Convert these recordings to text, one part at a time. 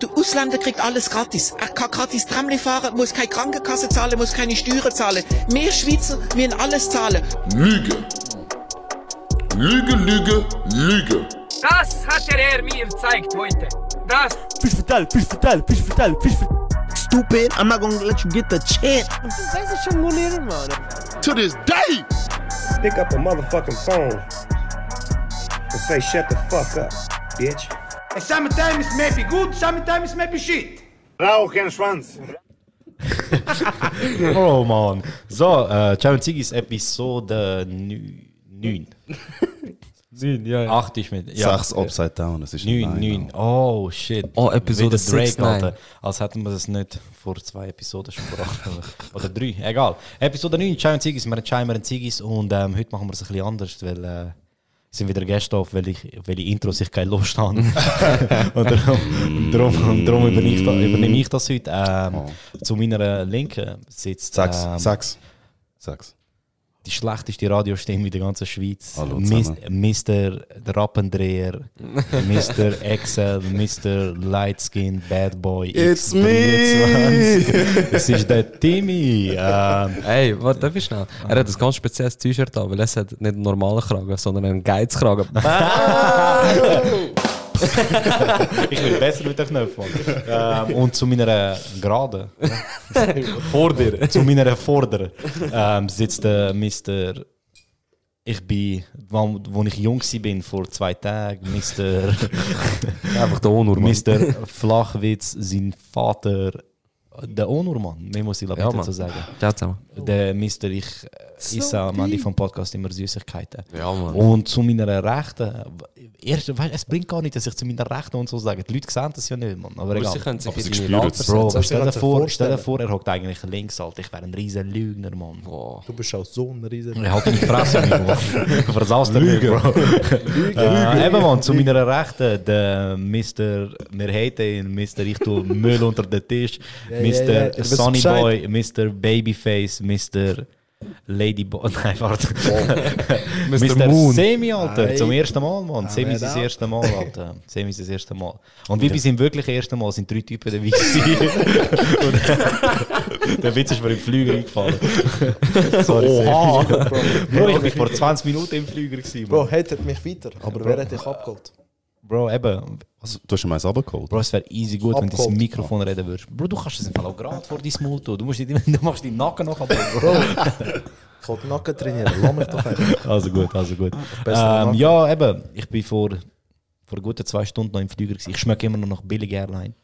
Der Ausländer kriegt alles gratis. Er kann gratis Tramli fahren, muss keine Krankenkasse zahlen, muss keine Steuern zahlen. Wir Schweizer müssen alles zahlen. Lüge. Lüge, Lüge, Lüge. Das hat der Herr mir gezeigt heute. Das. Fisch vertell, Fisch vertell, Fisch vertell, Fisch vertell. Stupid, I'm not gonna let you get the chance. Das ist schon moniert, Mann. To this day. Pick up a motherfucking phone and say shut the fuck up, bitch. Sometimes it may be good, sometimes it may be shit. Rauchenschwanz. Oh Mann. So, äh, Ciao und Zigis Episode 9. Nein, ja, ja. 8 ist mit. Ja, Sechs Upside Down, das ist 9, 9. Oh shit. Oh, Episode Wie der Drake, six, nein. Alter. Als hätten wir das nicht vor zwei Episoden schon gebracht. Oder drei, egal. Episode 9, Ciao und Zigis. Wir Ciao, wir Zigis. Und ähm, heute machen wir es ein bisschen anders, weil äh, sind wieder Gäste auf, weil ich, weil ich Intros ich keine Lust habe. und darum, darum, darum übernehme, ich, da- übernehme ich das heute. Ähm, Zu meiner Linken sitzt Sechs, ähm. Sechs. Die schlechteste Radiostimme in der ganzen Schweiz. Hallo. Mr. Rappendreher, Mr. Excel, Mr. Lightskin, Bad Boy. It's X23. Das ist der Timmy. Ähm, Hey, warte, darf ich schnell? Er hat ein ganz spezielles T-Shirt an, weil es hat nicht einen normalen Kragen, sondern einen Geizkragen. ich will besser mit den Knöpfen. Ähm, und zu meiner Gerade, Vor dir. zu meiner Vorder, ähm, sitzt der Mr. Ich bin, wo, wo ich jung war, bin, vor zwei Tagen, Mr. Einfach der Onur, Mr. Flachwitz, sein Vater, der Onurmann, mehr muss ich Ja, ja, so sagen. Ciao zusammen. Der Mr. Ich äh, esse am Ende vom Podcast immer Süßigkeiten. Ja, Mann. Und zu meiner Rechten, erst, weißt, es bringt gar nicht, dass ich zu meiner Rechten und so sage. Die Leute sehen das ja nicht, Mann. Aber Sie egal. können sich Aber sie in deine spüren Lampe es. Bro, aber setzen. stell dir, vor, vorstellen. stell dir vor, er hockt eigentlich links, Alter. Ich wäre ein riesen Lügner, Mann. Boah. Du bist auch so ein riesen. Ich halte meine Fresse nicht, Bro. Versaust nicht, Bro. Äh, eben, Mann, zu meiner Rechten, der Mr. Wir haten ihn, Mr. Ich tue Müll unter den Tisch, Ja, Mr. Sunny. Boy, Mr. Babyface, Mr. Ladyboy, nein, warte. Mr. Moon. Semi, Alter, Nein. zum ersten Mal, Mann. Ah, Semi ist das da? erste Mal, Alter. Semi ist das erste Mal. Und wie bei seinem wirklich ersten Mal sind drei Typen dabei gewesen. Und der Witz ist mir im Flüger eingefallen. Sorry, Oha. Bro, ich war vor 20 Minuten im Flüger. Gewesen, Bro, hatet mich weiter. Aber wer hat dich abgeholt? Bro eben. Also, du hast ihm eins runtergeholt. Bro, es wäre easy gut, wenn du das. Mikrofon reden würdest. Bro, du kannst es im Fall auch gerade vor deinem Mund tun. Du, musst nicht, du machst deinen Nacken noch ab. Bro. Ich wollte Nacken trainieren. Lass mich doch einfach. Also gut, also gut. Ähm, ja, eben. Ich bin vor, vor guten zwei Stunden noch im Flüger. Gewesen. Ich schmecke immer noch nach billig Airline.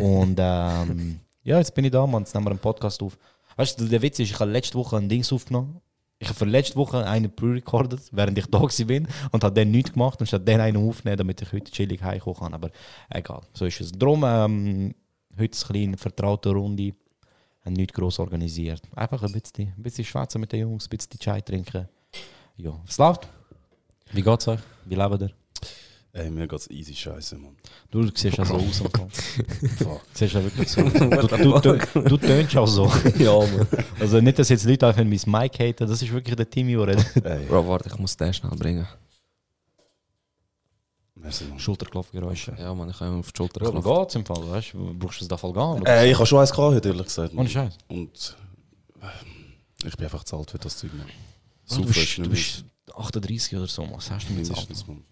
Und ähm, ja, jetzt bin ich da, Mann. Jetzt nehmen wir einen Podcast auf. Weißt du, der Witz ist, ich habe letzte Woche ein Dings aufgenommen. Ich habe letzte Woche einen pre-recorded, während ich da bin und habe dann nichts gemacht und statt dann einen aufnehmen, damit ich heute chillig heimkommen kann. Aber egal, so ist es. Darum, ähm, heute eine kleine vertraute Runde. Haben nichts gross organisiert. Einfach ein bisschen, ein bisschen schwätzen mit den Jungs, ein bisschen Chai trinken. Ja, was läuft? Wie geht's euch? Wie lebt ihr? Ey, mir geht's easy scheiße, Mann. Du siehst ja so aus. und so. Fuck. siehst ja wirklich so aus. Du, du, du, du tönst auch so. Ja, Mann. Also nicht, dass jetzt Leute einfach mein Mic haten, das ist wirklich der Timmy, der redet. Ey, Bro, warte, ich muss den schnell bringen. merci, Mann. Schulterklopfgeräusche. Ja, Mann, ich kann ihm auf die Schulter Ja, klopfen. aber geht's im Fall, weißt du? Brauchst du es da voll gehen? Äh, ich habe schon eins gehabt, heute, ehrlich gesagt. Ohne Scheiß. Und äh, ich bin einfach zu alt für das Zeug, Mann. Du bist, ist du nicht bist 38 oder so, was hast du mit mindestens, Mann.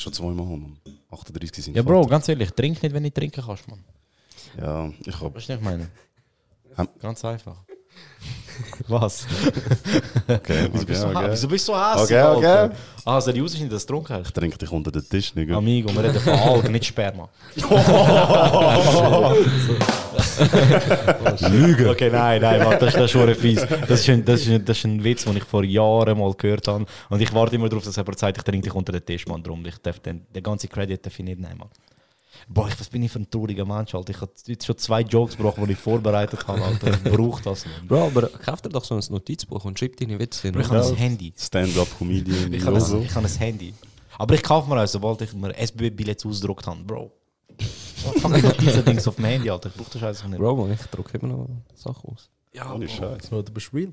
Schon zweimal, Mann. 38 sind Ja, Bro, Vater. ganz ehrlich, trink nicht, wenn du trinken kannst, man. Ja, ich hab... Weißt du, was ich meine? Ham- Ganz einfach. Was? Okay, Wieso bist du so, okay, wieso okay. bist du so hässlich, Okay, okay. Alter? Ah, seriös ist nicht, dass du getrunken hast? Ich trinke dich unter den Tisch, Nigga. Amigo, wir reden von Algen, nicht Sperma. Lüge. Okay, nein, nein, Mann, das, ist- das ist schon fies. Das ist, ein, das, ist ein, das ist ein Witz, den ich vor Jahren mal gehört habe. Und ich warte immer darauf, dass jemand sagt, ich trinke dich unter den Tisch, Mann. Drum, ich darf den, den ganzen Credit darf ich nicht nehmen, Mann. Boah, ich, was bin ich für ein trauriger Mensch, Alter. Ich habe jetzt schon zwei Jokes gebrochen, die ich vorbereitet habe, Alter. Ich brauche das nicht. Bro, aber kauf dir doch so ein Notizbuch und schreib deine Witze hin. Ich habe ein Handy. Stand-up-Comedian. Ich habe ein, ich habe ein Handy. Aber ich kaufe mir eins, sobald ich mir SBB-Billets ausgedruckt habe, Bro. Ich noch diese Dings auf dem Handy, Alter? Ich brauche das Scheiße nicht. Bro, man, ich drucke immer noch Sachen aus. ja, Ohne Scheiß. Du bist real.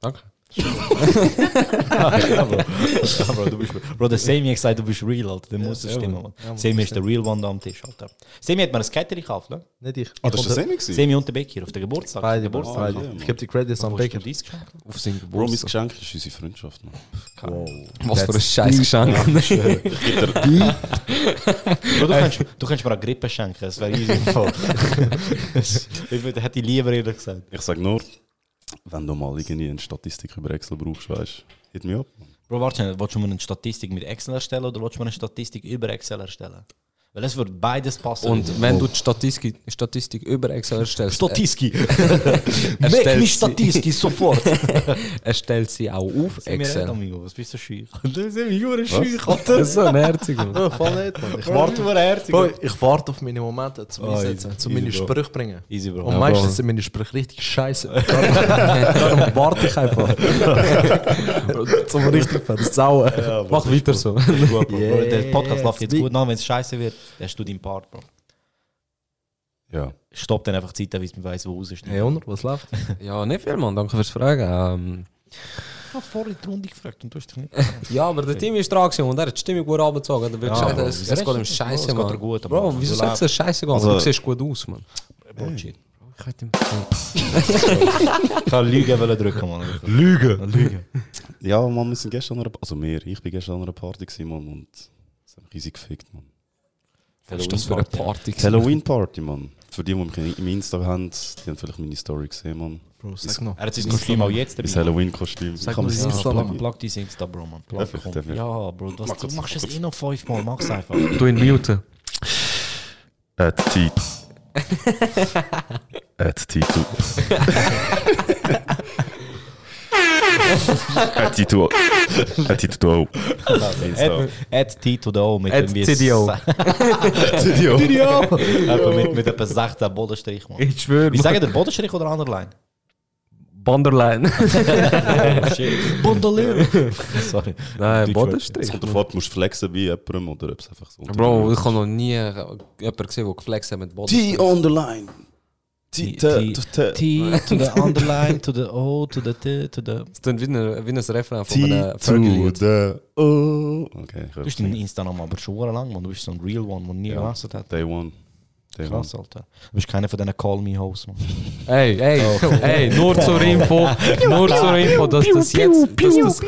Danke. Ja, Bro. Ja, Bro, du bist, Bro, der Semi hat gesagt, du bist real, Alter. Der muss ja, stimmen, Mann. Mann. Ja, Mann, das ist der real One da am Tisch, Alter. Semi hat mir ein Kettchen gekauft, ne? Nicht ich. Ah, das ist der Semi gewesen? Semi und der Becky auf den Geburtstag. Beide, Geburtstag. beide. Ah, ja, Ich gebe die Credits an geschenkt? Auf seinen Bro, mein Geburtstag. Geschenk ist unsere Freundschaft, man. Was für ein scheiß Geschenk. Bro, du, kannst, du kannst mir eine Grippe schenken, das wäre easy. ich würde- hätte ich lieber ehrlich gesagt. Ich sag nur, wenn du mal irgendwie eine Statistik über Excel brauchst, weißt du, hit up. man. Bro, warte, willst du mir eine Statistik mit Excel erstellen oder willst du mir eine Statistik über Excel erstellen? Weil es wird beides passen. Und wenn du die Statistik, Statistik über Excel erstellst, Statiski! er Make stellt me sie- Statiski sofort! er stellt sie auch auf Excel. Excel. Amigo, was bist du schüch? Das sind wir jure schüch, Das ist so ein Herzig. Ja, voll nicht, Mann. Ich warte, nur herzig. Ich warte auf meine Momente zum Oh, Einsetzen, easy, zum easy, meine Bro. Sprüche bringen. Easy, Bro. Und Ja, meistens Bro. sind meine Sprüche richtig scheiße. Darum, warte ich einfach. zum richtig versauen. Mach weiter so. Gut, Bro. Yeah. Der Podcast läuft jetzt gut nach, wenn es scheiße wird, dann hast du deinen Part, Bro. Ja. Stopp dann einfach die Zeit, bis man weiß, wo raus ist. Hey, Honor, was läuft? Ja, nicht viel, Mann. Danke fürs Fragen. Ähm, Ich habe vorhin die Runde gefragt und du hast dich nicht ja, aber der Team ist dran gewesen und er hat die Stimmung gut abgezogen. Da wird Ja, es, geht ihm ist das? scheiße, Bro, es geht Mann. gut, Bro, Mann. wieso sagst du es scheiße? Also- du siehst gut aus, Mann. Bullshit. Ich hätte ihm... Ich kann Lügen wollen drücken, Mann. Lügen! Lügen. Ja, Mann, wir sind gestern an einer, also wir, ich bin gestern an einer Party gewesen, Mann, und es hat mich riesig gefickt, Mann. Was ist das für eine Party? Halloween Party, Mann. Für die, die mich im Insta haben, die haben vielleicht meine Story gesehen, Mann. Bro, sag noch. Er hat sein Kostüm auch jetzt Das dabei. Halloween-Kostüm. Sag mal, mein Insta, Mann. Plug dein Insta, Bro, man. Plug, Darf ich? komm. Darf ich? Ja, Bro, du, Mach machst mach es eh noch fünfmal. Mach's einfach. Du ihn muten. At T. At Tito. At Tito. At Tito. Add, add T to the O mit Add irgendwie TDO. Tito. Etwa mit, mit etwa 16 Bodenstrich, man. Ich schwöre. Wie sagen der Bodenstrich oder Underline? Banderlein. Oh, shit. Bondolier. Sorry. Nein, Es Bodenstrich. kommt davon, du musst flexen bei jemandem oder ob es einfach so Bro, ich habe noch nie jemanden gesehen, der geflext hat mit Bodenstrich. T on the line. T, T- T, T, T to the underline, to the O, to the T, to the... Ein, wie ein Refrain einem to Fergie-Lied. the O. Okay, Du bist dein Insta noch mal aber schon lang, man. Du bist so ein Real One, der nie Ja. hat. Day one. Krass, Alter. Du bist keiner von diesen Call Me Hoes, man. Hey, hey, hey, nur zur Info, nur zur Info, dass das jetzt, dass das,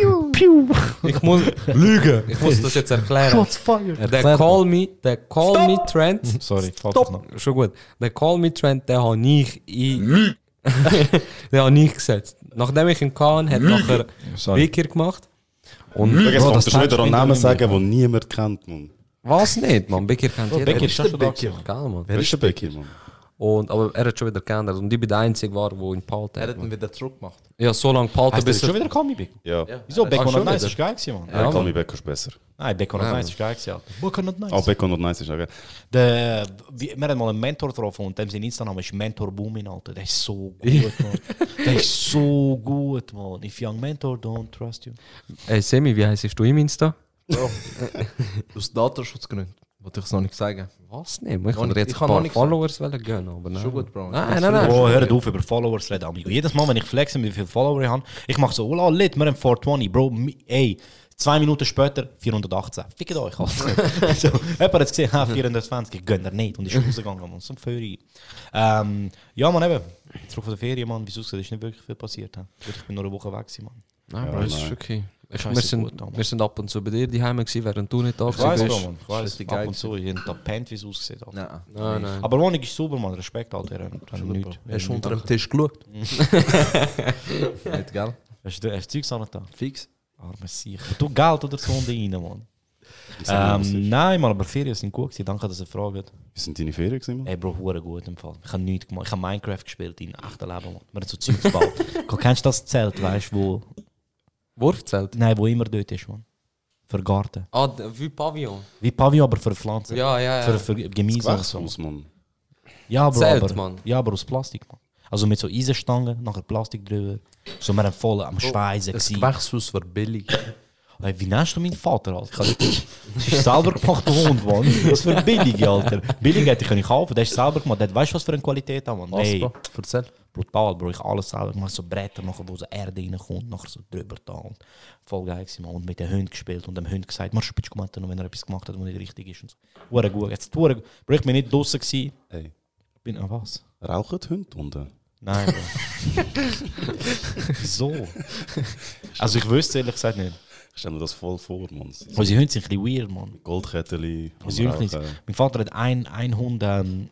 ich muss, Lüge, ich muss das jetzt erklären. Der Call Me, der Call Me Trend, Sorry, falsch noch. schon gut, der Call Me Trend, der habe ich in, den habe ich gesetzt. Nachdem ich ihn kann, hat nachher Sorry. Wicker gemacht. Und Bro, das er schon wieder einen Namen sagen, den niemand kennt, man. Was nicht, man, Wicker kennt jeder. Becky ist Becky? gewesen. Geil, man. Wer ist der Becky, man? Und, aber er hat schon wieder geändert und ich bin der Einzige war, der ihn behalten Er hat. hat ihn wieder zurückgemacht. Ja, so lange behalten, Heißt, das bis ist schon er... wieder Me Big? Ja. Wieso? Back on Nice ist geil gewesen, man. Ja, Ja, Mann. Back ist besser. Nein, Back on Not Ja, Nice Mann. ist geil gewesen, Alter. Back on Not Nice. Auch Back on Not Nice ist auch geil. Der, wir haben mal einen Mentor getroffen und dem sein Insta-Name ist Mentor Boomin, Alter. Der ist so gut, man. Der ist so gut, man. If young mentor don't trust you. Ey, Semi, wie heisst du im Insta? Aus Datenschutzgründen. Wollte ich es noch nicht sagen. Was nicht? Ich kann dir nicht- jetzt ich ein paar nicht Followers wollen gönnen, aber nein. Schon gut, Bro. Nein, nein, nein. Bro, hört auf über Followers reden, amigo. Jedes Mal, wenn ich flexe, wie viele Follower ich habe, ich mache so, oh la, lit, wir haben 420, Bro, ey, zwei Minuten später 418. Fickt euch, Alter. so, jemand hat es gesehen, ha, 420, ich er nicht und ist rausgegangen, man, so ein Föri. Ähm, ja, man, eben, zurück von der Ferien, man, wie es aussieht, ist nicht wirklich viel passiert. he. Ich bin nur eine Woche weg, gewesen, man. Nein, Ja, Bro, das ist okay. Ich, wir, sind, gut, Mann. wir sind ab und zu bei dir daheim gewesen, während du nicht da Ich weiß, bist. Bro, man, ich weiß, richtig ab geil und zu, ich habe da pennt, wie es aussieht. Nein. Nein, nein. Aber Wohnung ist sauber, man, Respekt, Alter, er er. Hast du unter dem Tisch geschaut? Nicht, gell? Hast du Zeugs an da? Fix. Arme Sicher. Du Geld oder so unten rein, Mann. Ähm, nein, man, aber Ferien sind gut gewesen. Danke, dass ihr fragt. Wie sind deine Ferien gewesen, man? Ey, Bro, hure gut im Fall. Ich habe nichts gemacht. Ich habe Minecraft gespielt in echten Leben, Mann. Wir haben so Zeugs gebaut. Kennst du das Zelt, weißt du, wo, Wurfzelt? nein, wo immer dort ist, man? Für Garten. Ah, wie Pavillon. Wie Pavillon, aber für Pflanzen. Ja, ja, ja. Für, für Gemüse und so. Gewächshaus, man. Ja, Bro, Zelt, aber, Mann. ja, aber aus Plastik, man. Also mit so Eisenstangen, nachher Plastik drüber. So, wir haben voll am Schweißen Das gewesen. Gewächshaus war billig. Hey, wie nennst du meinen Vater, Alter? Das ist selber gemachter Hund, Mann. Was für ein billig, Alter. Billig hätte ich können kaufen, der ist selber gemacht. Der weißt du, was für eine Qualität hat, Mann? Hey? Erzähl. brutal, Bro. Ich alles selber gemacht. So Bretter, nachher, wo so Erde reinkommt, nachher so drüber da. Und voll geil gewesen, Mann. Und mit den Hunden gespielt und dem Hund gesagt, machst du bitte Kommentare, wenn er etwas gemacht hat, was nicht richtig ist. Und so. Hure gut. Jetzt, hure gut. Bro, ich bin nicht draußen gewesen. Ey, Bin, ah, was? rauchen die Hunde unten? Nein, Bro. Wieso? Also ich wüsste ehrlich gesagt nicht. Ich stelle mir das voll vor, Mann. Unsere Hunde sind ein bisschen weird, Mann. Goldkettchen. Mein Vater hat einen, einen Hund, ähm,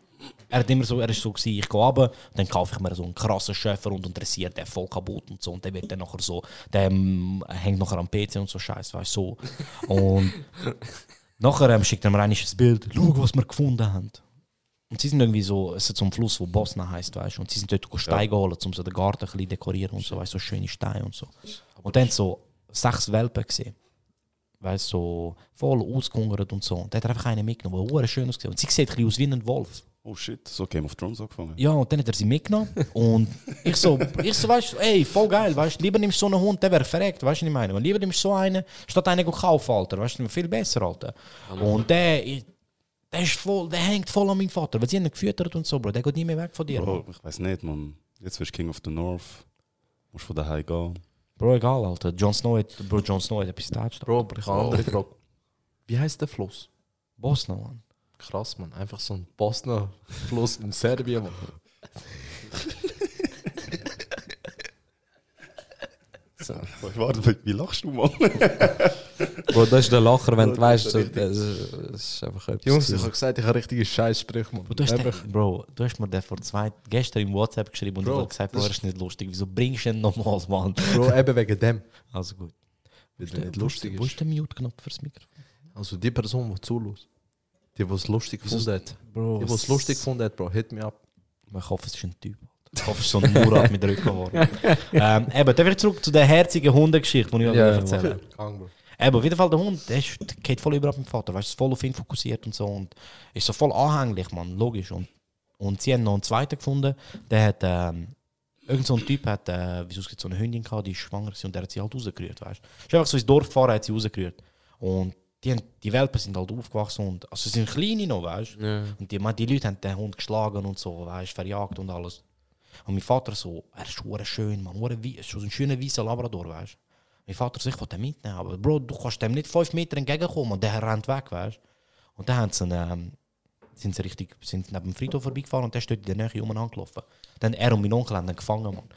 er hat immer so, er ist so gewesen, ich gehe runter, dann kaufe ich mir so einen krassen Schäfer und interessiert der voll kaputt und so und der wird dann nachher so, der ähm, hängt nachher am PC und so Scheiß, weißt du, so. Und nachher ähm, schickt er mir ein Bild, schau, was wir gefunden haben. Und sie sind irgendwie so, es ist so ein Fluss, wo Bosna heißt, weißt du, und sie sind dort Steine geholt, um so den Garten ein bisschen dekorieren und so, weißt du, so schöne Steine und so. Und dann so sechs Welpen gesehen. Weißt du, so voll ausgehungert und so. Und der hat einfach einen mitgenommen, der schön ausgesehen Und sie sieht ein bisschen aus wie ein Wolf. Oh shit, so Game of Thrones angefangen. Ja, und dann hat er sie mitgenommen. und ich so, ich so, weißt du, ey, voll geil, weißt du, lieber nimmst du so einen Hund, der wäre verreckt, weißt du, was ich meine? Und lieber nimmst du so einen, statt einen zu kaufen, Alter, weißt du, viel besser, Alter. Und der, der ist voll, der hängt voll an meinen Vater, weil sie ihn gefüttert und so, Bro, der geht nie mehr weg von dir. Bro, ich weiß nicht, man. Jetzt wirst du King of the North. Musst von daheim gehen. Bro egal, Alter. Jon Snow hat, Bro, Jon Snow hat etwas getatscht. Bro, aber ich habe eine andere Frage. Wie heißt der Fluss? Bosna, Mann. Krass, man. Einfach so ein Bosner-Fluss in Serbien, man. Bro, Warte, wie- lachst du, Mann? Bro, das ist der Lacher, wenn du weißt, so, das, ist- ist einfach etwas. Jungs, ich habe gesagt, ich habe richtige Scheißsprüche, man. Bro, du, hast den, Bro, du hast mir den vor zwei, gestern im WhatsApp geschrieben und Bro, ich habe gesagt, Bro, das- ist nicht lustig. Wieso bringst du ihn nochmals, Mann? Bro, eben wegen dem. Also gut. Weil Wo der nicht lustig Wo ist. ist der Mute-Knopf fürs Mikrofon? Also die Person, die zulässt. Die, die es lustig gefunden hat. Bro, Die, die es lustig gefunden hat, Bro, hit me up. Ich hoffe, es ist ein Typ. Ich ist so ein Murat mit Rücken geworden. ähm, eben, dann wieder zurück zu der herzigen Hundegeschichte, die ich euch Ja, erzählen Bro. Eben, auf jeden Fall der Hund, der, ist, der geht voll über auf meinen Vater, weißt du, ist voll auf ihn fokussiert und so und ist so voll anhänglich, man, logisch. Und, und sie haben noch einen zweiten gefunden, der hat, ähm, irgend so ein Typ hat, äh, wieso es gibt so eine Hündin gehabt, die ist schwanger und der hat sie halt rausgerührt, weißt du. Ist einfach so ins Dorf gefahren, hat sie rausgerührt. Und die, haben, die Welpen sind halt aufgewachsen und, also sie sind kleine noch, weißt du. Ja. Und die, man, die Leute haben den Hund geschlagen und so, weißt du, verjagt und alles. Und mein Vater so, er ist hure schön, man, so ein schöner weißer Labrador, weißt du. Mein Vater so, ich will den mitnehmen, aber Bro, du kannst dem nicht fünf Meter entgegenkommen und der rennt weg, weißt. Und dann haben sie, ihn, ähm, sind sie richtig, sind neben dem Friedhof vorbeigefahren und der ist dort in der Nähe umeinander gelaufen. Dann er und mein Onkel haben ihn gefangen, Mann.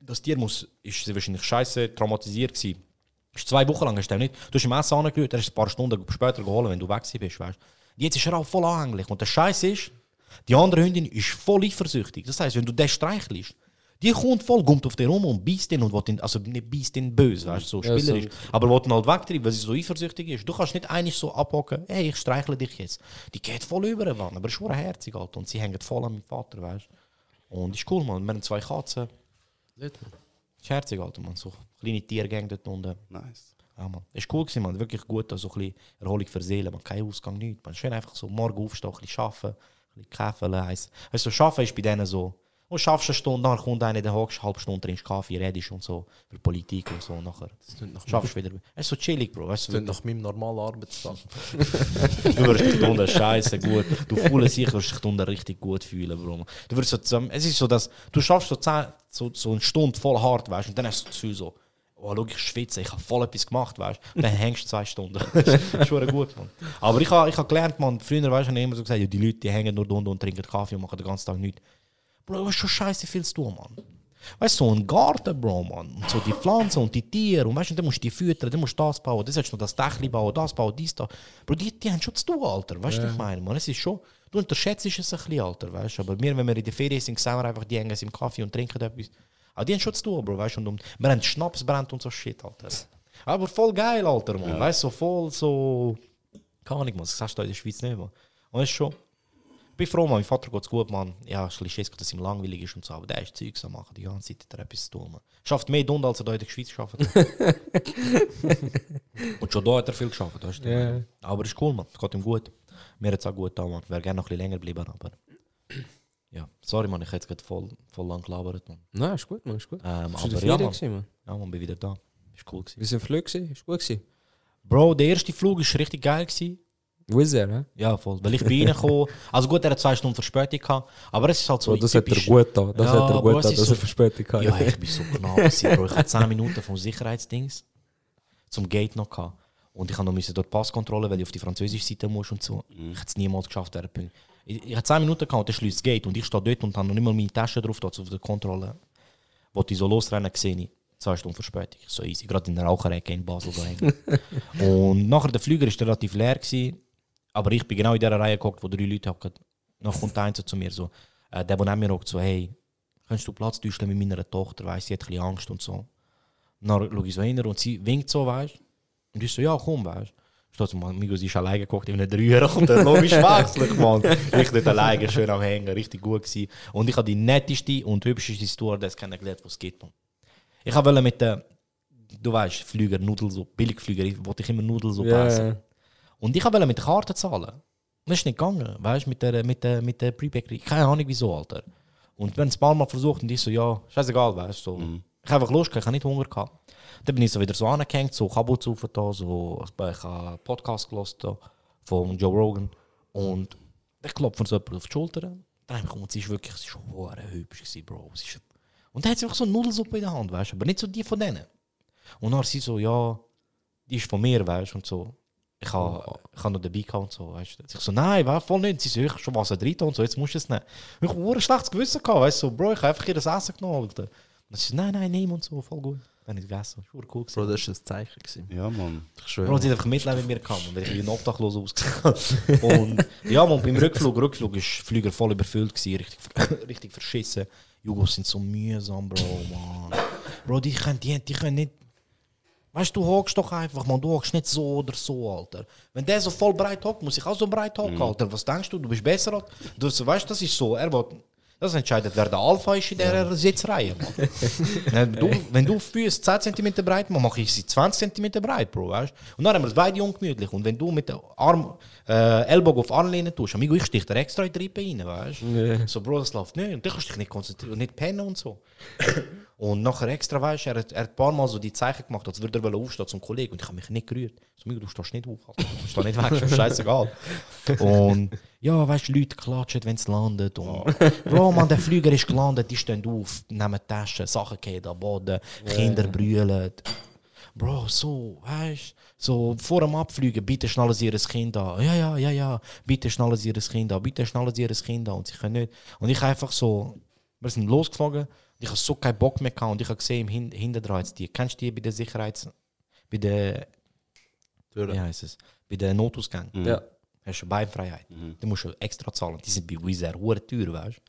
Das Tier muss, ist wahrscheinlich scheiße traumatisiert gewesen. Ist zwei Wochen lang du den nicht. Du hast im Essen angerührt, er ist ein paar Stunden später geholt, wenn du weg bist, weißt. Jetzt ist er auch voll anhänglich. Und der Scheiß ist, die andere Hündin ist voll eifersüchtig. Das heißt, wenn du den streichelst, die kommt voll, kommt auf den rum und beißt ihn und will ihn, also nicht beißt ihn böse, weißt du, so Ja, spielerisch. so. Aber will ihn halt wegtreiben, weil sie so eifersüchtig ist. Du kannst nicht einig so abhocken, hey, ich streichle dich jetzt. Die geht voll über, Mann. Aber ist schon herzig, Alter. Und sie hängt voll an meinem Vater, weißt du. Und ist cool, man. Wir haben zwei Katzen. Ist herzig, Alter, man. So kleine Tiergänge dort unten. Nice. Ja, man. Ist cool gewesen, man. Wirklich gut, also ein bisschen Erholung für Seele, man. Kein Ausgang, nichts. Man. Schön einfach so morgen aufstehen, ein bisschen arbeiten, bisschen Kaffee heiß. Weißt du, arbeiten ist bei denen so. Du schaffst eine Stunde, nachher kommt einer, der hockst, eine halbe Stunde, trinkst Kaffee, redest und so, für Politik und so, und nachher Das nach, schaffst du wieder. Es ist so chillig, Bro. Weißt das du, klingt nach meinem normalen Arbeitstag. Du wirst dich unten scheiße gut. Du fühlst dich, wirst dich unten richtig gut fühlen, Bro. Du wirst so zusammen, es ist so, dass du schaffst so, zehn, so, so eine Stunde voll hart, weißt, und dann hast du das Gefühl so, oh, schau, ich schwitze, ich habe voll etwas gemacht, weißt, und dann hängst du zwei Stunden. das ist schon gut, man. Aber ich habe ich hab gelernt, man, früher, weißt du, immer so gesagt, ja, die Leute, die hängen nur da unten und trinken Kaffee und machen den ganzen Tag nichts. Bro, du hast schon scheiße viel zu tun, Mann. Weißt du, so ein Garten, Bro, Mann. Und so die Pflanzen und die Tiere. Und weißt du, dann musst du die füttern, dann musst du das bauen, dann sollst du noch das Dächli bauen, das bauen, dies da. Bro, die, die haben schon zu tun, Alter. Weißt du, was ich meine, Mann? Es ist schon, du unterschätzt es ein bisschen, Alter, weißt du. Aber wir, wenn wir in der Ferien sind, sehen wir einfach, die hängen im Kaffee und trinken etwas. Aber die haben schon zu tun, Bro, weißt du. Und haben Schnaps brennt und so Shit, Alter. Aber voll geil, Alter, Mann. Weißt du, so voll so. Keine Ahnung, man. Das sagst du in der Schweiz nicht. Und es ist schon. Ich bin froh, Mann. Mein Vater geht es gut, Mann. Ja, ich habe Schiss, dass ihm langweilig ist und so. Aber der ist Zeugs am machen. Die ganze Zeit hat er etwas zu tun, Mann. Schafft mehr Stunden, als er da in der Schweiz hat. und schon da hat er viel geschafft, weißt du. Ja. Aber es ist cool, Mann. Es geht ihm gut. Mir hat es auch gut da, Mann. Ich wäre gerne noch ein bisschen länger bleiben, aber. Ja, sorry, Mann. Ich hätte jetzt gerade voll, voll lang gelabert, Mann. Nein, ist gut, man, ist gut. Ähm, Bist aber der ja, Mann. gewesen, man? Ja, Mann, bin wieder da. Ist cool gewesen. Wie sind Flüge? gewesen? Ist gut gewesen. Bro, der erste Flug war richtig geil. Gewesen. Air, hä? Ja, voll. Weil ich bin reingekommen. Also gut, er hat zwei Stunden Verspätung gehabt. Aber es ist halt so. So, das hat er gut da. Das Ja, hat er gut da, ist dass so- er Verspätung hatte. Ja, ich bin so knapp gewesen, Bro. Ich hatte 10 Minuten vom Sicherheitsdings zum Gate noch gehabt. Und ich habe noch dort Passkontrolle, weil ich auf die französische Seite muss und so. Ich hätte es niemals geschafft, während Punkt. Ich, ich hatte 10 Minuten gehabt und schließt das Gate. Und ich stehe dort und habe noch nicht mal meine Tasche drauf, dort auf der Kontrolle. Wo ich so losrennen gesehen ich. Zwei Stunden Verspätung. So easy. Gerade in der Raucherecke in Basel so hängen. und nachher der Flüger war relativ leer. Gewesen, aber ich bin genau in dieser Reihe geguckt, wo drei Leute hocken. Noch kommt einer zu mir so. Äh, der, der neben mir hockt, so, hey, kannst du Platz täuschen mit meiner Tochter, weiss, sie hat ein bisschen Angst und so. Und dann schaue ich so hin und sie winkt so, weißt Und ich so, ja, komm, weißt Steht so, man, Migos ist alleine geguckt in einem Dreier und dann logisch wechselt, man. Ich dort alleine schön am Hängen, richtig gut gewesen. Und ich habe die netteste und hübscheste Stewardess kennengelernt, was es gibt, man. Ich wollte mit der, du weißt, Flüger, Nudelsuppe, Billigflüger, ich wollte ich immer Nudelsuppe Ja, essen. Und ich wollte mit der Karte zahlen. Das ist nicht gegangen, weißt du, mit der, mit der, mit der Prepaid. Keine Ahnung wieso, Alter. Und wir haben es ein paar Mal versucht und ich so, ja, scheißegal, weißt du. So. Ich habe einfach Lust, ich habe nicht Hunger gehabt. Dann bin ich so wieder so angehängt, so Kabel zu da, so, ich habe einen Podcast da, von Joe Rogan. Und dann klopft so jemand auf die Schulter. Dann und sie ist wirklich, sie ist schon hübsch gewesen, Bro. Sie ist, und dann hat sie einfach so eine Nudelsuppe in der Hand, weißt du, aber nicht so die von denen. Und dann sie so, ja, die ist von mir, weißt du, und so. Ich habe ich ha noch dabei gehabt und so, weißt du. Ich so, nein, war voll nicht. Sie so, schon was drin und so, jetzt musst du es nehmen. Ich habe ein schlechtes Gewissen gehabt, weißt du, so, Bro, ich habe einfach ihr das Essen genommen, Alter. Und sie so, nein, nein, nimm und so, voll gut. Habe ich gegessen, das war cool. Bro, das war ein Zeichen. Gewesen. Ja, Mann. Ich schwöre. Bro, sie hat einfach Mitleid mit mir gehabt, weil ich wie ein Obdachlos ausgesehen. Und ja, man, beim Rückflug, Rückflug ist der Flüger voll überfüllt gewesen, richtig, richtig verschissen. Jugos sind so mühsam, Bro, man. Bro, die können, die, die können nicht... Weißt du, du hockst doch einfach, man, du hockst nicht so oder so, Alter. Wenn der so voll breit hockt, muss ich auch so breit hocken, Alter. Was denkst du, du bist besser? als- Du, weißt du, das ist so, er will... Das entscheidet, wer der Alpha ist in dieser Sitzreihe, Mann. wenn, du, wenn du Füße 10 cm breit mache ich sie 20 cm breit, Bro, weißt Und dann haben wir es beide ungemütlich. Und wenn du mit dem Arm, äh, Ellbogen auf Armlehne tust, amigo, ich stich dir extra in die Rippe rein, weißt du? So, Bro, das läuft nicht. Und du kannst dich nicht konzentrieren und nicht pennen und so. Und nachher extra, weißt du, er, hat- er hat ein paar Mal so die Zeichen gemacht, als würde er aufstehen zum Kollegen. Und ich habe mich nicht gerührt. So, du stehst nicht auf, Alter. Du stehst nicht weg, ist scheißegal. Und ja, weißt du, Leute klatschen, wenn es landet. Und, Bro, man, der Flüger ist gelandet, die stehen auf, nehmen Taschen, Sachen gehen am Boden, Kinder brüllen. Bro, so, weißt so vor dem Abfliegen, bitte schnallen Sie Ihr Kind an. Ja, ja, ja, ja, bitte schnallen Sie Ihr Kind an, bitte schnallen Sie Ihr Kind an. Und sie können nicht. Und ich einfach so, wir sind losgeflogen, und ich habe so keinen Bock mehr gehabt und ich habe gesehen, im Hin hinten dran jetzt die. Kennst du die bei der Sicherheits... bei der... Wie heißt es? Bei der Notausgang. Ja. Hast du Beinfreiheit. Du musst du extra zahlen. Die sind bei Wizz Air hure teuer, weißt du?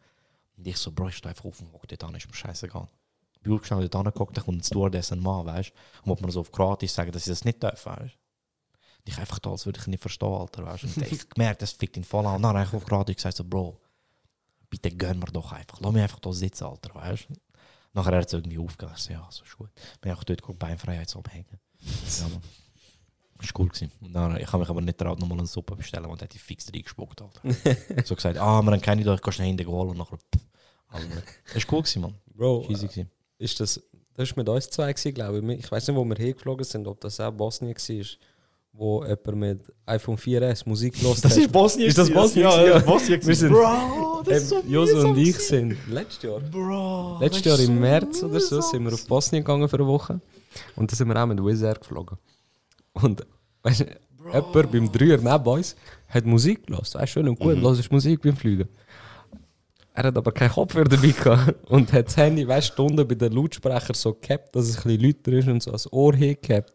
Und ich so, Bro, ich stehe einfach auf und hock dort an, ist mir scheißegal. Ich bin schnell dort angeguckt, dann kommt ein Stewardess, ein Mann, weißt du? Und wollte mir so auf Kroatisch sagen, dass ich das nicht darf, weißt ich einfach da, als würde ich nicht verstehen, Alter, weißt du? Und ich gemerkt, das fickt ihn voll an. Und dann habe ich auf Kroatisch gesagt, so, Bro, bitte gönn mir doch einfach. Lass mich einfach da sitzen, Alter, weißt du? Nachher hat es irgendwie aufgehört. Ja, so ist gut. Bin auch dort geguckt, Beinfreiheit am Hängen. Ja, Mann. Das war cool. Gewesen. Dann, ich habe mich aber nicht traut, nochmal eine Suppe bestellen, und hat die fix reingespuckt. Alter. so gesagt, ah, wir haben keine da, ich kann schnell hinten holen. Und nachher, pff, Alter. Das war cool, gewesen, Mann. Bro, äh, ist das, das war mit uns zwei, glaube ich. Ich weiß nicht, wo wir hingeflogen sind, ob das auch Bosnien war, wo jemand mit iPhone 4S Musik los Das ist Bosnien Ist das Bosnien? ja, ja, Bosnien Wir sind, Bro, das ist so Josu und ich sind letztes Jahr. Bro, Letztes Jahr im März oder so sind wir auf Bosnien gegangen für eine Woche. Und dann sind wir auch mit Wizz Air geflogen. Und weißt du, jemand beim Dreier neben uns hat Musik gelassen. Weißt du, schön und gut, mhm. hörst Musik beim Fliegen. Er hat aber keinen Kopfhörer dabei gehabt und hat das Handy, weißt du, unten bei den Lautsprechern so gehabt, dass es ein bisschen lauter ist und so als Ohr hingehabt.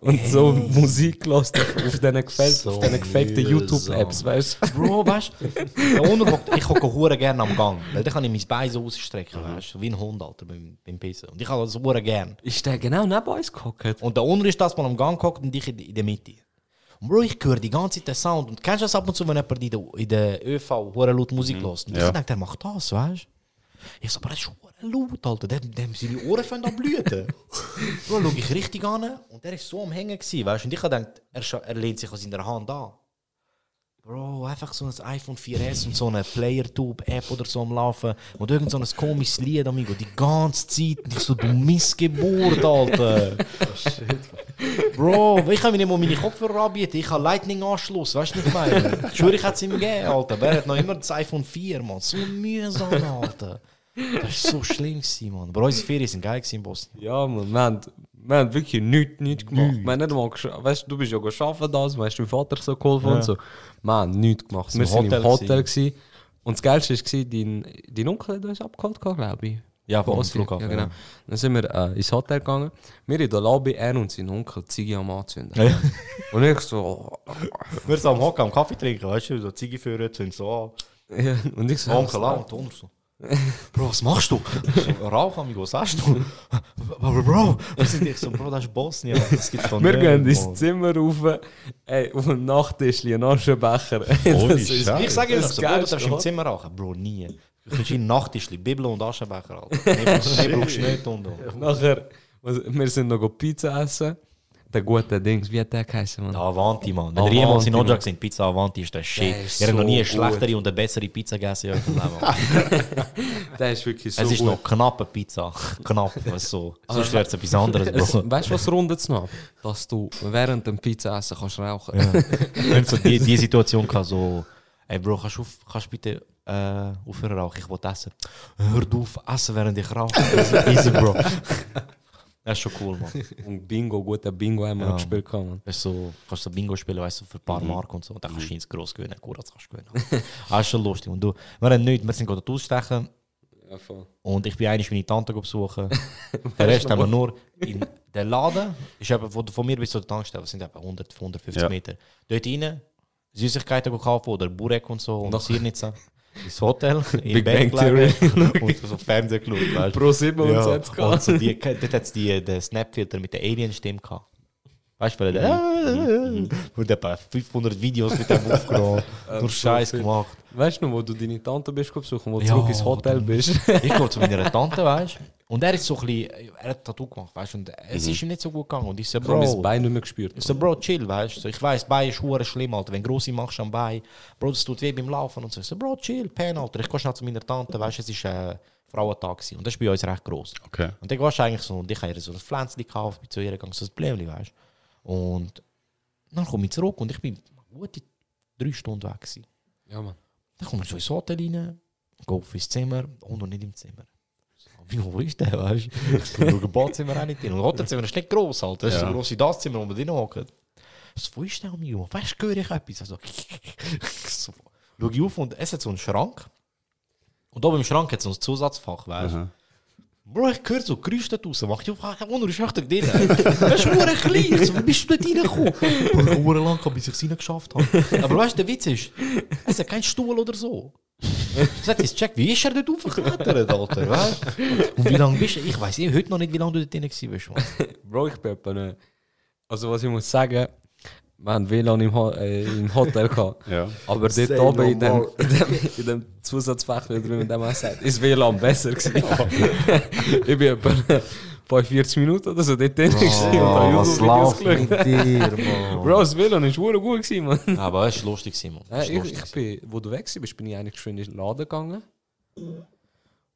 Und so Musik gelassen auf, diesen gefällt, So auf diesen gefakten. YouTube-Apps, weißt du? Bro, weißt du, ich hocke hure gerne am Gang. Weil dann kann ich mein Bein so ausstrecken, weißt du, wie ein Hund, Alter, beim, beim Pissen. Und ich habe das hure gern. Ist der genau neben uns gehockt? Und da unten ist das, man am Gang hockt und ich in, in der Mitte. Bro, ich höre die ganze Zeit den Sound. Und kennst du das ab und zu, wenn jemand in der, in der ÖV hure laut Musik hört? Und Ja. ich denke, der macht das, weißt du? Ich so, aber das ist laut, Alter. Dem, dem sind die Ohren fangen an blüten. Bro, schau ich richtig an und der ist so am Hängen gewesen, weißt du? Und ich habe gedacht, er, er lehnt sich an seiner Hand an. Bro, einfach so ein iPhone 4S und so eine Player-Tube-App oder so am Laufen und irgend so ein komisches Lied, amigo, die ganze Zeit. Und ich so, du Missgeburt, Alter. Bro, ich kann mir nicht mal meine Kopfhörer anbieten, ich habe Lightning-Anschluss, weißt du, was ich meine? Ich schwöre, ich hätte es ihm gegeben, Alter. Aber er hat noch immer das iPhone 4, Mann. So mühsam, Alter. Das war so schlimm, Mann. Aber unsere Ferien sind geil in Bosnien. Ja, man, wir haben, wir haben wirklich nichts, nichts gemacht. Wir haben nicht mal gescha- weißt, du bist ja arbeiten da, weißt du, dein Vater so geholfen Ja. und so. Wir haben nichts gemacht. Wir So sind im Hotel gewesen. Und das Geilste war, dein, dein Onkel hat uns abgeholt, glaube ich. Ja, vom. Flughafen, Ja, genau. ja. Dann sind wir äh, ins Hotel gegangen. Wir in der Lobby, er und sein Onkel, Ziege am Anzünden. Ja. Und ich so, oh, Wir sind am Hocken, am Kaffee trinken, weißt du, so Ziege führen, sind so an. Ja, und ich so, Onkel an und so. Bro, was machst du? So, Rauch, amigo, was hast du? Aber Bro, was sind ich so, Bro, das ist Bosnien, das gibt's doch Wir gehen ins. Zimmer rauf, ey, auf dem Nachttisch ein Aschenbecher. Holy Das ist-. Ich sage immer so, Bro, du darfst im? Zimmer rauchen. Bro, nie. Du kannst in Nachttischli, Bibel und Aschenbecher, Alter. Mehr brauchst du nicht und und. Nachher, wir sind noch Pizza essen. Der gute Dings, wie hat der geheißen, Mann? Avanti, Mann. Wenn ihr jemals in. Ojak sind, Pizza Avanti ist der Shit. Der ist Ihr habt noch nie eine schlechtere und eine bessere Pizza gegessen in eurem Leben. Der ist wirklich so Es ist gut. noch knappe Pizza. Knapp, was so. Sonst wäre es etwas anderes. Weißt du, was rundet es noch? Dass du während dem Pizza essen kannst rauchen. Wenn so die, die Situation kann, so, ey Bro, kannst du kannst du bitte äh, aufhören rauchen? Ich will essen. Hör du auf, essen, während ich rauche. Easy, Bro. Das ist schon cool, Mann. Und Bingo, guter Bingo haben wir Ja. gespielt. Mann. Weißt du, kannst du Bingo spielen, weißt du, für ein paar Mark und so. Und dann kannst du ins Gross gewinnen, Kuratz kannst du gewinnen. Das ist schon lustig. Und du, wir haben nichts, wir sind gerade ausstechen. Ja, voll. Und ich bin eigentlich meine Tante besuchen. Den Rest haben wir nur in den Laden. Ist eben von, von mir bis zur Tankstelle, das sind etwa 100, 150 Ja. Meter. Dort rein, Süßigkeiten gekauft oder Burek und so und Noch- Sirnitza. Ins Hotel, im Big Bang Theory. und so Fernsehen geschaut. weißt. Pro 7 und Ja, und so die, dort hat es den Snap-Filter mit der Alien-Stimme gehabt. Weißt du, weil der. Wurde etwa 500 Videos mit dem aufgenommen. Nur Scheiß gemacht. Weißt du noch, wo du deine Tante bist besuchen, wo du Ja, zurück ins Hotel bist? Ich gehe zu meiner Tante, weißt du? Und er ist so ein bisschen. Er hat Tattoo gemacht, weißt du? Und es ist ihm nicht so gut gegangen. Und ich so, Ich habe Bro. Bein nicht mehr gespürt. Ich so, Bro, chill, weißt du? So, ich weiß, Bein ist hure schlimm, Alter. Wenn grosse machst am Bein, Bro, das tut weh beim Laufen und so. Ich so, Bro, chill, pen, Alter. Ich gehe schnell zu meiner Tante, weißt du, es war äh, Frauentag gewesen. und das ist bei uns recht gross. Okay. Und dann gehst du eigentlich so, und ich habe ihr so ein Pflänzchen gekauft, bin zu ihr gegangen, so ein Blämli, weißt du? Und dann komme ich zurück und ich bin gute drei Stunden weg gewesen. Ja, Mann. Dann komme ich so ins Hotel rein, gehe auf ins Zimmer und noch nicht im Zimmer. Wie wo ist der, weißt du? Ich schaue im Badzimmer auch nicht drin. Und Hotelzimmer ist nicht gross, Alter. Das ist Ja. so gross wie das Zimmer, wo wir drin hocken. So, wo ist der, amigo? Weißt du, höre ich etwas? Also, so, schaue ich auf und es hat so einen Schrank. Und oben im Schrank hat es so ein Zusatzfach, weißt du? Aha. Bro, ich höre so Geräusche da draussen. Mach ich auf, ah, Wunder, ist echt drin. Das ist nur klein. Ich so, wie bist du dort reingekommen? Bro, ich habe lang gehabt, bis ich es reingeschafft habe. Aber weißt du, der Witz ist, es hat keinen Stuhl oder so. Ich sag, jetzt check, wie ist er dort aufgeklettert, Alter? Weißt? du? Und wie lange bist du? Ich weiß heute noch nicht, wie lange du dort drin warst. Mann. Bro, ich bin etwa nicht. Also, was ich muss sagen, wir haben WLAN im, Ho äh, im Hotel gehabt. Ja. Aber dort Say oben no in, dem, in, dem, in dem Zusatzfach, wie drüben dem auch sagt, ist WLAN besser gewesen. ich bin etwa 45 Minuten oder so dort drin gewesen und habe YouTube-Videos läuft mit geschaut. dir, Mann? Bro, das WLAN ist wirklich gut gewesen, Mann. Aber es war lustig, Simon. Ja, ich, ich bin, wo du weg bist, bin ich eigentlich schön in den Laden gegangen.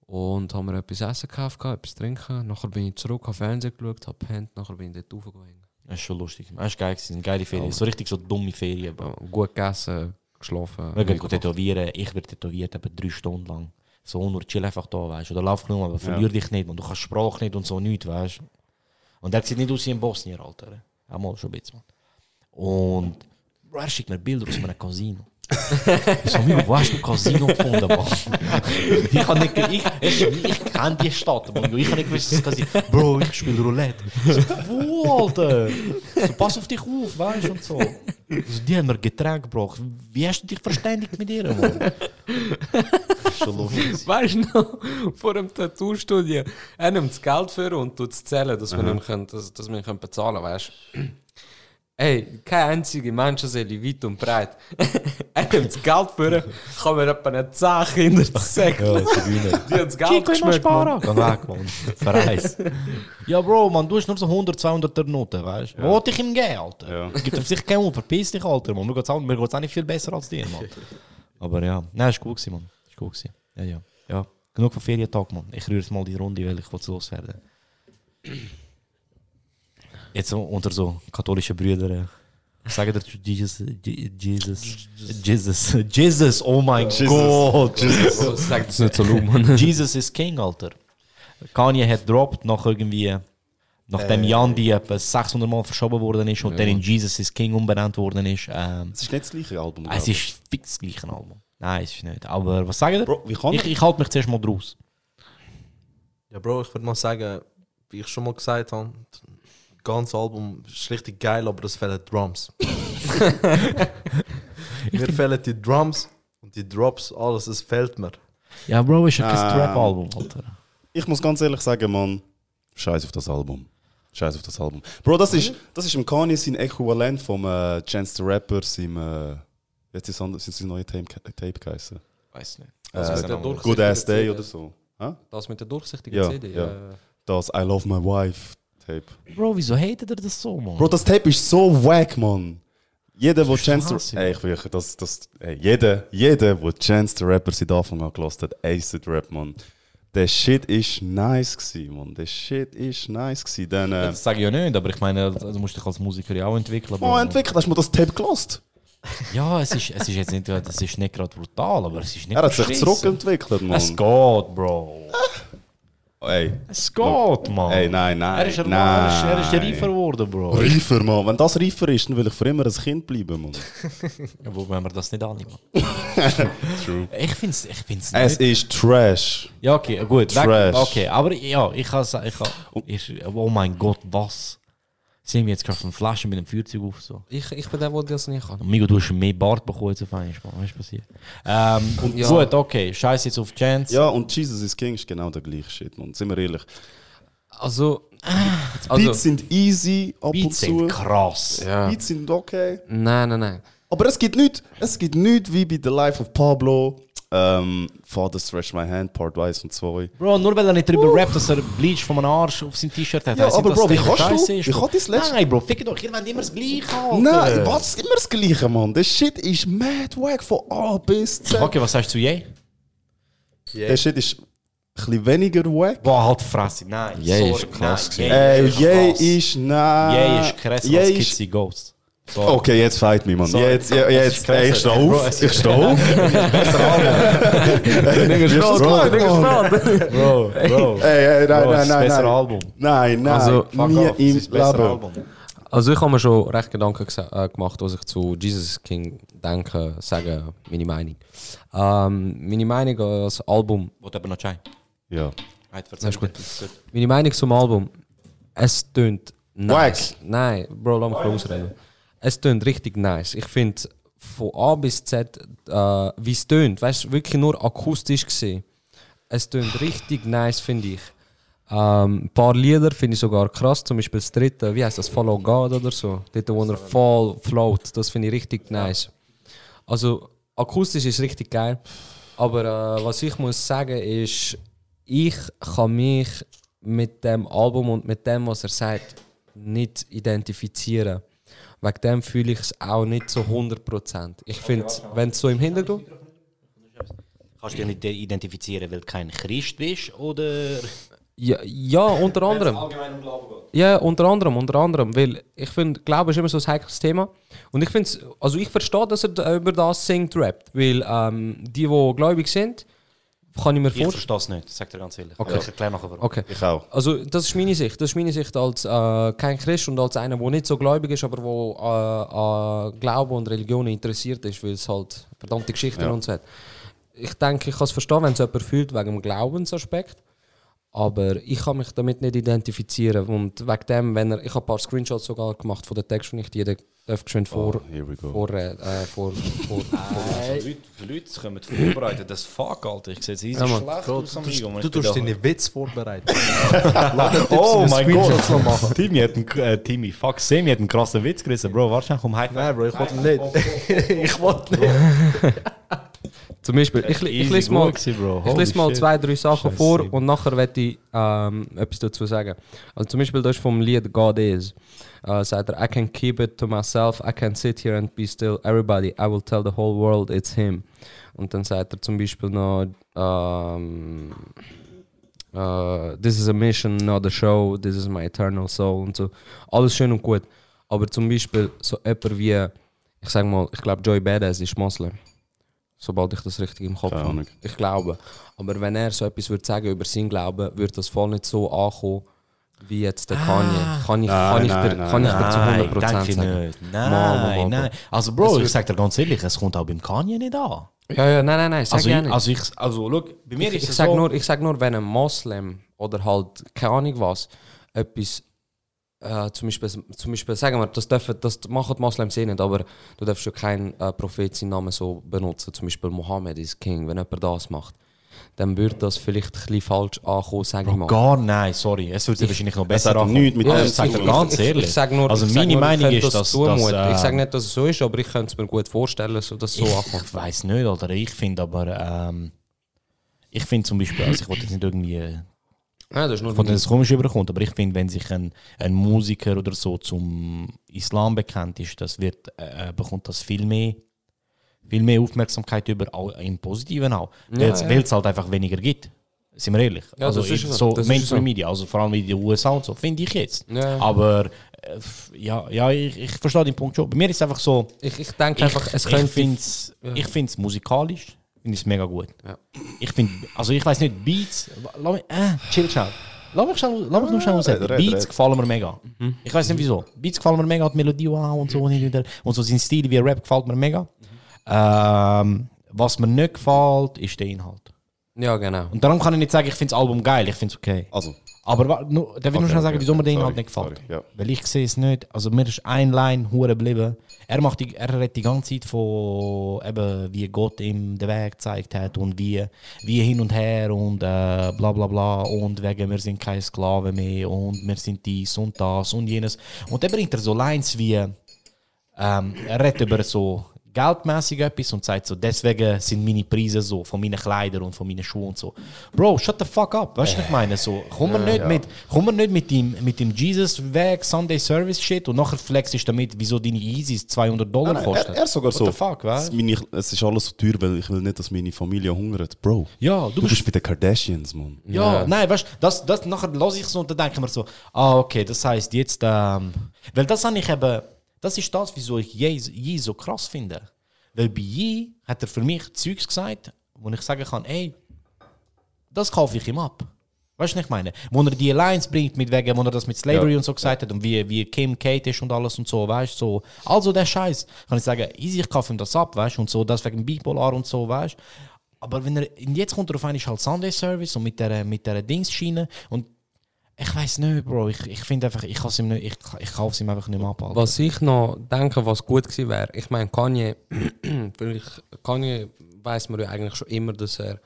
Und haben mir etwas essen gekauft, etwas trinken. Nachher bin ich zurück, habe Fernsehen geschaut, habe gepennt, nachher bin ich dort raufgegangen. Das ist geil, gewesen. geile Ferien. So richtig so dumme Ferien. Gegessen, geschlafen. Wir gehen nichts tätowieren. Ich werde tätowiert etwa drei Stunden lang. So nur chill einfach da, weißt du. Oder lauf nur, aber verlier dich nicht. Und du kannst Sprache nicht und so nichts, weißt du. Und er sieht nicht aus wie ein Bosnier, Alter. Einmal schon ein bisschen. Und er schickt mir Bilder aus einem Casino. So, wo hast du ein Casino gefunden, Mann? ich kann nicht, ich, ich, ich kenne die Stadt, Mann. Ich habe nicht gewusst, dass es Casino Bro, ich spiele Roulette. Ich so, wo, Alter? So, pass auf dich auf, weißt du, und so. Also, die haben mir Getränk gebracht. Wie hast du dich verständigt mit ihr, Mann? Das ist schon lustig. Weißt du noch, vor dem Tattoo-Studio, er nimmt das Geld für und tut es zählen, dass wir, nicht können, dass, dass wir ihn können bezahlen können, weißt du? Ey, keine einzige Menschenseele, weit und breit. er nimmt das Geld für, kann mir etwa nicht 10 Kinder säckeln. Ja. Die haben das Geld geschmeckt, Mann. Geh weg, Mann. Verreis. Ja, Bro, man, du hast nur so 100, 200 Noten, weißt du? Wo wollte ich ihm geben, Alter? Ja. Es gibt auf sich keinen Mund, verpiss dich, Alter, Mann. Mir geht's auch, mir geht's auch nicht viel besser als dir, Mann. Aber ja, nein, ist gut gewesen, Mann. Ist gut gewesen. Ja, ja. Ja, genug von Ferientag, Mann. Ich rühre jetzt mal die Runde, weil ich will loswerden. Jetzt unter so katholischen Brüdern. Sagen dir Jesus, Je- Jesus, Jesus, Jesus, oh mein Gott. Bro, Sag das nicht so laut, Mann. Jesus is King, Alter. Kanye hat dropped nach irgendwie, nachdem Yandi etwa 600 Mal verschoben worden ist und dann in Jesus is King umbenannt worden ist. Ähm, Es ist nicht das gleiche Album. es glaub ich. ist fix das gleiche Album. Nein, es ist nicht. Aber was sagen ihr? Bro, wie kann ich, ich halte mich zuerst mal draus. Ja, Bro, ich würde mal sagen, wie ich schon mal gesagt habe, ganze Album ist richtig geil, aber es fehlen Drums. mir fehlen die Drums und die Drops, alles, es fehlt mir. Ja, Bro, ist ja kein Ah. Trap-Album, Alter. Ich muss ganz ehrlich sagen, Mann, scheiß auf das Album. Scheiß auf das Album. Bro, das ist, das ist im Kanye sein Äquivalent vom äh, Chance the Rapper, seinem, äh, jetzt ist es sein neue Tape, Tape geheißen. Weiß nicht. Das mit der Äh, durchsichtigen Good Ass Day CD. oder so. Hä? Das mit der durchsichtigen Ja, CD. ja. äh, Das I Love My Wife Tape. Bro, wieso hatet ihr das so, Mann? Bro, das Tape ist so wack, man. Jeder, der Chance the Ey, ich wirklich, das, das, ey, jeder, jeder, der Chance the Rapper seit Anfang an gelassen hat, Acid Rap, man. Der Shit ist nice gsi, man. Der Shit ist nice gsi. Dann, äh, Das sage ich ja nicht, aber ich meine, du musst dich als Musiker ja auch entwickeln. Oh, entwickelt, hast du mir das Tape gelost? Ja, es ist, es ist jetzt nicht, es ist nicht gerade brutal, aber es ist nicht Er hat sich zurückentwickelt, man. Es geht, Bro. Ey, Es geht, Mann. ey, nein, nein. Er ist, er, nein. ist, er ist reifer geworden, Bro. Reifer, man. Wenn das reifer ist, dann will ich für immer ein Kind bleiben, man. Ja, wo wenn wir das nicht annehmen? True. Ich finde es ich find's Es nicht. ist Trash. Ja, okay, gut. Trash. Okay, aber ja, ich kann sagen, ich kann, ich, oh mein Gott, was? Sie haben jetzt gerade eine Flasche mit dem Feuerzeug auf. So. Ich, ich bin der, der das nicht kann. Und Migo, du hast mehr Bart bekommen jetzt auf einmal. Was ist passiert? Ähm, und Ja. Gut, okay, scheiß jetzt auf Chance. Ja, und Jesus is King ist genau der gleiche Shit, man. Sind wir ehrlich. Also, Beats also sind easy ab Beats und zu. sind krass. ja. Beats sind okay. Nein, nein, nein. Aber es gibt nichts, es gibt nichts wie bei The Life of Pablo, ähm, Father Stretch My Hand, Part 1 und 2. Bro, nur weil er nicht darüber rappt, dass er Bleach von einem Arsch auf seinem T-Shirt hat. Ja, aber nicht, dass Bro, wie das kannst du? scheiße ist, Wie Bro. kann das letzte- Nein, Bro, fick doch, ihr wollt immer das Gleiche, Alter. Nein, was? Immer das Gleiche, Mann. Der Shit ist mad wack von A bis Z. Okay, was sagst du zu Ye? Der Shit ist ein bisschen weniger wack. Boah, halt Fresse. Nein, sorry, ist krass Ey, Ye ist Ye krass. ist Ye als Kitsy Ghost. Sorry. Okay, jetzt fight me, man. Sorry. Jetzt, jetzt, ist ey, ich krasser. steh Bro, auf. Ich ist- steh auf. Digga, steht, Bro, Digga, Bro, Bro. Ey, ey, nein, Bro, nein, ist nein, besser. Album. Nein, nein, Also, nie im besser Leben. Album. Also ich habe mir schon recht Gedanken äh, gemacht, was ich zu Jesus King denke, sagen, meine Meinung. Ähm, meine Meinung als Album, Wollt aber noch Chai? Ja. Das ist gut. meine Meinung zum Album, es tönt nice. Nein, Bro, lass mich ausreden. Es tönt richtig nice. Ich finde von A bis Z, äh, wie es tönt, weißt wirklich nur akustisch gesehen. Es tönt richtig nice, finde ich. Ähm, ein paar Lieder finde ich sogar krass, zum Beispiel das dritte, wie heißt das, Follow God oder so. Dort, wo er voll float, das finde ich richtig nice. Also akustisch ist richtig geil. Aber äh, was ich muss sagen ist, ich kann mich mit dem Album und mit dem, was er sagt, nicht identifizieren. Wegen dem fühle ich es auch nicht so 100%. Ich finde, wenn es so im Hintergrund. Kannst du dich nicht identifizieren, weil du kein Christ bist? Oder. Ja, ja unter anderem. Ja, unter anderem, unter anderem, weil ich finde, Glaube ist immer so ein heikles Thema. Und ich finde, also ich verstehe, dass er über das singt, rappt, weil ähm, die, die gläubig sind, kann ich mir Ich vorstellen. verstehe es nicht, sag dir ganz ehrlich. Okay. Ich erkläre nachher warum. Okay. Ich auch. Also das ist meine Sicht. Das ist meine Sicht als äh, kein Christ und als einer, der nicht so gläubig ist, aber der äh, an Glauben und Religion interessiert ist, weil es halt verdammte Geschichten Ja. und so hat. Ich denke, ich kann es verstehen, wenn es jemand fühlt wegen dem Glaubensaspekt. Aber ich kann mich damit nicht identifizieren. Und wegen dem, wenn er. Ich habe ein paar Screenshots sogar gemacht von den Texten, die ich dir darf geschwind vor. Oh, here we go. vor, äh, äh, vor, vor, Hey, Leute, Leute kommen vorbereitet. Das Fuck, Alter. Ich sehe es easy Ja, schlecht aus, du, amigo. du, du tust deine Witz vorbereiten. Oh mein Gott. Timmy hat einen, äh, Timmy, fuck, Semi hat einen krassen Witz gerissen, Bro. Warte schnell, komm, High Nein, Bro, ich wollte nicht. ich wollte nicht. Zum Beispiel, ich, ich lese mal, ich lese mal zwei, drei Sachen Scheiße. vor und nachher werde ich ähm, etwas dazu sagen. Also zum Beispiel das ist vom Lied God Is. Äh, sagt er, I can keep it to myself, I can sit here and be still. Everybody, I will tell the whole world it's him. Und dann sagt er zum Beispiel noch, ähm, äh, this is a mission, not a show, this is my eternal soul und so. Alles schön und gut. Aber zum Beispiel so jemand wie, ich sag mal, ich glaube Joey Badass ist Moslem. Sobald ich das richtig im Kopf habe. Ich glaube. Aber wenn er so etwas würde sagen über sein Glauben, würde das voll nicht so ankommen, wie jetzt der Kanye. Kann ich, kann ich, Nein, dir, nein, kann ich dir zu Nein, 100% denke ich sagen. nicht. Mal, mal, mal, Nein, mal. nein. Also, Bro, ich sag dir ganz ehrlich, es kommt auch beim Kanye nicht an. Ja, ja, nein, nein, nein, sag Also, ja ich, nicht. also, ich, also, look, bei mir ich, ist ich, es sag so... nur, ich sag nur, wenn ein Moslem oder halt keine Ahnung was, etwas, äh, zum, Beispiel, zum Beispiel, sagen wir, das, dürfen, das machen die Moslems eh nicht, aber du darfst ja keinen äh, Prophet seinen Namen so benutzen, zum Beispiel Mohammed ist King, wenn jemand das macht, dann würde das vielleicht ein bisschen falsch ankommen, sage ich mal. Gar nein, sorry. Es würde Ich- wahrscheinlich noch Es besser ankommen. nichts mit Also, dem ich sag zu dir tun. ganz ich, ich, ehrlich. ich sag nur, also meine nur, Meinung ich ist, dass... dass ich sage ähm, nicht, dass es so ist, aber ich könnte es mir gut vorstellen, dass das so ankommt. Ich weiß nicht, Alter. Ich finde aber... Ähm, ich finde zum Beispiel... Also ich wollte jetzt nicht irgendwie... äh, Ja, das ist nur von das komisch überkommt, aber ich finde, wenn sich ein, ein Musiker oder so zum Islam bekannt ist, das wird, äh, bekommt das viel mehr, viel mehr Aufmerksamkeit über, auch im Positiven auch, weil Ja, ja. es halt einfach weniger gibt. Sind wir ehrlich? Ja, also das ist in- so. Mainstream so. Media, also vor allem in den USA und so, finde ich jetzt. Ja. Aber äh, ja, ja ich, ich verstehe den Punkt schon. Bei mir ist es einfach so, Ich, ich denke einfach, es ich finde es musikalisch finde ich mega gut. Ja. Ich finde, also ich weiß nicht, Beats, lass mich, äh, chill schnell. Lass mich, schnell, lass mich nur schnell red, Beats red. gefallen mir mega. Ich weiß nicht wieso. Beats gefallen mir mega, die Melodie auch und so und, hin und so sein Stil wie Rap gefällt mir mega. Ähm, was mir nicht gefällt, ist der Inhalt. Ja, genau. Und darum kann ich nicht sagen, ich finde das Album geil, ich finde es okay. Also, Aber nur, darf ich nur schnell sagen, wieso mir der Inhalt nicht gefällt? sorry, ja. Weil ich sehe es nicht. Also mir ist ein Line hure geblieben. Er macht die, er redet die ganze Zeit von eben, wie Gott ihm den Weg gezeigt hat und wie, wie hin und her und äh, bla bla bla und wegen wir sind keine Sklaven mehr und wir sind dies und das und jenes. Und dann bringt er so Lines wie ähm, er redet über so geldmäßig etwas und sagt so, deswegen sind meine Preise so, von meinen Kleidern und von meinen Schuhen und so. Bro, shut the fuck up, weißt du, was ich meine? So, komm mir nicht, mit, komm mir nicht mit dem, mit dem Jesus-Weg, Sunday Service Shit und nachher flexest damit, wieso deine Yeezys 200 Dollar Nein, nein, kosten. er, er sogar What so. the fuck, es, weißt meine, es ist alles so teuer, weil ich will nicht, dass meine Familie hungert. Bro, Ja, du, bist bei den Kardashians, Mann. Ja, nein, weißt du, das, das, nachher lasse ich so und dann denke ich mir so, ah, okay, das heißt jetzt, ähm, weil das habe ich eben, das ist das, wieso ich Ye, so krass finde. Weil bei Ye hat er für mich Zeugs gesagt, wo ich sagen kann, ey, das kaufe ich ihm ab. Weißt du, was ich meine? Wo er die Alliance bringt, mit wegen, wo er das mit Slavery Ja. und so gesagt hat und wie, wie Kim Kate ist und alles und so, weißt du, so. Also der Scheiß, kann ich sagen, easy, ich kaufe ihm das ab, weißt du, und so, das wegen Bipolar und so, weißt du. Aber wenn er, jetzt kommt er auf einmal halt Sunday Service und mit der, mit der Dingsschiene und ich weiß nicht, Bro, ich, ich finde einfach, ich, kann's ihm nicht, ich, ich es ihm einfach nicht mehr ab. Alter. Was ich noch denke, was gut gewesen wäre, ich meine, Kanye, Kanye weiß man ja eigentlich schon immer, dass er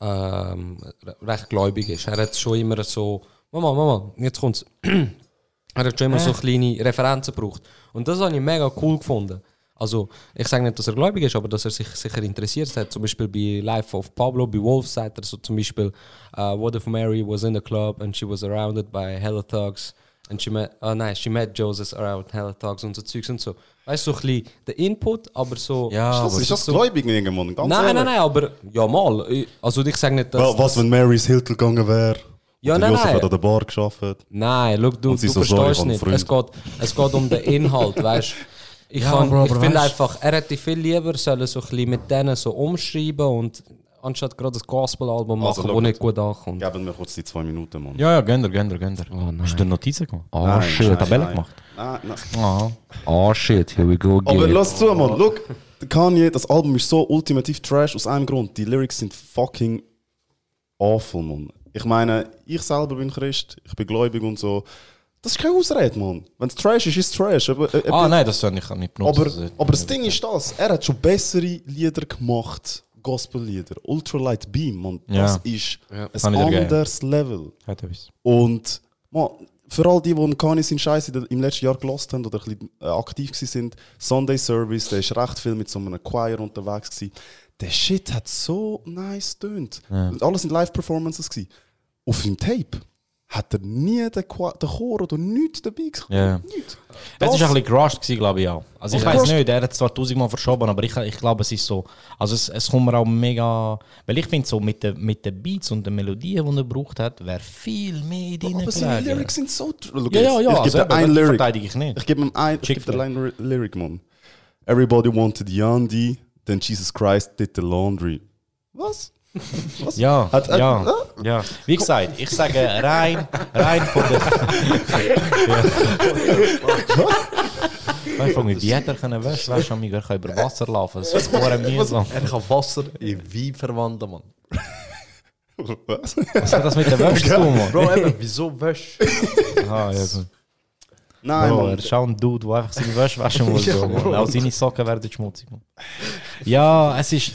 ähm, re- recht gläubig ist. Er hat schon immer so, Mama, Mama, jetzt kommt's. er hat schon immer so kleine Referenzen gebraucht. Und das habe ich mega cool gefunden. Also, ich sage nicht, dass er gläubig ist, aber dass er sich sicher interessiert hat. Zum Beispiel bei Life of Pablo, bei Wolf sagt er so zum Beispiel, uh, What if Mary was in the club and she was surrounded by hella thugs and she met, oh nein, she met Joseph around hella thugs und so Zeugs und so. Weißt du, so ein bisschen der Input, aber so... ja, Das aber ist das so- gläubig irgendwann, ganz Nein, ehrlich. nein, nein, aber ja mal. Also ich sage nicht, dass... Well, was, wenn Mary's Hilton gegangen wäre? Ja, Und nein, Josef nein. hat an der Bar geschafft. Nein, schau, du, du so, verstehst nicht. Es geht, es geht um den Inhalt, weißt Ich, Ja, kann- Bro, ich finde einfach, er hätte viel lieber sollen so ein bisschen mit denen so umschreiben und anstatt gerade ein Gospel-Album machen, Also, das nicht gut ankommt. Geben wir kurz die zwei Minuten, Mann. Ja, ja, gönner, gönner, gönner. Oh, nein. Hast du Notizen gemacht? Oh Nein, shit. nein, Tabelle nein. gemacht? Nein, nein. Ah. Oh shit, here we go again. Aber lass zu, Mann. Look, der Kanye, das Album ist so ultimativ trash aus einem Grund. Die Lyrics sind fucking awful, Mann. Ich meine, ich selber bin Christ, ich bin gläubig und so. Das ist keine Ausrede, Mann. Wenn es Trash ist, ist es Trash. Aber, äh, Ah, nein, das soll ich nicht benutzen. aber, aber das Ding ist das, er hat schon bessere Lieder gemacht, Gospel-Lieder. Ultralight Beam, und das Ja. ist Ja. Kann ein anderes Level. Hat etwas. Und man, für all die, die im Kani sind Scheiße im letzten Jahr gelost haben oder ein bisschen äh, aktiv sind, Sunday Service, der ist recht viel mit so einem Choir unterwegs gewesen. Der Shit hat so nice tönt. Ja. Und alles sind Live-Performances gewesen. Auf dem Tape hat er nie den, Qua- den Chor oder nichts dabei gehabt. Ja. Nichts. Es war Das- ein bisschen gerusht, glaube ich auch. Also ich weiß nicht, er hat es zwar tausendmal verschoben, aber ich, ich glaube, es ist so. Also es, es kommt mir auch mega. Weil ich finde, so mit den mit den Beats und den Melodien, die er gebraucht hat, wäre viel mehr drin Aber seine. Lyrics sind so. Look Ja, ja, ja. Ich also gebe die Lyric. verteidige ich nicht. Ich gebe ihm ein, ich gebe dir Chick-fil-A. ein Lyric, man. Everybody wanted Yandi, then Jesus Christ did the laundry. Was? Was? Ja, Hat- hat- ja, ah? ja. Wie gesagt, ich sage rein, rein von der. ja. Ich frage mich, wie hat er können waschen? Weißt du, er kann über Wasser laufen. Das ist mühsam. Er kann Wasser in Wein verwandeln, Mann. Was? Was hat das mit der Wäsche zu tun, Mann? Bro, eben, wieso wäsch? Ah, ja, gut. Nein, Bro, Mann. er ist auch ein Dude, der einfach seine Wäsche waschen muss. Ja, so, Mann. Auch seine Socken werden schmutzig. Mann. Ja, es ist.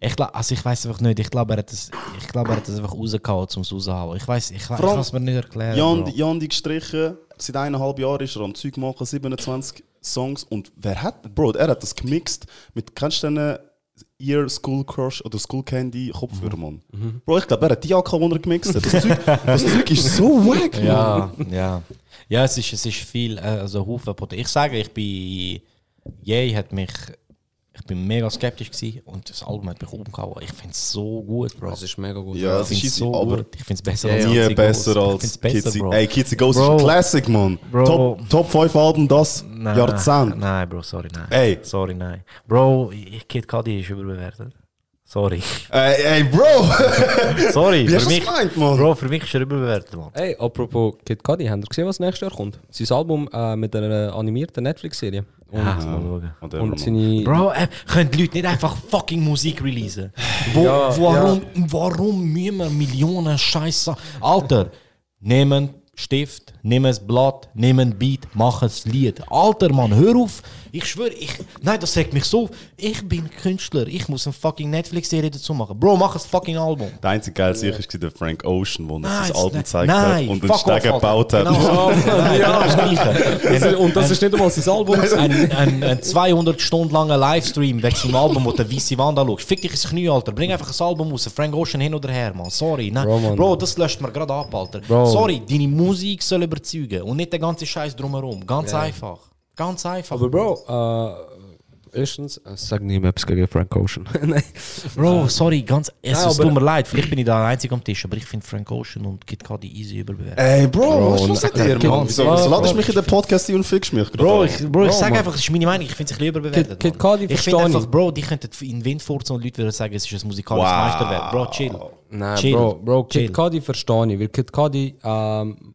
Ich, also ich weiß einfach nicht. Ich glaube, er hat das, ich glaube, er hat das einfach rausgehauen, um es rauszuhauen. Ich weiß, ich, kann es mir nicht erklären. Yandi, Bro. Yandi gestrichen, seit eineinhalb Jahren ist er am Zeug machen, 27 Songs. Und wer hat, Bro, er hat das gemixt mit, kennst du den Ear School Crush oder School Candy Kopfhörer, Mann? Bro, ich glaube, er hat die AK, die er gemixt hat. Das Zeug, das Zeug ist so wack. Ja, ja. Ja, es ist, es ist viel, äh, also Haufen. Ich sage, ich bin. Jay hat mich. Ich bin mega skeptisch gewesen und das Album hat mich umgehauen. Ich finde es so gut, Bro. Das ist mega gut. Ja, ich finde ist es so aber gut. Ich finde es besser nie als Kitsy besser als find's besser, Kitsy. Bro. Ey, Kitsy Ghost ist ein Classic, Mann. Top, Top 5 Alben das Nein, Jahrzehnt. Nein, Bro, sorry, nein. Ey. Sorry, nein. Bro, ich Kid Cudi ist überbewertet. Sorry. Ey, ey, Bro! Sorry, Wie hast für du mich. das gemeint, Mann? Bro, für mich ist er überbewertet, Mann. Hey, apropos Kid Cudi, habt ihr gesehen, was nächstes Jahr kommt? Sein Album äh, mit einer animierten Netflix-Serie. Und, Ja, mal schauen. Whatever, und Mann. seine... Bro, äh, können die Leute nicht einfach fucking Musik releasen? Wo, Ja, warum, warum müssen wir Millionen Scheiße. Alter, nehmen Stift, nehmen ein Blatt, nehmen ein Beat, machen ein Lied. Alter, Mann, hör auf. Ich schwöre, ich. Nein, das sagt mich so. Ich bin Künstler, ich muss eine fucking Netflix-Serie dazu machen. Bro, mach ein fucking Album. Der einzige geile sicher war der Frank Ocean, der uns das Album gezeigt hat und den Steg gebaut hat. Genau. ja, das ist- und das ist nicht einmal sein Album. Ein, ein, ein 200 Stunden langer Livestream wegen seinem Album, wo der weiße Wand anschaust. Fick dich ins Knie, Alter. Bring einfach ein Album raus. Frank Ocean hin oder her, man. Sorry. Nein. Bro, Bro, Mann. das löscht mir gerade ab, Alter. Bro. Sorry, deine Musik soll überzeugen und nicht der ganze Scheiß drumherum. Ganz einfach. Ganz einfach. Aber Bro, äh, erstens, äh, sag nie mehr etwas gegen Frank Ocean. Nein. Bro, sorry, ganz. Es, Nein, tut mir leid, vielleicht bin ich da einzig am Tisch, aber ich finde Frank Ocean und Kid Cudi easy überbewertet. Ey, Bro, Bro, was ist los mit dir, Mann? Wieso, Bro. ladest du mich in den Podcast ein und fickst mich gerade? Bro, ich, Bro, ich Mann. einfach, das ist meine Meinung, ich finde es ein bisschen überbewertet. Kid- Kid. Cudi ich verstehe finde einfach. Bro, die könnten in Wind furzen und Leute würden sagen, es ist ein musikalisches Wow. Meisterwerk. Bro, chill. Nein, Chill. Bro, Bro, Kid. Cudi verstehe ich, weil Kid Cudi, ähm,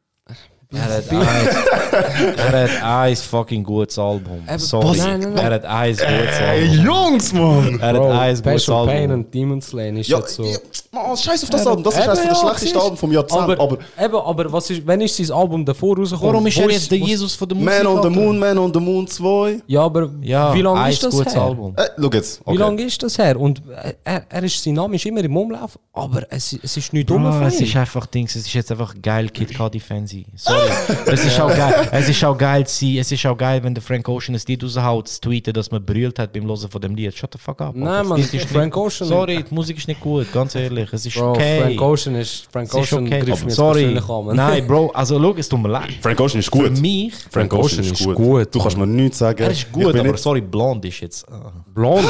Er hat, eins, er hat ein fucking gutes Album. Eben, Sorry. nein, nein, nein. Er hat ein gutes Ey, Album. Jungs, Mann! Er hat ein gutes Special Pain Album. und Demon Slayer ist Ja, jetzt so... ja, scheiß auf das Album. Das ist eben, eines der ja, schlechtesten. Alben vom Jahrzehnt. Aber, Aber, eben, aber was ist, wenn ist sein Album davor rausgekommen? Warum ist er jetzt der Jesus von der Musik? Man on the? Moon, Man on the Moon 2. Ja, aber Ja, wie lange ein ist das gutes her? Album. Äh, schau jetzt. Wie Okay. lange ist das her? Und äh, er, er ist, sein Name ist immer im Umlauf, aber es, es ist nicht dumm es ist einfach Dings, es ist jetzt einfach geil, Kid Cudi Fan sein. Sorry. Es ist auch geil, es ist auch geil sein, es ist auch geil, wenn der Frank Ocean ein Lied raushaut, zu tweeten, dass man brüllt hat beim Hören von dem Lied. Shut the fuck up. Nein, ist Frank nicht, Ocean- Sorry, die Musik ist nicht gut, ganz ehrlich. Es ist Bro, okay. Frank Ocean ist. Frank es ist Ocean okay. griff mir Sorry. an. Nein, Bro, also schau, es tut mir leid. Frank Ocean ist Für gut. mich, Frank Ocean ist gut. gut, Du kannst mir nichts sagen. er ist gut, aber nicht- sorry, blond ist jetzt. ah. Blond.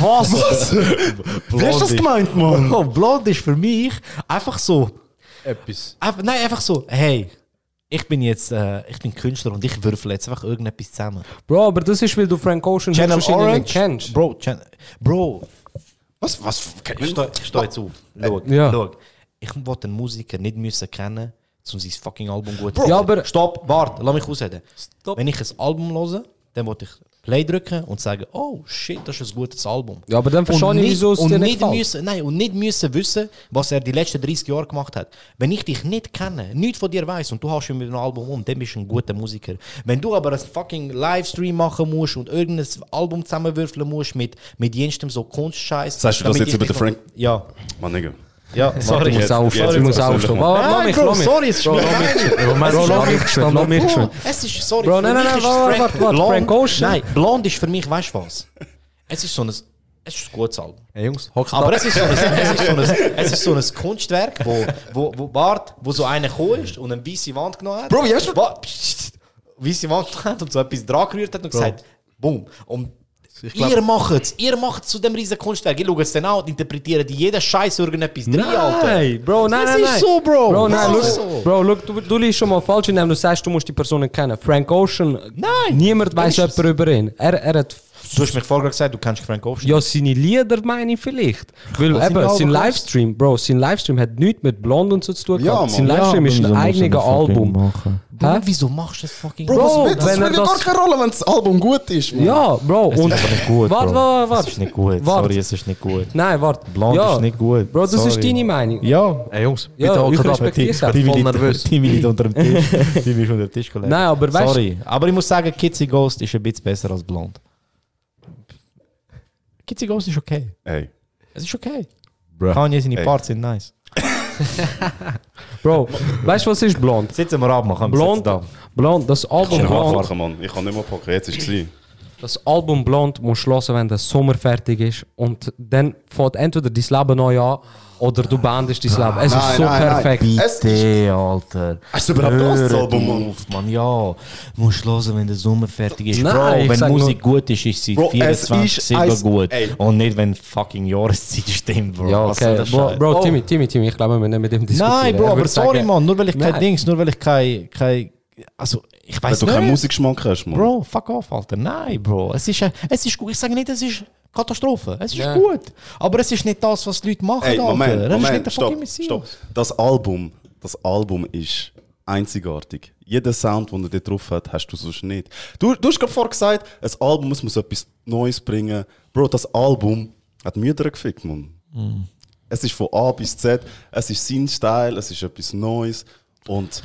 Was? Wie hast du das gemeint, Mann? Bro, blond ist für mich einfach so. Etwas. Einfach, nein, einfach so, hey, ich bin jetzt, äh, ich bin Künstler und ich würfel jetzt einfach irgendetwas zusammen. Bro, aber das ist, weil du Frank Ocean Channel nicht Orange, kennst. Bro, Chan Bro, Was? Was? ich stehe steh jetzt auf. Schau, Ja. schau. Ich wollte einen Musiker nicht müssen kennen, um sein fucking Album gut zu Ja, finden. aber- Stopp, warte, lass mich ausreden. Stopp. Wenn ich ein Album höre, dann wollte ich Play drücken und sagen, oh shit, das ist ein gutes Album. Ja, aber dann verstehe Und ich, nicht- wieso es und dir nicht nicht müssen, nein, und nicht müssen wissen, was er die letzten 30 Jahre gemacht hat. Wenn ich dich nicht kenne, nichts von dir weiß und du hast schon mit einem Album um, dann bist du ein guter Musiker. Wenn du aber einen fucking Livestream machen musst und irgendein Album zusammenwürfeln musst mit, mit jenstem so Kunstscheiß. Sagst du das jetzt über den Frank? Ja. Mann, Nigga. Ja, sorry. Ich muss aufstehen, ich muss aufstehen. Warte, lass mich, lass mich. sorry, es ist mir geschwind. es ist, sorry. Bro, nein, nein, nein, warte, warte, Frank Ocean? Nein, Blond ist für mich, weißt du was? Es ist so ein, es ist ein gutes Album. Hey Jungs, Aber ab. es ist so ein, es ist so ein, es ist so ein Kunstwerk, wo, wo, wo, wart, wo so einer gekommen ist und eine weiße Wand genommen hat. Bro, wie hast du-. Weiße Wand genommen hat und so etwas dran gerührt hat und gesagt, boom. Und glaub- ihr macht es, ihr macht es zu dem riesen Kunstwerk. Ich schaue es dann an und interpretiere die jeden Scheiß irgendetwas rein, Alter. Nein, Bro, nein, Das nein, ist nein. so, Bro. Bro, nein, Das ist look, so. Bro, look, du, du liest schon mal falsch, indem du sagst, du musst die Person kennen. Frank Ocean, Nein, niemand das weiß jemand über ihn. Er, er hat Du hast mir vorher gesagt, du kennst Frank Ocean. ja seine Lieder, meine ich vielleicht. Weil Was eben, die sein Livestream, Bro, sein Livestream hat nichts mit Blond und so zu tun Ja, gehabt. Sein Mann. Livestream ist ein eigenes Album. Bro, Hä? wieso machst du das fucking Bro, Bro, das wenn spielt gar keine Rolle, wenn das Album gut ist, Mann. Ja, Bro, Es und... ist aber nicht gut, Warte, warte, warte. Es ist nicht gut. Warte. Sorry, es ist nicht gut. Nein, warte. Blond ja. ist nicht gut. Bro, das ist Sorry. deine Meinung. Ja. Hey Jungs, Ja, bitte ich hockt ab. respektiere es. Ich bin voll nervös. Timmy liegt unter dem Tisch. Timmy ist unter den Tisch gelegt. Nein, aber weißt- Sorry. Aber ich muss sagen, Kitsy Ghost ist ein bisschen besser als Blond. Kitsy Ghost ist okay. Ey. Es ist okay. Bruh. Kanye, seine Ey. Parts sind nice. Bro, weißt du, was ist Blond? Sitzen wir ab, machen wir Blond, da. Blond, das Ich Album kann Blond, abfahren, Mann. Ich kann nicht mehr packen. Jetzt ist es. Das Album Blond musst du hören, wenn der Sommer fertig ist. Und dann fängt entweder dein Leben neu an oder du beendest dein Leben. Es Nein, ist so nein, nein. perfekt. Es Bitte, Alter. Hast du überhaupt das Album, auf, Mann. Ja, musst hören, wenn der Sommer fertig ist. Nein, Bro, wenn Musik gut ist, ist sie Bro, es 24 ist 7 eins- gut. Ey. Und nicht, wenn fucking Jahreszeit stimmt, Bro. Ja, okay. Bro? Bro Timmy, Timmy, Timmy, ich glaube, wir nicht mit dem diskutieren. Nein, Bro, Er aber sorry, Mann. Nur weil ich kein Nein. Dings, nur weil ich kein. kein also, ich weiß du nicht. keinen Musikgeschmack hast, Mann. Bro, fuck off, Alter. Nein, Bro. Es ist, äh, es ist gut. Ich sage nicht, es ist Katastrophe. Es ist Ja. gut. Aber es ist nicht das, was die Leute machen, Ey, Alter. Moment, das ist nicht Moment, der stopp, fucking Messias. stopp. Das Album, das Album ist einzigartig. Jeder Sound, den er dort drauf hat, hast du sonst nicht. Du, du hast gerade vorher gesagt, ein Album es muss etwas Neues bringen. Bro, das Album hat Mütter gefickt, Mann. Mm. Es ist von A bis Z, es ist sein Style, es ist etwas Neues und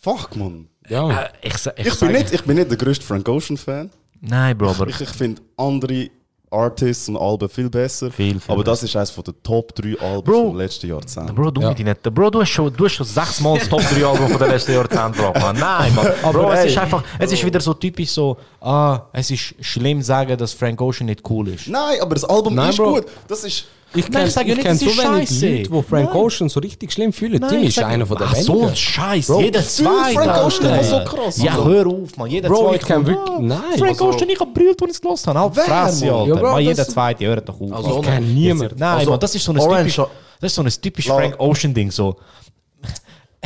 fuck, Mann. Ja. Äh, ich, Ich, sag- bin nicht, ich bin nicht der größte Frank Ocean Fan. Nein, Bro, aber. Ich, ich finde andere Artists und Alben viel besser. Viel, viel aber das ist eines den Top 3 Alben Bro. vom letzten Jahrzehnt. Bro, du Ja. mit nicht. Bro, du hast schon, du hast schon sechsmal das Top 3 Album von der letzten Jahrzehnte gebracht, Mann. Nein, Mann. Bro, es ey. ist einfach, es ist wieder so typisch so, ah, es ist schlimm sagen, dass Frank Ocean nicht cool ist. Nein, aber das Album Nein, ist Bro. gut. Das ist. Ich kenne ja ich kenn so wenig. Leute, die Frank Nein. Ocean so richtig schlimm fühlen. Nein, ich ist einer von der Ach, so ein Scheiß. Jeder zweite. Frank Ocean immer so krass, Ja, hör auf, man. Jeder Bro, zweite. ich kenn kommt, wirklich- nein. Frank Also- Ocean, ich hab brillt, als ich es gelost habe. Wer, Fresse? Alter. Man, jeder zweite, hört doch auf. Also. Ich kenn niemand. Nein, Also, das ist so ein typisch, das ist so ein typisch. Frank Ocean Ding. So.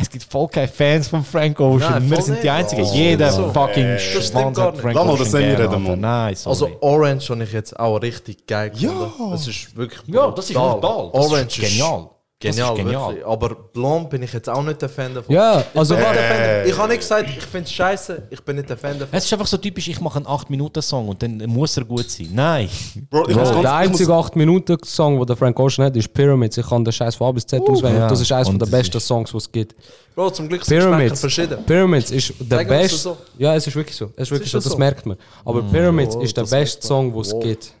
Es gibt voll keine Fans von Frank Ocean. Nein, Wir voll sind nicht. die Einzigen. Oh, Jeder so. fucking stimmt Schwanz gar hat nicht. Frank Lass mal Ocean das gerne, reden, Alter. Mann. Nein, sorry. Also Orange habe ich jetzt auch richtig geil Ja. gefunden. Das ist wirklich ja, das ist brutal. Das ist Orange genial. Das ist Genial, genial. wirklich. Aber Blond bin ich jetzt auch nicht der Fan davon. Ja, also ich. Fan. ich habe nicht gesagt, ich finde es scheiße, ich bin nicht der Fan davon. Es ist einfach so typisch, ich mache einen 8-Minuten-Song und dann muss er gut sein. Nein. Bro, ich Bro, der einzige 8-Minuten-Song, den der Frank Ocean hat, ist Pyramids. Ich kann den Scheiß von A bis Z auswählen. ja. Das ist eines der besten ist- Songs, die es gibt. Bro, zum Glück sind Pyramids. verschieden. Pyramids ist der es beste. so. Ja, es ist wirklich so. Es ist wirklich ist so. ja Das so. merkt man. Aber Pyramids oh, ist der beste Song, den es Wow. gibt.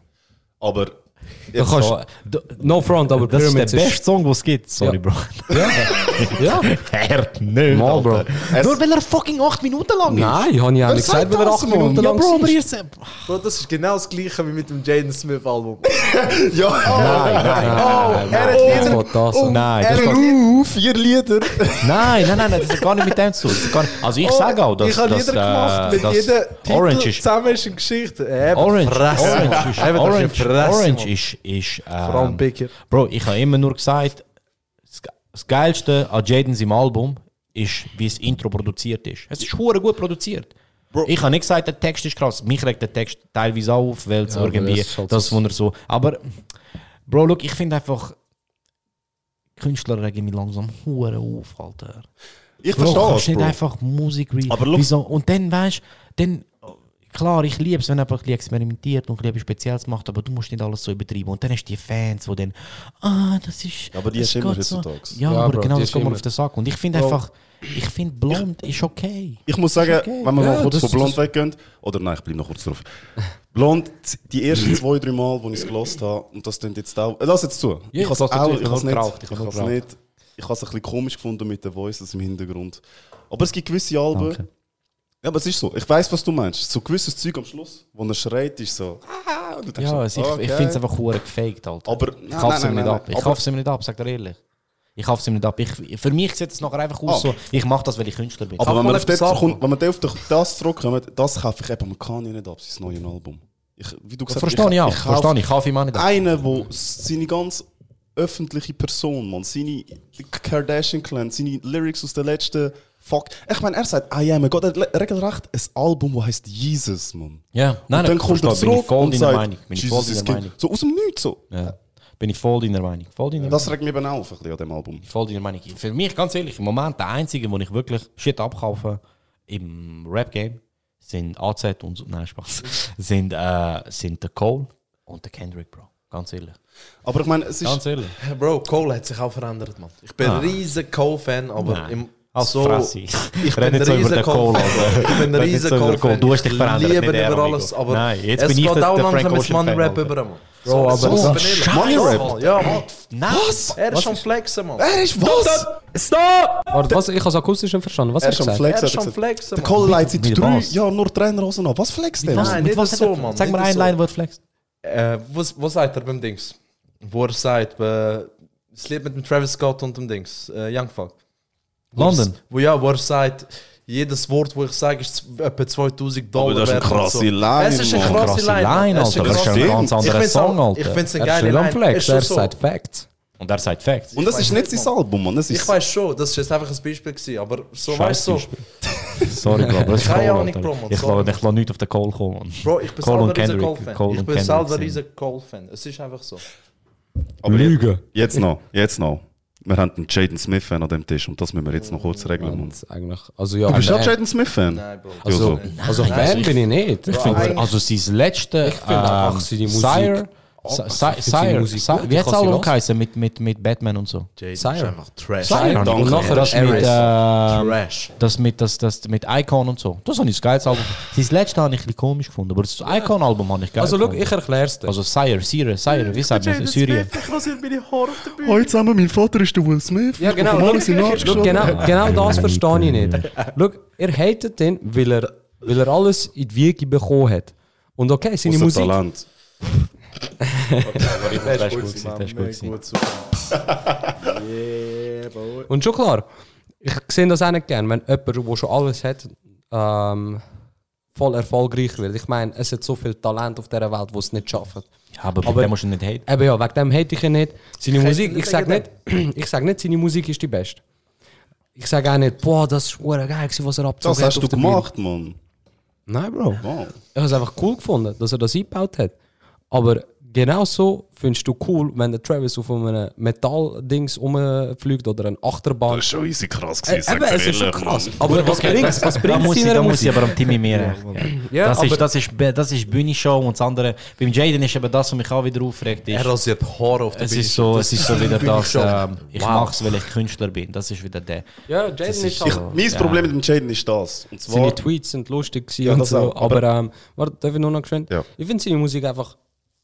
Aber. Du kannst, so- du- no front, aber Das ist der beste Song, den es gibt. Sorry, Ja. Bro. Ja, Hört nicht, mal, Bro. Es- Nur weil er fucking 8 Minuten lang ist. Nein, ich habe ja nicht sagt gesagt, weil er das, 8 Mann? Minuten Ja, lang Bro, aber ist. ihr. Bro, das ist genau das gleiche wie mit dem Jaden Smith Album. Ja, Nein, nein, nein, nein, er hat Lieder. Das. nein, das er uh, vier Lieder. nein, nein, nein, nein, das hat gar nicht mit dem zu tun. Also ich sage auch, dass, ich habe Lieder gemacht äh, mit dass jedem Titel zusammen ist eine Geschichte. Orange. Orange Orange, Orange. Ist, ist Vor allem ähm, Picker. Bro, ich habe immer nur gesagt, das, Ge- das Geilste an Jaden im Album ist, wie das Intro produziert ist. Es ist hure gut produziert. Ich habe nicht gesagt, der Text ist krass. Mich regt der Text teilweise auch auf, weil es Ja, irgendwie das ist halt das, er so. Aber Bro, look, ich finde einfach Künstler regen mich langsam hure auf, Alter. Ich Bro, verstehe kannst das, nicht Bro. einfach Musik re Aber look- Wieso? Und dann weißt du, dann klar, ich liebe es, wenn jemand experimentiert und etwas Spezielles macht, aber du musst nicht alles so übertreiben. Und dann hast du die Fans, die dann, ah, das ist. Aber die du immer geht so. heutzutage. Ja, Ja, aber Bro, genau das geht mir immer. auf den Sack. Und ich finde einfach, ich finde, blond ist okay. Ich muss sagen, okay. wenn wir Ja, mal kurz von Blond weggehen, oder nein, ich bleibe noch kurz drauf. Blond, die ersten zwei, drei Mal, wo ich es gelost habe, und das klingt jetzt auch. äh, Lass jetzt zu. Ja, ich habe es ich auch, ich ich habe es nicht, ich ich habe es nicht, ich habe es ein bisschen komisch gefunden mit den Voices im Hintergrund. Aber es gibt gewisse Alben. Danke. Ja, aber es ist so. Ich weiß, was du meinst. So gewisses Zeug am Schluss, wo er schreit, ist so. Ja, so, also ich, okay. ich finde es einfach hure gefaked, Alter. Aber ich es nein, ihm nicht ab. Ich kaufe es ihm nicht ab, sag dir ehrlich. Ich kaufe es ihm nicht ab. Ich, für mich sieht es nachher einfach aus Ah. so, ich mache das, weil ich Künstler bin. Aber wenn man, auf das, kommt, wenn man auf das zurückkommt, das kaufe ich eben am Kanye nicht ab, sein neues Album. Ich, wie du gesagt verstehe ich Verstehe ich. Ich kaufe ihm auch nicht ab. Einen, wo seine ganz öffentliche Person, man, seine Kardashian-Clan, seine Lyrics aus den letzten Fuck. Ich meine, er sagt, I am a God. Er hat regelrecht ein Album, das heißt Jesus, man. Ja, nein, und dann kommt er verstehe, bin ich zurück voll und deiner sagt, Meinung. Bin ich voll Jesus deiner. Meinung. So aus dem Nichts so. Ja. Bin ich voll deiner Meinung. Voll deiner Das regt mich eben auf, ein bisschen an dem Album. Voll deiner Meinung. Für mich, ganz ehrlich, im Moment der einzige, wo ich wirklich Shit abkaufe im Rap-Game, sind AZ und. Nein, Spaß. sind, äh, sind der Cole und der Kendrick, Bro. Ganz ehrlich. Aber ich meine, es ist. Ganz ehrlich. Bro, Cole hat sich auch verändert, man. Ich bin Ah. ein riesen Cole-Fan, aber Nein. im, Als so... Fresse. Ich Red bin nicht ein so über den Cole. Alter. Ich bin ein riesen Cole. Cole-Fan. Du hast dich Ich verändert, liebe nicht ihn er, über alles, aber Nein, jetzt es bin ich geht der- auch langsam Mann-Rap Alter. über, man. Bro, aber so, so- ich. Money-Rap? Ja, Mann. Was? Er ist schon flexen, man. Er ist was? Warte, was? Ich habe es akustisch nicht verstanden. Was Er ist du am gesagt? Flex. Er ist schon flexen, Der. Cole leitet seit Mit drei? Jahren nur Trainerhosen ab. Was flext der? Nein, nicht was so, Mann. Sag mir so. Line, wo er flext. Äh, was, was sagt er beim Dings? Wo er sagt, äh, das Lied mit dem Travis Scott und dem Dings, äh, Young Fuck. London. Wo, ja, wo er sagt, jedes Wort, wo ich sage, ist etwa 2000 Dollar Aber das ist eine krasse so. Line, Es ist eine krasse Line, Line, Es ist Alter. Das ist ein Line. ganz anderer Song, Alter. Ich finde es eine Er ist geile nicht am Line. Ist er so. sagt Facts. Und er sagt Facts. Und das ist nicht sein Album, Mann. Das Ich ist. weiß schon, das ist jetzt einfach ein Beispiel gewesen, aber so weißt du, so. Sorry, Bro, das ist Keine Ahnung. Bro, man, Ich lasse ich nichts auf den Cole kommen. Mann. Bro, ich bin Cole und selber ein riesen. Cole Ich bin Kendrick selber riesen Cole-Fan. Es ist einfach so. Aber Lüge. Jetzt noch, jetzt noch. Wir haben einen Jaden Smith-Fan an dem Tisch und das müssen wir jetzt noch kurz regeln. Mann. Eigentlich, also ja, Du bist auch. Jaden Smith-Fan? Nein, Bro. Also, also Nein, Fan also ich- bin ich nicht. Ich Also sein letzte Ich finde einfach seine Musik- Sire, Oh, Sire, Sire, wie hat hören. geheißen mit, mit, mit Batman und so? Jaden Sire. ist einfach Trash. Sire, danke. und nachher Das mit, ähm, Trash. das mit, das, das mit Icon und so. Das habe ich das geiles Album. Sein letztes habe ich ein bisschen komisch gefunden, aber das Icon-Album habe ich geil Also, schau, ich erkläre es dir. Also Sire, Sire, Sire, wie sagt man? Syrien. Ich rasiere meine Haare auf der Bühne. Hallo zusammen, mein Vater ist der Will Smith. Ja, genau. Genau, genau das verstehe ich nicht. Schau, er hatet den, weil er, weil er alles in die Wiege bekommen hat. Und okay, seine Musik. Talent. Das ist gut gewesen, das ist gut gewesen. Und schon klar, ich sehe das auch nicht gern, wenn jemand, der schon alles hat, ähm, voll erfolgreich wird. Ich meine, es hat so viel Talent auf dieser Welt, die es nicht schaffen. Ja, aber, Aber- aber musst du nicht haten. Eben ja, wegen dem hate ich ihn nicht. Seine Ich Musik, ich sage nicht, ich sag nicht, seine Musik ist die beste. Ich sage auch nicht, boah, das hure geil, was er abgezogen Das hast hat du gemacht, Mann. Nein, Bro. Wow. Ich habe es einfach cool gefunden, dass er das eingebaut hat. Aber genau so findest du cool, wenn der Travis auf einem Metall-Dings rumfliegt oder eine Achterbahn. Das ist schon easy krass Äh, gewesen, eben, sag es ist schon krass. Aber was bringt was Da bringt muss, ich, da muss ich aber am Timmy mehr recht. Ja, das, ist, das, ist, das ist Bühne-Show und das andere. Beim Jaden ist eben das, was mich auch wieder aufregt. Ist, Er rasiert Haare auf der es Bühne. ist so, es ist so wieder das, ähm, ich Wow. mache es, weil ich Künstler bin. Das ist wieder der. Ja, Jaden Das ist, ist- Ich, halt. mein Ja. Problem mit dem Jaden ist das. Und zwar, Seine Tweets sind lustig gewesen Ja, und so. auch, aber, aber- ähm, warte, darf ich nur noch geschwind? Ja. Ich finde seine Musik einfach.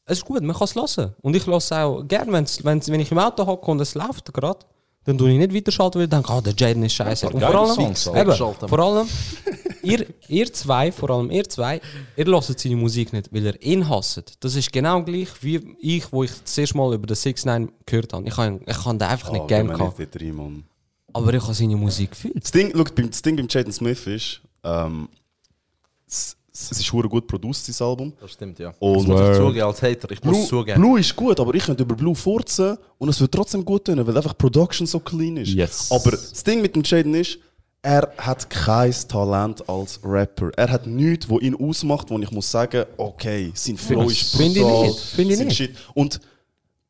Es ist gut, man kann es hören. Und ich höre es auch gerne, wenn's, wenn's, wenn ich im Auto hocke und es läuft gerade. Dann tue ich nicht weiterschalten, weil ich denke, ah, der Jaden ist scheiße. Und vor allem, Songs, eben, vor allem ihr, ihr zwei, vor allem ihr zwei, ihr hört seine Musik nicht, weil ihr ihn hasst. Das ist genau gleich wie ich, wo ich das erste Mal über den 6 9 gehört habe. Ich kann, ich kann den einfach nicht oh, gerne gehabt. nicht rein, Mann. Aber ich habe seine Musik gefühlt. Das Ding, look, das Ding beim Jaden Smith ist, ähm, es, es ist hure gut produziert, sein Album. Das stimmt, ja. Und das muss ich zugeben als Hater. Ich muss Blue, zugeben. Blue ist gut, aber ich könnte über Blue furzen und es wird trotzdem gut tun, weil einfach Production so clean ist. Yes. Aber das Ding mit dem Jaden ist, er hat kein Talent als Rapper. Er hat nichts, wo ihn ausmacht, wo ich muss sagen, okay, sein Flow ist Finde ich brutal, nicht, finde ich nicht. Shit. Und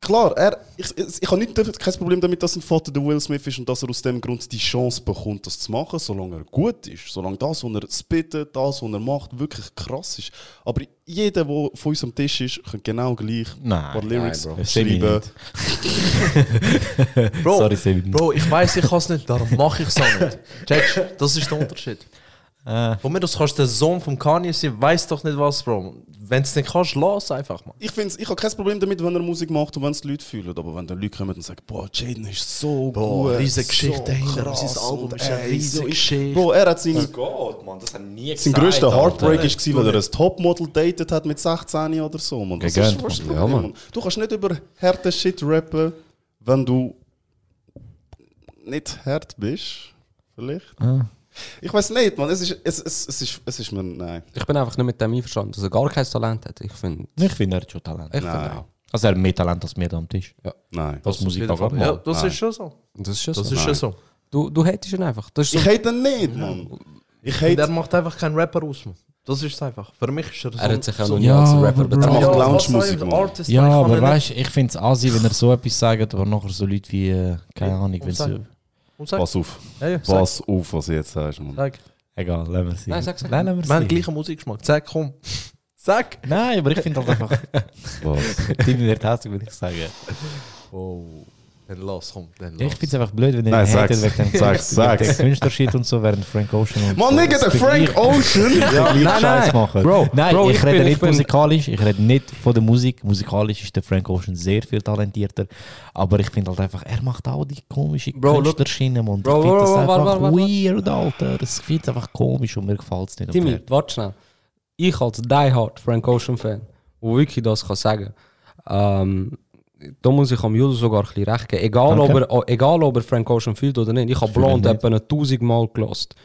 klar, er, ich, ich, ich habe nicht, kein Problem damit, dass sein Vater der Will Smith ist und dass er aus dem Grund die Chance bekommt, das zu machen, solange er gut ist. Solange das, was er spittet, das, was er macht, wirklich krass ist. Aber jeder, der von uns am Tisch ist, kann genau gleich Nein, ein paar Lyrics nein, Bro. Schreiben. Bro, Sorry. Bro, ich weiß, ich kann es nicht, darum mache ich es auch nicht. Checkst Das ist der Unterschied. Äh, Von mir aus kannst du der Sohn vom Kanye sein, weiß doch nicht was, Bro. Wenn es nicht kannst, lass einfach mal. Ich, find's, ich habe kein Problem damit, wenn er Musik macht und wenn es die Leute fühlen. Aber wenn dann Leute kommen und sagen, boah, Jaden ist so Boah, gut. riesige Geschichte dahinter. krass Sein Album ist eine riesige so ist- Geschichte. Bro, er hat seine, Gott, Mann, das hat nie sein größter Heartbreak ist gewesen, weil er ein Topmodel datet hat mit 16 oder so. Man. Das Gegönnt, ist was Mann. ja, man. Du kannst nicht über harte Shit rappen, wenn du nicht hart bist. Vielleicht. Ah. Ich weiß nicht, man. Es ist, es, es, es ist, es ist mir, nein. Ich bin einfach nicht mit dem einverstanden, dass er gar kein Talent hat. Ich finde, Ich finde, er hat schon Talent. ich finde Nein. auch. Also er hat mehr Talent als wir da am Tisch. Nein. Was Musik Auf jeden angeht. Fall. Ja, das Nein. ist schon so. Das ist schon Das so. ist schon so. Du, du hättest ihn einfach. Das ist so. Ich hate ihn nicht, man. Ich Und er hate. macht einfach keinen Rapper aus. Mann. Das ist es einfach. Für mich ist er so. er hat sich ja so noch nie Ja, als Rapper Bro. Er macht bezeichnet. Ja, Lounge-Musik, man. Ja, man aber weißt du, ich finde es asi, wenn er so etwas sagt, aber nachher so Leute wie, äh, keine Ahnung, wenn sie. Sag, Pass auf. ja, ja, sag, Pass auf, was du jetzt sagst, man. sag. Egal, lassen wir sie. Nein, sag, sag. Nein, Wir haben den gleichen Musikgeschmack. Sag, komm. Sag. Nein, aber ich finde halt einfach. Was? Timmy wird hässlich, würde ich sagen. Oh. Dann lass, komm. Dann lass. ich finde es einfach blöd, wenn ihr Nein, sag's. wegen dem Sag's, sag's. Künstlershit und so, während Frank Ocean und Man, so Nigga, der das Frank Ocean! ja, nein, Scheiß nein. machen. Bro, nein, Bro, ich, ich rede bin- nicht ich bin- musikalisch, ich rede nicht von der Musik. Musikalisch ist der Frank Ocean sehr viel talentierter. Aber ich finde halt einfach, er macht auch die komische Bro, look- Künstlerschiene und Bro, ich finde bro, das bro, einfach warte, warte, warte. weird, Alter. Ich finde es einfach komisch und mir gefällt es nicht. Timmy, warte schnell. Ich als Die Hard Frank Ocean Fan, wo wirklich das kann sagen, ähm, da muss ich am Judo sogar ein bisschen recht geben. Egal, ob er, oh, egal ob er Frank Ocean fühlt oder nicht. Ich habe Blond etwa tausendmal gelost.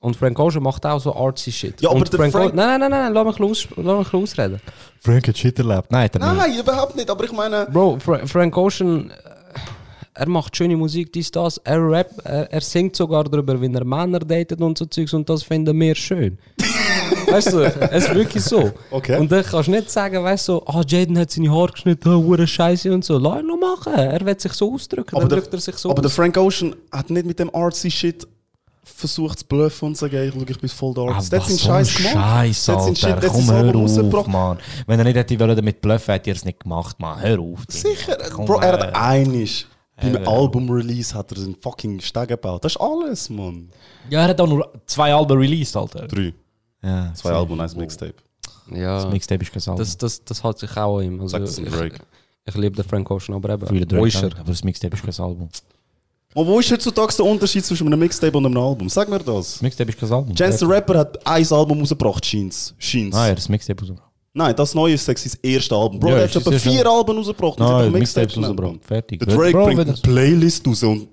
Und Frank Ocean macht auch so artsy Shit. Ja, aber Und der Frank Frank- Nein, nein, nein, nein, lass mich, los, lass mich ausreden. Frank hat Shit erlebt. Nein, hat er nicht. Nein, überhaupt nicht. Aber ich meine. Bro, Fra Frank Ocean, äh, er macht schöne Musik, dies, das. Er rappt, er, er singt sogar darüber, wie er Männer datet und so Zeugs und das finden wir schön. weißt du, es ist wirklich so. Okay. Und dann kannst du nicht sagen, weißt du, so, ah, Jaden hat seine Haare geschnitten, ah, hure Scheiße und so. Lass ihn noch machen. Er wird sich so ausdrücken, Aber dann der, drückt er sich so aber der aus. Frank Ocean hat nicht mit dem artsy Shit versucht zu bluffen und zu sagen, ich ich bin voll der Ah. Der was seinen so ein Scheiß gemacht. Scheiß, Der Shit- Alter. der hat Komm, hör auf, rausgebracht. Mann. Wenn er nicht hätte wollen damit bluffen, hätte er es nicht gemacht, Mann. Hör auf. Sicher. Komm, Bro, er äh, hat einisch. Beim äh, Album-Release hat er einen fucking Steg gebaut. Das ist alles, Mann. Ja, er hat auch nur zwei Alben released, Alter. Drei. Ja, Zwei Alben, eins Mixtape. Ja, Das Mixtape ist kein Album. das, das, das hat sich auch an ihm. Also, das ein ich, Drake. ich liebe den Frank Ocean, aber eben, Viele wo Drake, ist er? aber das Mixtape ist kein Album. Und wo ist heutzutage der Unterschied zwischen einem Mixtape und einem Album? Sag mir das. Das Mixtape ist kein Album. Chance the Rapper hat ein Album rausgebracht, Scheins. Scheins. Ah, ja, das Mixtape rausgebracht. Nein, das neue ist sein erstes Album. Bro, Ja, der ist hat etwa das ja vier schon. Alben rausgebracht. und Nein, hat das ein Mixtape rausgebracht. Fertig. Der Drake Bro, bringt eine das- Playlist raus und...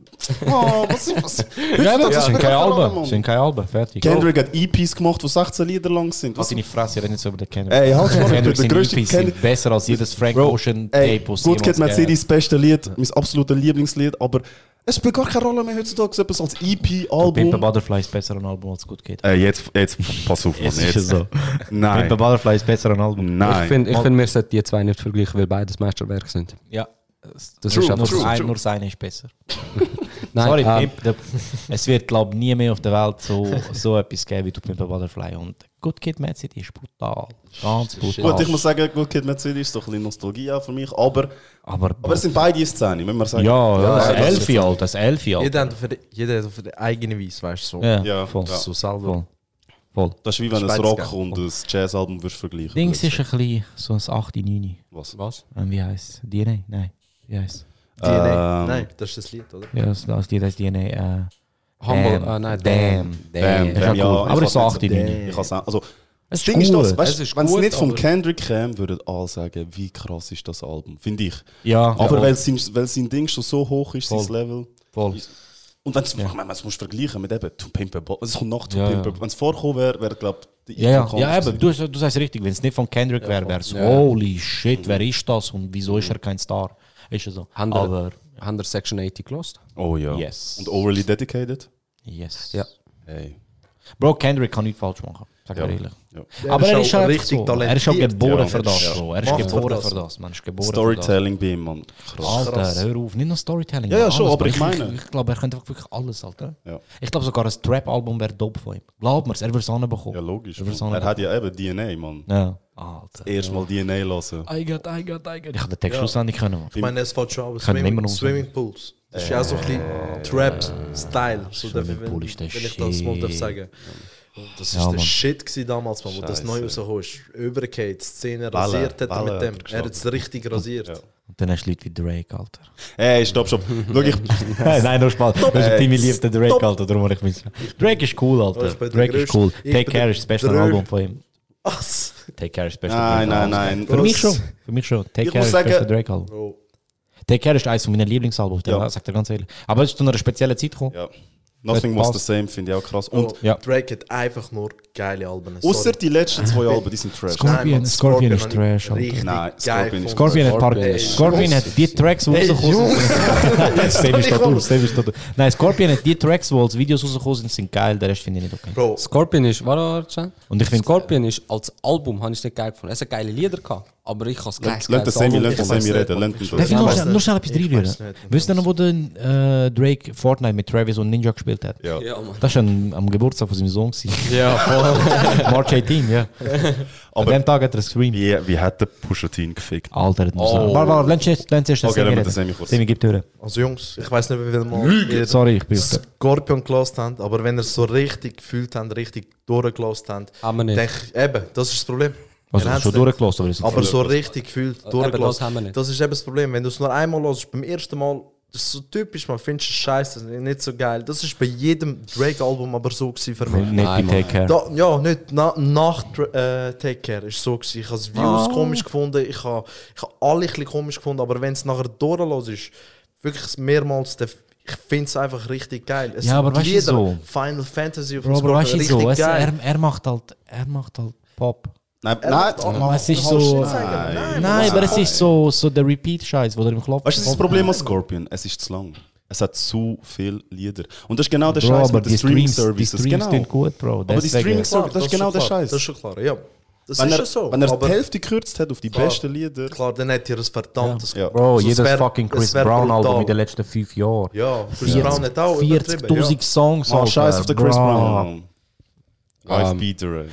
Oh, was ist was? Ja, ist das sind keine Alben. Das sind keine Alben. Fertig. Kendrick hat EPs gemacht, die 16 Lieder lang sind. Was deine Fresse, ich rede nicht so über den Kendrick. Ey, halt mal, Kendrick der seine größte EPs sind besser als jedes Frank Bro, Ocean Tape, was Kid, jemals Mad City, das beste Lied, mein absolutes Lieblingslied, aber es spielt gar keine Rolle mehr heutzutage, so etwas als EP-Album. Butterfly ist besser ein Album als Good Kid. Äh, jetzt, jetzt, pass auf, Mann, Es ist jetzt. ja so. Nein, Pimp a Butterfly ist besser ein Album. nein. Ich finde, ich find, wir sollten die zwei nicht vergleichen, weil beides Meisterwerke sind. Ja. Das True, ist einfach true. so. Ein, nur seine ist besser. Nein, Sorry, ähm, Pimp, der, es wird, glaube ich, nie mehr auf der Welt so, so etwas geben wie du Pimp Butterfly. Und Good Kid, Mad City ist brutal. Ganz brutal. Gut, ich muss sagen, Good Kid, Mad City ist doch ein bisschen Nostalgie auch für mich, aber, aber, aber es sind beide Szenen, muss man sagen. ja, ja, das ist- Elfi, Alter. Das Elfi, Alter. Jeder hat für die, jeder hat die eigene Weise, weißt du, so. Ja, Ja, voll. ja. So selber. Voll. Voll. Das ist wie wenn du ein Rock geil. und ein Jazz-Album würdest vergleichen. Dings ist ein bisschen so ein 8, 9. Was? Was? Ähm, wie heißt DNA? Nein. Wie heißt DNA. Ähm, Nein, das ist das Lied, oder? Ja, das, das, das ist DNA. Äh, Humble, Damn. ah, nein, Damn. damn. Damn, ist auch damn, cool. ja, Aber ich es kann's 8, nicht 9. Ich kann's auch- also, das ist Ding ist das, Es weißt, ist wenn es gut, nicht vom Kendrick käme, würden alle sagen, wie krass ist das Album, finde ich. Ja, Aber ja, weil, sein, weil sein Ding schon so hoch ist, sein Voll. Level. voll. Und wenn es ich meine, es musst vergleichen mit eben To Pimp a. Es kommt nach To Ja, Pimp a ja. Wenn es vorkommen wäre, wäre glaube ich Ja, ja, ja eben, du, du sagst richtig, wenn es nicht von Kendrick wäre, wäre es Ja. holy shit, wer ist das und wieso ist er kein Star? Ist er so. Haben Aber, wir, haben Section 80 gelost? Oh ja. Yes. Und overly dedicated? yes. Ja. Hey. Bro, Kendrick kann nichts falsch machen. Sag Ja. ehrlich. Ja. Er Aber ist er ist halt richtig so. Er ist auch talentiert. geboren Ja, für das, ja. Bro. Er ist geboren für das, man. Er ist geboren für das. Storytelling bei ihm, Mann. Krass. Alter, hör auf. Nicht nur Storytelling. Ja, ja, schon, aber Bro. ich meine- Ich, ich glaube, er könnte wirklich alles, Alter. Ja. Ich glaube sogar ein Trap-Album wäre dope von ihm. Glaub mir's, er würde es anbekommen. Ja, logisch. Er. Er hat ja eben DNA, Mann. Ja. Alter. Erstmal DNA lassen. I got, I got, I got. Ich habe den Text Ja. auswendig können. Ich meine, es fällt schon immer Swimming, Swimmingpools. Das ist ja auch so ein bisschen Trap-Style. So der- wenn, Swimmingpool ist der wenn ich das mal darf Shit. sagen das Ja, ist der. Shit gewesen damals, man, wo das Scheiße. neu rausgekommen ist. Übergeht, die Szene rasiert hat mit dem. hat er hat es richtig rasiert. Ja. Und dann hast du Leute wie Drake, Alter. Ey, stopp. Schau, ich, Nein, nein, nur Spaß. Das ist ein Timmy liebter Drake. Alter. Darum habe ich mich. Drake ist cool, Oh, Alter. der Drake ist cool. Take Care ist das beste Album von ihm. Was? Take Care ist das beste Nein, nein, nein. Für mich schon. Für mich schon. Take Ich Care ist das beste sagen- Drake Album. Bro. Take Care ist eines meiner Lieblingsalbums, Ja. sagt er ganz ehrlich. Aber es ist zu einer speziellen Zeit gekommen. Ja. Nothing was the same, finde ich auch krass. Und Und Ja. Drake hat einfach nur geile Alben. außer die letzten zwei Alben, die sind trash. Scorpion- Nein, Mann, Scorpion ist trash, richtig Nein, geil Scorpion. Scorpion hat, Scorpion ist- Scorpion hat die Tracks, die rausgekommen sind. Steve ist da durch, Steve ist da durch. Nein, Scorpion hat die Tracks, die als Videos rausgekommen sind, sind geil, der Rest finde ich nicht okay. Bro, Scorpion ist, warte. Und ich finde- Scorpion ist als Album, habe ich nicht geil gefunden. Es hat geile Lieder gehabt, aber ich habe es gleich Lass den Semi, lass den Semi nicht, reden. Lass ihn Darf ich nur, schnell- etwas reinrühren? Wisst ihr noch, wo der äh, Drake Fortnite mit Travis und Ninja gespielt hat? Ja. Ja, Mann. Das war am, am Geburtstag von seinem Sohn. Ja, voll. March 18, ja. An dem Tag hat er gescreamt. wie, wie hat der Pusha T ihn gefickt? Alter, das muss Oh. Warte, warte, lass uns erst den Okay, Semi lass Semi kurz. Semi gibt hören. also Jungs, ich weiß nicht, wie viel Mal Sorry, ich bin. Scorpion gelost habt, aber wenn ihr es so richtig gefühlt habt, richtig durchgelost habt, Haben wir nicht. denke ich, eben, das ist das Problem. Also habt's schon durchgelassen, aber Aber so richtig gefühlt, durchgelassen. das haben wir nicht. Das ist eben das Problem. Wenn du es nur einmal hörst, beim ersten Mal, das ist so typisch, man findest es scheiße, nicht so geil. Das ist bei jedem Drake-Album aber so gewesen für mich. Nicht bei Take Care. Da, ja, nicht na, nach äh, Take Care ist so gewesen. Ich habe die Views Ah. komisch gefunden, ich habe ich habe alle ein komisch gefunden, aber wenn es nachher durchlos ist, wirklich mehrmals, der, ich finde es einfach richtig geil. Es Ja, aber weißt du so? Final Fantasy auf Bro, dem aber weißt du so, es, er, er macht halt, er macht halt Pop. Nein, Er nein. es ist so... Nein. Nein, aber es ist so, so der Repeat-Scheiß, wo er im Klopf... Weißt du, das ist das Problem an Scorpion? Es ist zu lang. Es hat zu viele Lieder. Und das ist genau der Scheiß aber mit die den Streaming-Services. Streams Genau. sind gut, Bro. Aber die Deswegen- Streaming- Klar, das ist genau der Scheiß. Das ist schon klar, ja. Das Wenn ist er, ja so. wenn er aber die Hälfte gekürzt hat auf die Klar. besten Lieder. klar, dann hat ihr ein verdammtes... Ja. Bro, Also es jedes wär- fucking Chris Brown-Album in den letzten fünf Jahren. Ja, Chris Brown hat auch 40'000 Songs, Oh. Scheiß auf den Chris Bro. Brown. Wife Ähm, Beater, ey.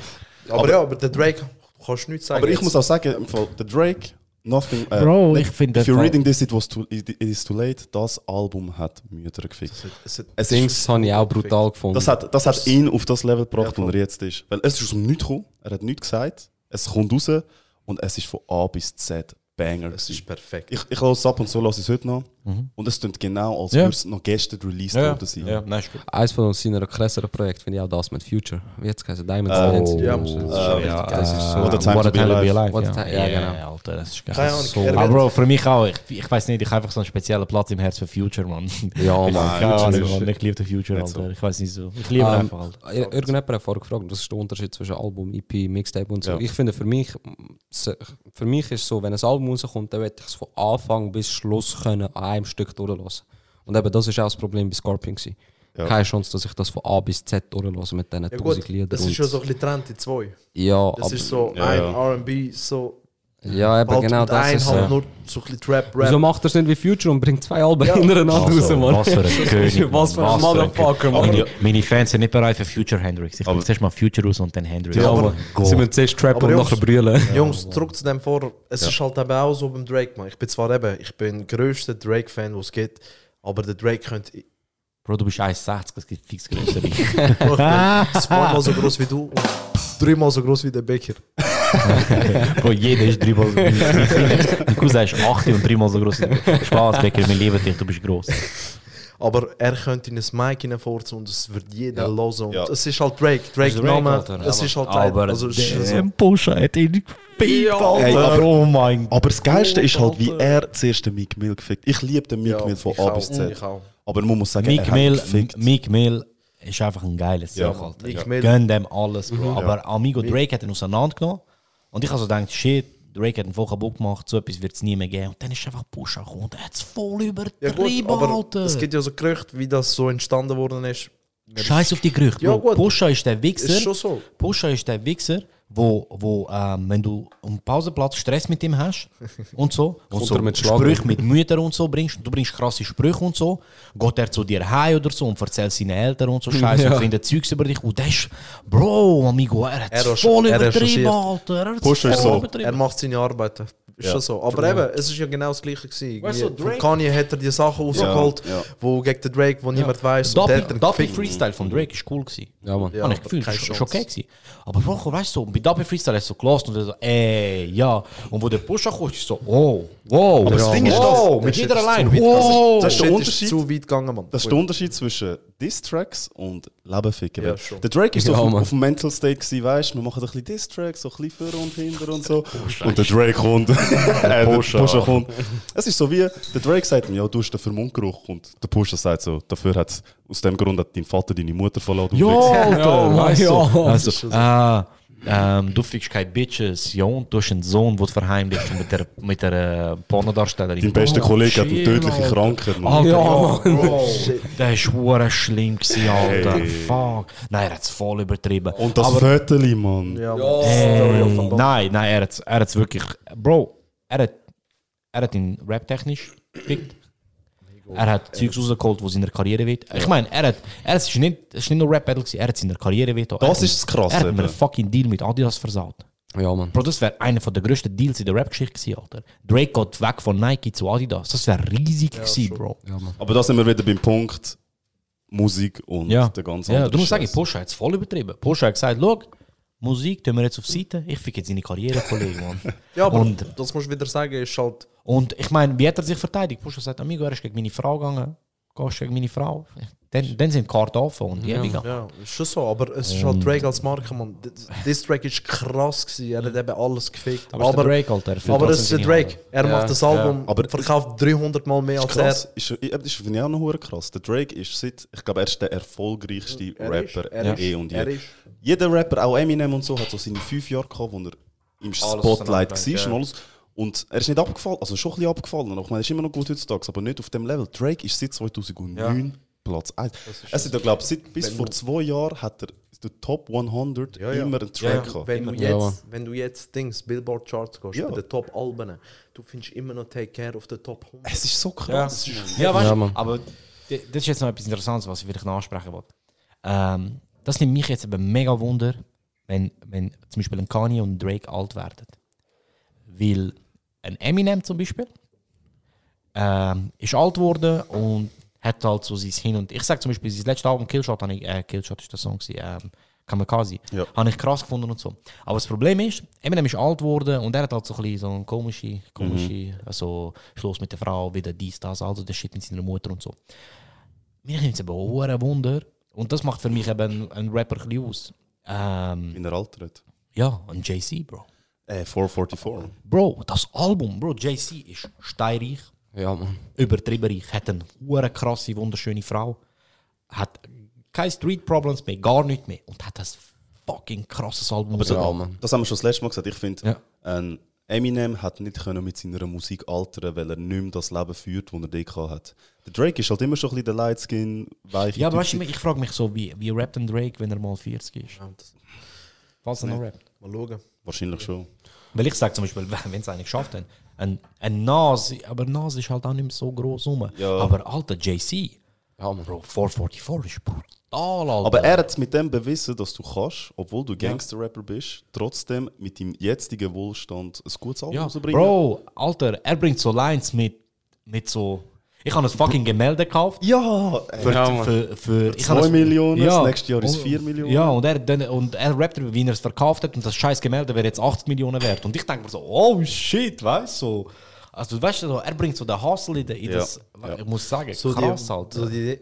Aber, ja, aber der Drake kannst du nichts sagen. Aber ich jetzt. muss auch sagen, im Fall, der Drake, Nothing. äh, Bro, ich finde If you're reading this, it, was too, it, it is too late. Das Album hat Mütter gefickt. Es Dings ist, habe ich auch brutal gefunden. das hat, das hat ihn auf das Level gebracht, Ja, wo er jetzt ist. Weil es ist aus dem Nichts gekommen, er hat nichts gesagt, es kommt raus und es ist von A bis Z Banger. Es ist perfekt. Ich, ich lasse es ab und zu, lasse ich es heute noch. Mhm. Und es klingt genau, als Ja. würde es noch gestern released Ja, worden sein. ja, nein, ist gut. Eines von seinen krasseren Projekten finde ich auch das mit Future. Wie jetzt heißt Diamond Oh, Science. ja, das ist äh, schon ja, geil. Das ist so- What a time What to a be time to be alive. What a ja. time- ja, Ja, genau. Alter, das ist geil. Keine Ahnung, So. er Aber Bro, für mich auch. Ich, ich weiß nicht, ich habe einfach so einen speziellen Platz im Herz für Future, man. Ja, Mann. Keine Future Ahnung, ist- man. Ich liebe den Future, so. Alter. Ich weiß nicht so. Ich liebe ihn Ähm, einfach, Alter. Ir- Irgendjemand hat vorher gefragt, was ist der Unterschied zwischen Album, EP, Mixtape und so. Ja. Ich finde, für mich, für mich ist es so, wenn ein Album rauskommt, dann will ich es von Anfang bis Schluss können an einem Stück durchlassen. Und eben das ist auch das Problem bei Scorpion. Gewesen. Ja. Keine Chance, dass ich das von A bis Z durchlasse mit diesen Ja 1000 gut, Liedern. das ist ja so ein bisschen Trend in zwei. ja, Das aber, ist so Ja, ein ja. R&B, so ja, eben halt genau mit das ein ist halt ja. nur so ein bisschen Trap, Rap. Wieso macht er es nicht wie Future und bringt zwei Alben Ja. hintereinander raus, Also, Mann? was für ein König. Was für ein Mann, Motherfucker, Mann. Meine, meine Fans sind nicht bereit für Future Hendrix. Ich bringe zuerst mal Future raus und dann Hendrix. Ja, aber- aber sie müssen zuerst trappen Aber und Jungs- nachher brüllen. Jungs, zurück zu dem vor. Es ist halt eben auch so beim Drake, man. Ich bin zwar eben, ich bin der grösste Drake-Fan, den es gibt, aber der Drake könnte Bro, du bist 1,60, es gibt fix größer wie ich. ich bin zweimal so groß wie du und dreimal so groß wie der Becker. Bro, jeder ist dreimal so groß. Mein Cousin ist 8 und dreimal so groß. Spaß, Becker, wir lieben dich, du bist groß. Aber er könnte in ein Mic hineinfurzen und es wird jeder Ja. hören. Und Ja. es ist halt Drake. Drake, Drake, Name, Alter. es ist halt Aber also, es ist so. der Pusha hat ihn gefickt, Alter. Oh mein Gott. Aber das Geilste ist halt, wie er zuerst den Meek Mill gefickt Ich liebe den Meek Ja, Mill von A bis Z. Aber man muss sagen, Meek er Mill. Meek Mill ist einfach ein geiles Ja, Sache, Alter. Mill. gönn dem alles, Bro. Ja. Aber Amigo Drake hat ihn auseinandergenommen. Und ich habe so gedacht, shit, Drake hat ihn voll kaputt gemacht, so etwas wird es nie mehr geben. Und dann ist einfach Pusha gekommen und er hat es voll Ja übertrieben, gut, aber Alter. es gibt ja so Gerüchte, wie das so entstanden worden ist. Scheiß auf die Gerüchte. Ja, Bro. Pusha ist der Wichser. Ist schon so. Pusha ist der Wichser, wo, wo ähm, wenn du am Pausenplatz Stress mit ihm hast und so, und so mit? Sprüche mit Müttern und so bringst, du bringst krasse Sprüche und so, geht er zu dir heim oder so und erzählt seinen Eltern und so Scheiße Ja. und findet Zeugs über dich und das ist, Bro, amigo, er hat Er voll er übertrieben. Alter. Er Pusha ist voll so. übertrieben. Er macht seine Arbeit. Ist Ja. schon so. Aber eben, es ist ja genau das Gleiche gewesen. Weißt du, Drake- Von Kanye hat er die Sachen rausgeholt, ja. wo gegen den Drake, wo niemand weiß. gefickt. Freestyle von Drake ist cool gewesen. Ja, Mann. Ja, Habe ich aber gefühlt, ist okay gewesen. Aber Bro, weißt du, so, bei Dopey Freestyle hast du so gelost und so, ey, ja. Und wo der Pusha kommt, ist so, oh, wow. Aber das Ding ist wow, das- mit Das jeder weit wow. Das ist der Unterschied. zu weit gegangen, Mann. Das ist der Unterschied zwischen Diss-Tracks und Lebenficken. Ja, der Drake ist so Ja, auf, auf dem Mental State gewesen, weißt du, wir machen ein bisschen Diss-Tracks, so ein bisschen vor und hinter und so. und der Drake kommt. Äh, der Pusha. kommt. Es ist so wie, der Drake sagt ihm, ja, du hast dafür Mundgeruch. Und der Pusha sagt so, dafür hat aus dem Grund hat dein Vater deine Mutter verloren. Ja, Alter, Ja, weißt du. ja. Also, ah, ähm, du fickst keine Bitches, ja, und du hast einen Sohn, der verheimlicht mit der, mit der äh, Pornodarstellerin. Dein bester Oh, Kollege hat eine shit, tödliche Alter. Krankheit. Mann. Alter, Ja, ja, Bro, der ist hure schlimm gewesen, Alter. Hey. Fuck. Nein, er hat es voll übertrieben. Und das Viertel, Mann. Ja, Hey, a Bomb. nein, nein, er hat hat's wirklich. Bro, er hat, er hat ihn rap-technisch gepickt. Er hat Zeugs rausgeholt, wo seiner Karriere wird. Ich meine, er hat, er es ist nicht, es ist nicht nur Rap-Battle, er hat seiner Karriere wird. Das ist das Krasse, Er hat mir einen fucking Deal mit Adidas versaut. Ja, Mann. Bro, das wäre einer der grössten Deals in der Rap-Geschichte gewesen, Alter. Drake geht weg von Nike zu Adidas. Das wäre riesig gewesen, Bro. Aber da sind wir wieder beim Punkt Musik und Ja, der ganze ja andere darum sage ich, Scheiß. Porsche hat es voll übertrieben. Porsche hat gesagt, schau, Musik tun wir jetzt auf Seite, ich fick jetzt seine Karriere, Kollege, Mann. Ja, aber Und- das musst du wieder sagen, ist halt. Und ich meine, wie hat er sich verteidigt? Porsche sagt, Amigo, er ist gegen meine Frau gegangen. Gehst gegen meine Frau? Dann, dann sind die Karten offen und die Ja. ja. Ja, ist schon so, aber es ist halt Drake als Marke, man. This Track ist krass gewesen, er hat eben alles gefickt. Aber, Aber, Drake, Alter. er fühlt aber es ist der Drake. Er Ja, macht das Album, ja. Aber- verkauft 300 Mal mehr als Ist er. krass. Ist, ich, das finde ich auch noch krass. Der Drake ist seit, ich glaube, er ist der erfolgreichste Er ist, Rapper er ist, eh und je. Er. Jeder Rapper, auch Eminem und so, hat so seine fünf Jahre gehabt, wo er im Spotlight war ja. und alles. Und er ist nicht abgefallen, also schon ein bisschen abgefallen. Ich meine, er ist immer noch gut heutzutage, aber nicht auf dem Level. Drake ist seit 2009 Platz 1. Es sind, glaube ich, bis vor zwei Jahren hat er die Top 100 Ja, ja. immer einen Track Ja, ja. gehabt. Wenn, du Ja, jetzt, wenn du jetzt Dings, Billboard Charts gehst, Ja. bei den Top-Alben, du findest immer noch Take Care auf den Top 100. Es ist so krass. Ja, weißt Ja, du, aber das ist jetzt noch etwas Interessantes, was ich vielleicht noch ansprechen wollte. Ähm, das nimmt mich jetzt eben mega Wunder, wenn, wenn zum Beispiel ein Kanye und ein Drake alt werden. Weil ein Eminem zum Beispiel ähm, ist alt geworden und hat halt so sein Hin und Ich sage zum Beispiel, sein letztes Album Killshot, ich, äh, Killshot ist der Song, ähm, Kamikaze, Ja. habe ich krass gefunden und so. Aber das Problem ist, Eminem ist alt geworden und er hat halt so ein bisschen so ein komische, komische, also Schluss mit der Frau, wieder dies, das, also der Shit mit seiner Mutter und so. Mir nimmt es eben auch ein Wunder und das macht für mich eben einen Rapper ein bisschen aus. Ähm, In der altert. ja, ein JC, Bro. Äh, 444. Bro, das Album, Bro, JC ist steinreich, Ja, Mann. übertrieben reich, hat eine hure krasse, wunderschöne Frau, hat keine Street Problems mehr, gar nichts mehr und hat das fucking krasses Album. Aber so, Ja, Mann. das haben wir schon das letzte Mal gesagt. Ich finde, Ja. ein Eminem hat nicht können mit seiner Musik altern, weil er nicht mehr das Leben führt, das er dort hat. Der Drake ist halt immer schon ein bisschen der Lightskin, weiche ja, aber weißt du, ich frage mich so, wie, wie rappt ein Drake, wenn er mal 40 ist? Ja, Falls er noch rappt. mal schauen. Wahrscheinlich schon. Weil ich sage zum Beispiel, wenn es eigentlich geschafft haben, ein, ein Nas, aber Nas ist halt auch nicht mehr so groß rum. Ja. Aber alter JC, Ja. Bro, 444 ist brutal, Alter. Aber er hat mit dem bewiesen, dass du kannst, obwohl du Gangster-Rapper bist, trotzdem mit deinem jetzigen Wohlstand ein gutes Album ja, rausbringen. Bro, Alter, er bringt so Lines mit, mit so. Ich habe ein fucking Gemälde gekauft. Ja! Für, Ja, für, für, ich 2 habe ein- Millionen, Ja. das nächste Jahr ist Und- 4 Millionen. Ja, und er, dann, und er rappt darüber, wie er es verkauft hat und das scheiß Gemälde wäre jetzt 80 Millionen wert. Und ich denke mir so, oh shit, weißt du? So. Also, weißt du, so, er bringt so den Hustle in, in Ja, das, ja. ich muss sagen, So krass die, halt. So die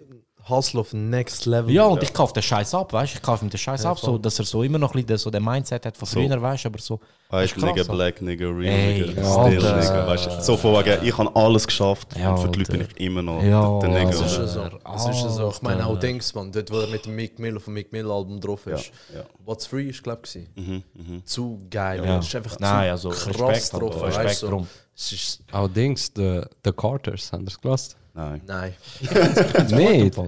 Hustle auf Next Level. Ja, und ich kaufe den Scheiß ab, weißt du? Ich kaufe ihm den Scheiß Ja, ab, so, dass er so immer noch ein bisschen so den Mindset hat von So. früher, weißt du? Aber so, White krass, nigga, black nigga, real Ey, nigga, still nigga. Weißt du, so von wegen, ich habe alles geschafft Ja, und für die Leute bin ich immer noch Ja, der, der Nigga. Das ist ja so. Das ist ja so. Ich meine auch Dings, man. Dort, wo er mit dem Mick Mill auf dem Mick Mill Album drauf ist. Ja, ja. What's Free ist, glaube ich. Mhm, mhm. Zu geil. Ja. Das ist einfach Nein, zu also krass Respekt, drauf. Alter, weißt Respekt du, drum. Es ist. Auch Dings, the, the Carters, haben das gelassen? Nein. Nein.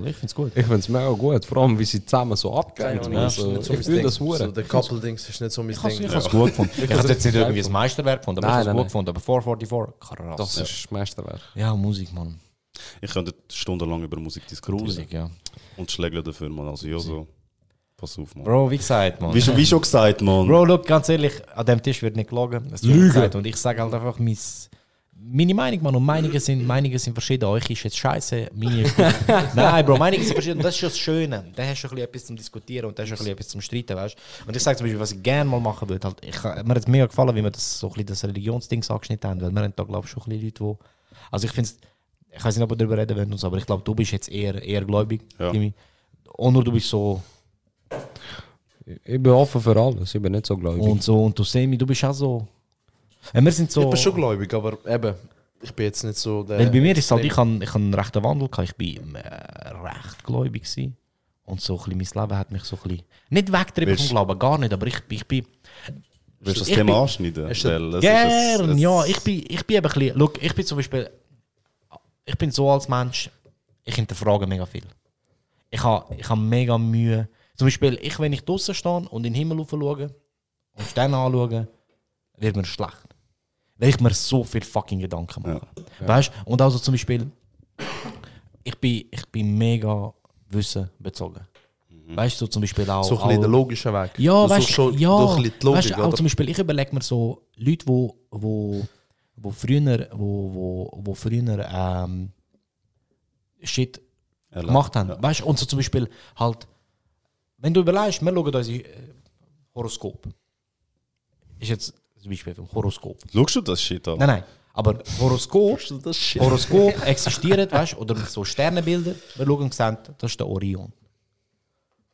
Ich find's gut. Ich finde es mega gut, vor allem wie sie zusammen so abgehen. Ja, Also, nicht so ich mein fühle Ding. das So, hure. der Couple-Dings ist nicht so mein Ich habe Ding. es gut gefunden. Ich habe jetzt nicht irgendwie ein Meisterwerk gefunden, aber Nein, ich habe es gut gefunden. Aber 444, krass. Das ist Meisterwerk. Ja, Musik, Mann. Ich könnte stundenlang über Musik diskutieren. Grusig, ja. Und Schläger dafür, man. Also, ja, so. Pass auf, man. Bro, wie gesagt, Mann. Wie, schon- wie schon gesagt, man. Bro, look, ganz ehrlich, an dem Tisch wird nicht gelogen. Es mir Lüge. Und ich sage halt einfach mein, meine Meinung, Mann. Und Meinungen sind, Meinungen sind verschieden. Euch ist jetzt scheiße, meine ist gut. Nein, Bro, Meinungen sind verschieden. Und das ist ja das Schöne. Da hast du ein bisschen etwas zum Diskutieren und da hast du ein bisschen etwas zum Streiten, weißt du. Und ich sage zum Beispiel, was ich gerne mal machen würde. Halt, ich, mir hat es mega gefallen, wie wir das so ein bisschen das Religionsding angeschnitten haben. Weil wir haben da, glaube ich, schon ein bisschen Leute, die. Also ich finde ich weiß nicht, ob wir darüber reden wollen, aber ich glaube, du bist jetzt eher, eher gläubig, Ja. Timmy. Und nur du bist so. Ich bin offen für alles, ich bin nicht so gläubig. Und so, und du Semi, du bist auch so. Ja, wir sind so. Ich bin schon gläubig, aber eben, ich bin jetzt nicht so der. Weil bei mir ist es halt, ich habe ich hab einen rechten Wandel gehabt. Ich bin äh, recht gläubig gewesen. Und so ein bisschen, mein Leben hat mich so ein bisschen, nicht weggetrieben vom Glauben, gar nicht, aber ich, ich bin, Willst du das Thema bin- anschneiden? Gern, ist es- ja, ich bin, ich bin eben ein bisschen, look, ich bin zum Beispiel, ich bin so als Mensch, ich hinterfrage mega viel. Ich habe ich hab mega Mühe, zum Beispiel, ich, wenn ich draußen stehe und in den Himmel schaue und Sterne anschaue, wird mir schlecht. Weil ich mir so viel fucking Gedanken mache. Weißt du? Und also zum Beispiel, ich bin, ich bin mega Wissen bezogen. Weißt du, so zum Beispiel auch. so ein bisschen auch- der logische Weg. ja, du weißt schon ja, durch ein bisschen die Logik, weißt, auch oder? zum Beispiel, ich überlege mir so Leute, wo, wo, wo früher, wo, wo, wo früher ähm, Shit Erlebt, gemacht haben. ja. Weißt du, und so zum Beispiel halt, wenn du überlegst, wir schauen unser äh, Horoskop. Ist jetzt zum Beispiel vom Horoskop. Schaust du das Shit an? Nein, nein. Aber Horoskop, das Shit? Horoskop existiert, weißt du, oder so Sternenbilder. Wir schauen und sehen, das ist der Orion.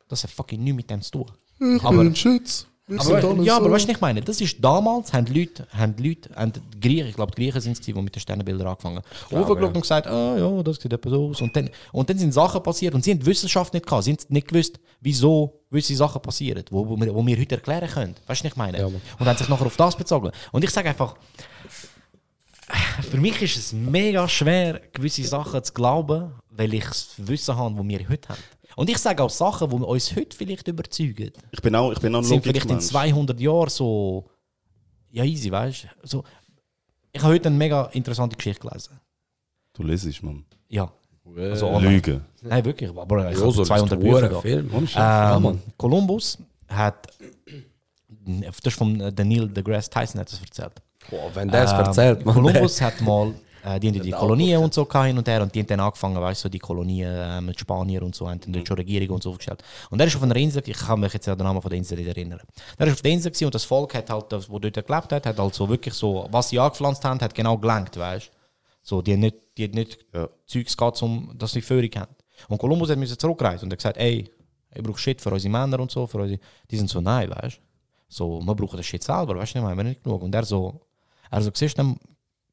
Das hat fucking nichts mit dem zu tun. Aber, Schütz. Wir aber, ja, aber weißt du, ich meine? Das ist damals, haben die Leute, haben die Leute, haben die Griechen, ich glaube, die Griechen sind es, die mit den Sternenbildern angefangen haben. Hochgeschaut und gesagt, ah ja, das sieht etwa so aus. Und dann, und dann sind Sachen passiert und sie haben die Wissenschaft nicht gehabt. Sie haben nicht gewusst, wieso gewisse Sachen passieren, wo, wo, wir, wo wir heute erklären können. Weißt du, ich meine? und haben sich nachher auf das bezogen. Und ich sage einfach, für mich ist es mega schwer, gewisse Sachen zu glauben, weil ich das Wissen habe, das wir heute haben. Und ich sage auch Sachen, die uns heute vielleicht überzeugen Ich bin auch, ich bin auch ein sind vielleicht in Logikmensch. 200 Jahren so. Ja, easy, weißt du? So, ich habe heute eine mega interessante Geschichte gelesen. Du lesest, man. Ja. Also online. Lüge. Nein, wirklich. Aber ich Ja, habe so 200 ist Bücher. Film. Ähm, Columbus hat. Das ist von äh, Daniel deGrasse Tyson hat das erzählt. Boah, wenn der es Ähm, erzählt, man. Kolumbus hat mal äh, die, haben die Kolonien und so hin und her und die haben dann angefangen, weißt du, so die Kolonien äh, mit Spanier und so, haben dann dort schon Regierung und so aufgestellt. Und er ist auf einer Insel, ich kann mich jetzt an den Namen von der Insel nicht erinnern. Er ist auf der Insel und das Volk hat halt, das, wo dort gelebt hat, hat halt so wirklich so, was sie angepflanzt haben, hat genau gelenkt, weißt du. So, die haben nicht, die haben nicht Ja. Zeugs gehabt, um, dass sie Führung haben. Und Kolumbus hat müssen zurückreisen und hat gesagt, ey, ich brauche Shit für unsere Männer und so, für unsere, die sind so, nein, weißt du. So, wir brauchen das Shit selber, weißt du, wir haben nicht genug. Und er so, er so, siehst du,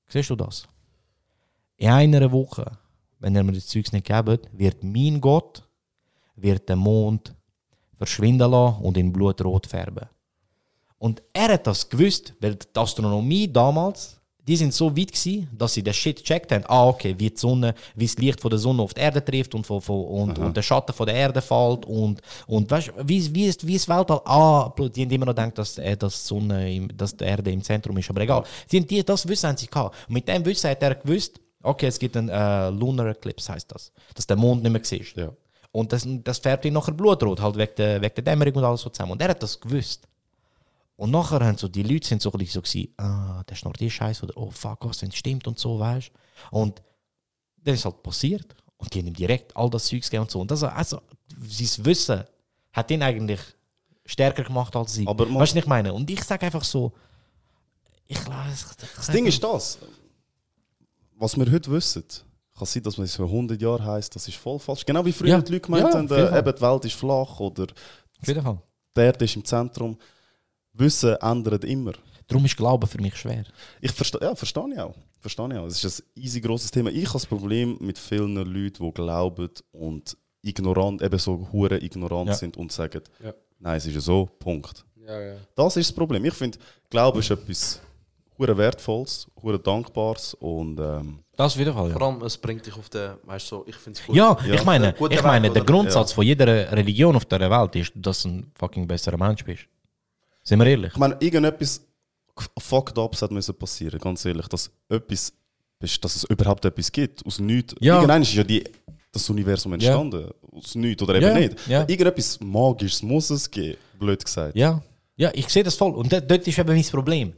siehst du das? In einer Woche, wenn er mir das Zeugs nicht gibt, wird mein Gott wird den Mond verschwinden lassen und in Blutrot färben. Und er hat das gewusst, weil die Astronomie damals, die sind so weit gewesen, dass sie den Shit gecheckt haben. Ah, okay, wie die Sonne, wie das Licht von der Sonne auf die Erde trifft und, von, von, und, und der Schatten von der Erde fällt und, und weißt, wie, wie, ist, wie das Weltall? Ah, die haben immer noch gedacht, dass, äh, dass, die Sonne im, dass die Erde im Zentrum ist. Aber egal. Sie haben die, das Wissen haben sie gehabt. Und mit dem Wissen hat er gewusst, okay, es gibt einen äh, Lunar Eclipse, heißt das. Dass der Mond nicht mehr siehst. Ja. Und das, das färbt ihn nachher blutrot, halt wegen der, wegen der Dämmerung und alles so zusammen. Und er hat das gewusst. Und nachher haben so die Leute sind so ein bisschen so gewesen, ah, der schnurrt die Scheiße oder oh fuck, was denn stimmt und so, weißt. Und dann ist halt passiert. Und die haben ihm direkt all das Zeugs gegeben und so. Und das, also, sein Wissen hat ihn eigentlich stärker gemacht als sie. Aber weißt du, was ich meine? Und ich sage einfach so, ich lasse. Das Ding ist das, was wir heute wissen, kann sein, dass man es für 100 Jahre heisst, das ist voll falsch. Genau wie früher Ja. die Leute gemeint Ja, haben, äh, eben die Welt ist flach oder die Erde ist im Zentrum. Wissen ändert immer. Darum ist Glauben für mich schwer. Ich verstehe, ja, verstehe ich auch. Verstehe ich auch. Es ist ein easy grosses Thema. Ich habe das Problem mit vielen Leuten, die glauben und ignorant, eben so hure ignorant Ja. sind und sagen, Ja. nein, es ist ja so, Punkt. Ja, ja. Das ist das Problem. Ich finde, Glaube ist etwas hure wertvolles, hure dankbares und ähm, Das Fall, ja. Vor allem, es bringt dich auf den, weißt du, so, ich finde es gut. Ja, Ja. ich meine, Der gute ich Weg, meine der? Grundsatz von jeder Religion auf der Welt ist, dass du ein fucking besserer Mensch bist. Sind wir ehrlich? Ich meine, irgendetwas fucked up sollte müssen passieren, ganz ehrlich, dass etwas, dass es überhaupt etwas gibt, aus nichts. Ja. Irgendwann ist ja die, das Universum entstanden, aus nichts oder eben Ja, nicht. ja. Irgendetwas Magisches muss es geben, blöd gesagt. Ja, ja, ich sehe das voll. Und dort ist eben mein Problem.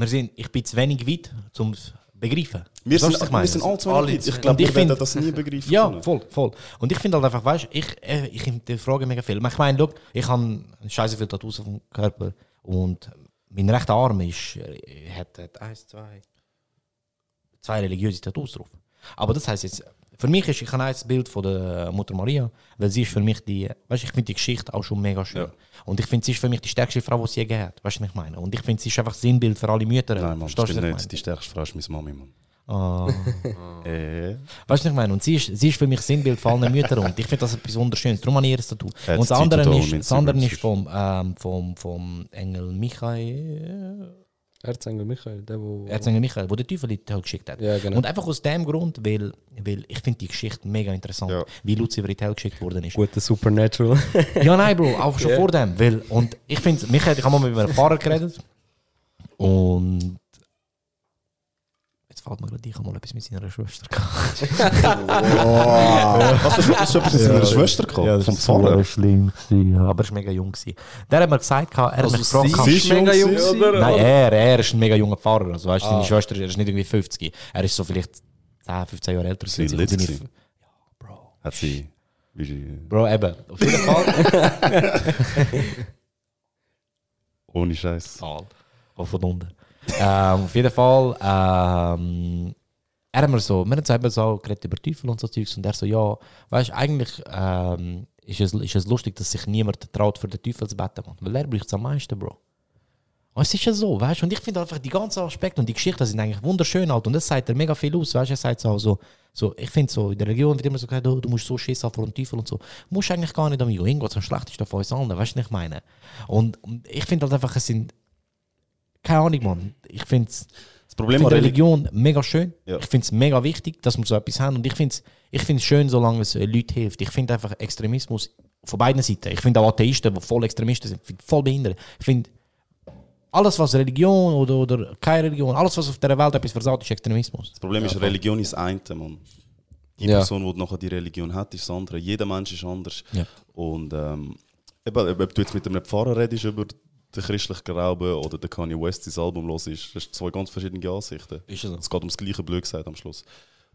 Wir sind, ich bin zu wenig weit, um es zu begreifen. Wir sind, ich meine? wir sind alle zu Alle wenig. zu- Ich glaube, ich find- das nie begreifen Ja, können. voll, voll. Und ich finde halt einfach, weißt du, ich, äh, ich hinterfrage mega viel. Ich meine, schau, ich habe scheiße viel Tattoos auf dem Körper und mein rechter Arm ist, äh, hat, hat eins, zwei, zwei religiöse Tattoos drauf. Aber das heißt jetzt, für mich ist, ich habe ein Bild von der Mutter Maria, weil sie ist für mich die, weißt ich finde die Geschichte auch schon mega schön. Ja. Und ich finde, sie ist für mich die stärkste Frau, die sie je hat. Weißt du, was ich meine? Und ich finde, sie ist einfach Sinnbild für alle Mütter. Nein, Mann, Verstehst ich nicht. Die stärkste Frau ist meine Mami, Mann. Ah. Äh, Weißt du, was ich meine? Und sie ist, sie ist für mich Sinnbild von allen Müttern und ich finde das etwas wunderschönes. Darum habe ich ihr Tattoo. Ja, Und das andere ist, das andere ist vom, ähm, vom, vom Engel Michael. Erzengel Michael, der wo. Erzengel Michael, wo der Teufel die Hölle geschickt hat. Ja, genau. Und einfach aus dem Grund, weil, weil ich finde die Geschichte mega interessant, Ja. wie Lucifer in die geschickt worden ist. Guter Supernatural. Ja, nein, Bro, auch schon Ja. vor dem. Weil, und ich finde, Michael, ich habe mal mit einem Fahrer geredet und jetzt fällt mir gerade, ich habe mal etwas mit seiner Schwester gehabt. Was, hast du hast du etwas mit seiner Schwester gehabt? Vom Pfarrer? schlimm gewesen, ja, aber er war mega jung. Gewesen. Der hat mir gesagt, er hat Also mich gefragt, sie ist mega jung gewesen, gewesen? Nein, er, er ist ein mega junger Pfarrer. Also, weißt, du, seine Schwester er ist nicht irgendwie 50. Er ist so vielleicht 10, 15 Jahre älter. Sie Und seine- gewesen. Hat sie. Wie sie Bro, eben. Auf jeden Fall. ohne Scheiß. Zahl. Auch von unten. Ähm, auf jeden Fall, ähm, er hat mir so, wir haben so eben so geredet über Teufel und so Zeugs und er so, ja, weißt du, eigentlich ähm, ist, es, ist es lustig, dass sich niemand traut, für den Teufel zu beten, weil er bricht es am meisten, Bro. Und es ist ja so, weißt du, und ich finde einfach die ganzen Aspekte und die Geschichten sind eigentlich wunderschön halt und das sagt er mega viel aus, weißt du, er sagt so, so, so ich finde so, in der Religion wird immer so gesagt, oh, du musst so Schiss haben vor dem Teufel und so. Musst eigentlich gar nicht, amigo, irgendwas am schlechtesten von uns allen, weißt du, was ich meine? Und, und ich finde halt einfach, es sind, keine Ahnung, Mann, ich finde es, Das Problem finde Religion. Mega schön. Ja. Ich finde es mega wichtig, dass wir so etwas haben. Und ich finde es ich find's schön, solange es äh, Leuten hilft. Ich finde einfach Extremismus von beiden Seiten. Ich finde auch Atheisten, die voll Extremisten sind, find voll behindert. Ich finde, alles, was Religion oder, oder keine Religion, alles, was auf der Welt etwas versaut, ist Extremismus. Das Problem ist, Religion ist das eine, Mann. Die Ja. Person, die nachher die Religion hat, ist das andere. Jeder Mensch ist anders. Ja. Und ähm, eben, ob du jetzt mit einem Pfarrer redest über den christlichen Glauben oder der Kanye West sein Album los ist, das sind zwei ganz verschiedene Ansichten. Ist so. Es geht ums gleiche Blöd gesagt am Schluss.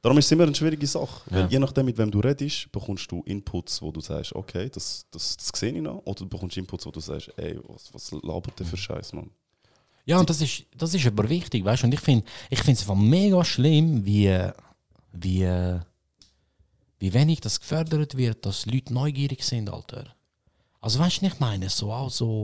Darum ist es immer eine schwierige Sache. Weil je nachdem, mit wem du redest, bekommst du Inputs, wo du sagst, okay, das, das, das sehe ich noch. Oder du bekommst Inputs, wo du sagst, ey, was, was labert der für Scheiß, Mann? Ja, und das ist, das ist aber wichtig, weißt du? Und ich finde ich es einfach mega schlimm, wie, wie, wie wenig das gefördert wird, dass Leute neugierig sind, Alter. Also weißt du, nicht meine, so auch so,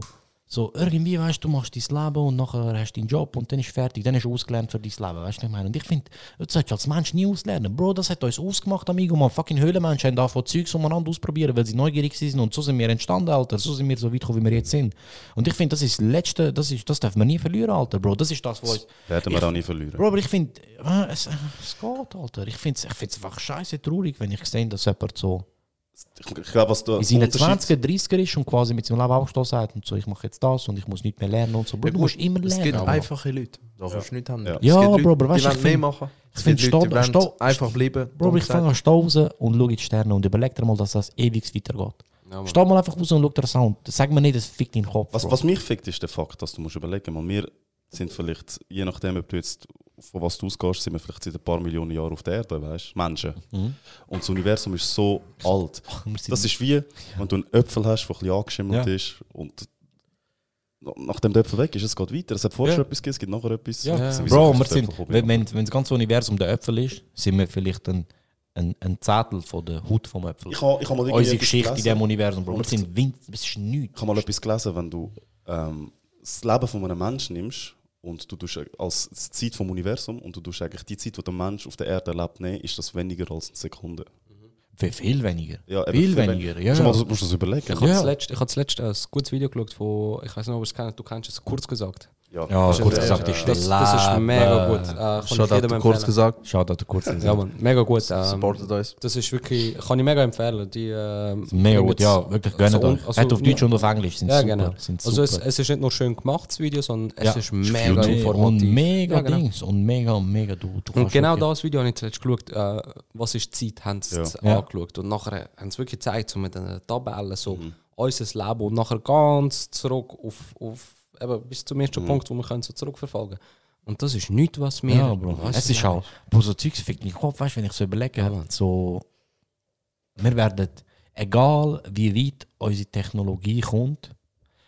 so irgendwie, weißt du, du machst dein Leben und nachher hast du deinen Job und dann ist fertig, dann du ausgelernt für dein Leben, weißt du, ich meine. Und ich finde, das solltest du als Mensch nie auslernen. Bro, das hat uns ausgemacht, amigo, man. Fucking Höhlenmenschen haben davon Zeugs umeinander ausprobieren, weil sie neugierig sind und so sind wir entstanden, Alter. So sind wir so weit gekommen, wie wir jetzt sind. Und ich finde, das ist das Letzte, das, ist, das darf man nie verlieren, Alter, Bro. Das ist das, was uns... Werden wir auch nie verlieren. Bro, aber ich finde, äh, es, äh, es geht, Alter. Ich finde es ich find's einfach scheiße traurig, wenn ich sehe, dass jemand so Ich, glaube, was du in seinen Unterschied- 20er, 30er ist und quasi mit seinem Leben aufgestoßen hat und so, ich mache jetzt das und ich muss nicht mehr lernen und so. Bro, du musst immer lernen. Es gibt aber- einfache Leute. Da kannst du nicht haben. Ja. Ja, Leute, Bro, aber weißt du, ich wollen mehr find- machen. ich Es find, steh- einfach bleiben. Bro, ich fange an raus und schaue in die Sterne und überleg dir mal, dass das ewig weitergeht. Ja, Steh mal einfach raus und schau dir das an. und Sag mir nicht, es fickt deinen Kopf. Was, was mich fickt, ist der Fakt, dass du musst überlegen musst. Wir sind vielleicht, je nachdem, ob du jetzt von was du ausgehst, sind wir vielleicht seit ein paar Millionen Jahren auf der Erde, weißt Menschen. Und das Universum ist so alt. Das ist wie, wenn du einen Äpfel hast, der ein bisschen angeschimmelt Ja. ist und nachdem der Äpfel weg ist, es geht weiter. Es hat vorher Ja. schon etwas gegeben, es gibt nachher etwas. Ja. Wie Bro, wir sind, wenn, wenn, wenn das ganze Universum der Äpfel ist, sind wir vielleicht ein, ein, ein Zettel von der Haut vom Äpfel. Ich habe ich ha mal Unsere Geschichte in gelesen. diesem Universum, Bro. Wir sind Wind, es ist nichts. Ich habe mal etwas gelesen, wenn du ähm, das Leben von einem Menschen nimmst und du tust als Zeit vom Universum und du tust eigentlich die Zeit, die der Mensch auf der Erde erlebt, nehmen, ist das weniger als eine Sekunde. Viel, viel weniger. Ja, viel viel weniger, ja. Schon mal, du musst das überlegen. Ich habe das letzte, ich habe das letzte ein gutes Video geschaut von, ich weiß nicht, ob ihr es kennt, du kennst es, kurz gesagt. Ja, Ja, das ist kurz gesagt, ist Das, das ist mega gut. Äh, kann ich Schaut jedem kurz gesagt. Schade, dass du kurz gesagt Ja, man, mega gut. Ähm, Supportet uns. das ist wirklich, kann ich mega empfehlen. Die, ähm, Mega gut, ja, wirklich gönnt also, euch. also, Hat auf Deutsch ja. und auf Englisch, sind Ja, super. genau. Sind Also es, super. es ist nicht nur schön gemacht, das Video, sondern es Ja. ist mega und informativ. mega Ja, genau. Dings und mega, mega du. du Und genau wirklich- das Video habe ich zuletzt geschaut, äh, was ist die Zeit, haben sie Ja. es Ja. angeschaut. Und nachher haben sie wirklich gezeigt, so mit den Tabellen, so Mhm. unser Leben und nachher ganz zurück auf, auf eben, bis zum Mhm. ersten Punkt, wo wir können so zurückverfolgen Und das ist nichts, was wir... Ja, Bro. was Es ist auch, Bro, so Zeugs fickt mich Kopf, weißt du, wenn ich so überlege, so, wir werden, egal wie weit unsere Technologie kommt,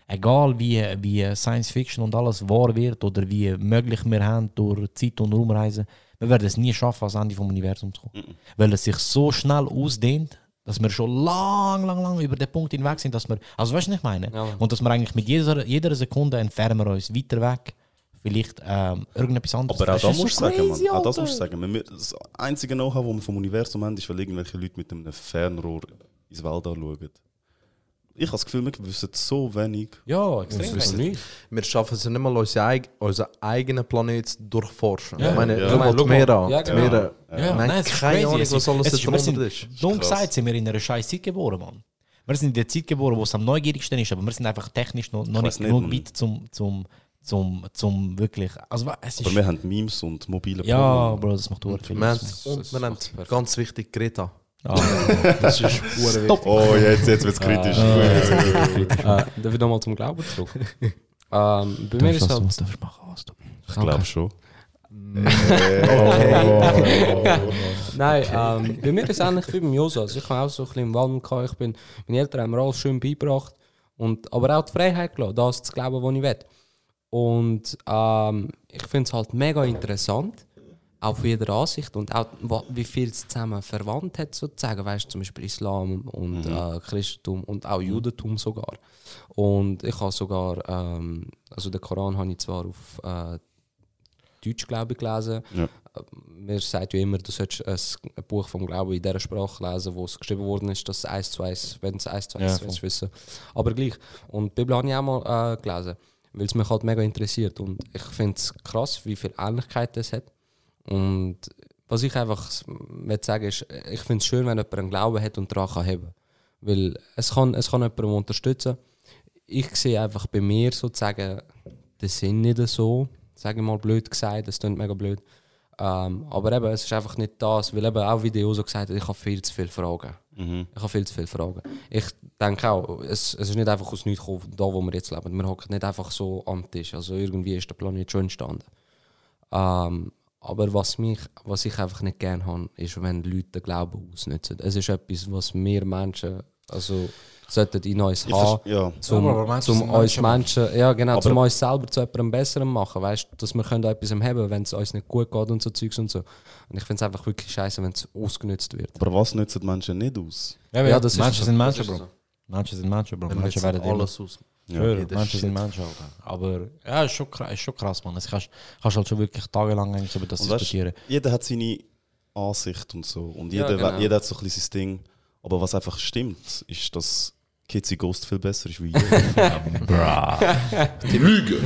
egal wie, wie Science Fiction und alles wahr wird oder wie möglich wir haben durch Zeit- und Raumreisen, wir werden es nie schaffen, ans Ende vom Universum zu kommen. Weil es sich so schnell ausdehnt, dass wir schon lang, lang, lang über den Punkt hinweg sind, dass wir, also weißt du, was ich meine? Ja. Und dass wir eigentlich mit jeder, jeder Sekunde entfernen wir uns weiter weg, vielleicht ähm, irgendetwas anderes. Aber auch Das musst du so sagen, Mann. Auch das musst du sagen. Das einzige Know-how, das wir vom Universum haben, ist, weil irgendwelche Leute mit einem Fernrohr ins Weltall schauen. Ich habe das Gefühl, wir wissen so wenig. Ja, extrem wissen wenig. Wir schaffen es nicht mal, unseren, eig unseren eigenen Planet zu durchforschen. Ja. Ich meine, Ja. mal die Meere an. Ja, genau. Meere, Ja, Nein, nein, es ist keine. Ahnung, Es was alles es da wir drunter ist. Dumm gesagt, sind wir in einer scheiß Zeit geboren, Mann. Wir sind in der Zeit geboren, wo es am neugierigsten ist, aber wir sind einfach technisch noch, noch nicht nicht, genug weit zum, zum, zum, zum wirklich. Also, es ist, Aber wir haben Memes und mobile ja, Programme. Bro, das macht Wir viel. haben, aus. und wir haben ganz wichtig Greta. Ah, Das ist hure wichtig. Oh, jetzt, jetzt wird es kritisch. Äh, darf ich nochmal zum Glauben zurück? ähm, bei mir ist halt... darfst du machen, was du Ich glaube schon. Nein, ähm, bei mir ist es ähnlich wie beim Josa. Also ich habe auch so ein bisschen im Wald gehabt. Ich bin, meine Eltern haben mir alles schön beigebracht. Und, aber auch die Freiheit gelassen, das zu glauben, was ich will. Und ähm, ich finde es halt mega interessant, auch von jeder Ansicht und auch wie viel es zusammen verwandt hat, sozusagen. Weißt du, zum Beispiel Islam und äh, Christentum und auch Judentum sogar. Und ich habe sogar, ähm, also den Koran habe ich zwar auf äh, Deutsch, glaube ich, gelesen. Ja. Mir sagt ja immer, du solltest ein, Buch vom Glauben in dieser Sprache lesen, wo es geschrieben worden ist, dass es eins zu eins, wenn es eins zu eins Ja, wissen. Aber gleich. Und die Bibel habe ich auch mal äh, gelesen, weil es mich halt mega interessiert. Und ich finde es krass, wie viel Ähnlichkeit das hat. Und was ich einfach möchte sagen ist, ich finde es schön, wenn jemand einen Glauben hat und daran kann haben. Weil es kann, es kann jemanden unterstützen. Ich sehe einfach bei mir sozusagen den Sinn nicht so, sage ich mal blöd gesagt, das klingt mega blöd. Ähm, aber eben, es ist einfach nicht das, weil eben auch wie der so gesagt hat, ich habe viel zu viele Fragen. Ich habe viel zu viele Fragen. Ich denke auch, es, es ist nicht einfach aus nichts gekommen, da wo wir jetzt leben. Wir hocken nicht einfach so am Tisch. Also irgendwie ist der Planet schon entstanden. Ähm, aber was, mich, was ich einfach nicht gerne habe, ist, wenn Leute den Glauben ausnutzen. Es ist etwas, was wir Menschen also, sollten in uns Ich haben, ja. zum, Aber Menschen zum sind uns Menschen, Menschen, ja genau, Aber- zum uns selber zu jemandem Besseren machen, weißt dass wir können etwas haben, wenn es uns nicht gut geht und so Zeugs und so. Und ich finde es einfach wirklich scheiße, wenn es ausgenutzt wird. Aber was nützen die Menschen nicht aus? Ja, Ja, das ist Menschen so. sind Menschen, ist Bro. so. Menschen sind Menschen, Bro. Menschen nutzen werden alles aus. Schwöre, Jeder Menschen sind. Menschen, Alter. Aber ja, ist schon, krass, ist schon krass, man. Es kannst, kannst halt schon wirklich tagelang eigentlich über das Und weißt, diskutieren. jeder hat seine Ansicht und so. Und Ja, jeder, genau. jeder hat so ein bisschen sein Ding. Aber was einfach stimmt, ist, dass Kids in Ghost viel besser ist wie jeder. Lüge.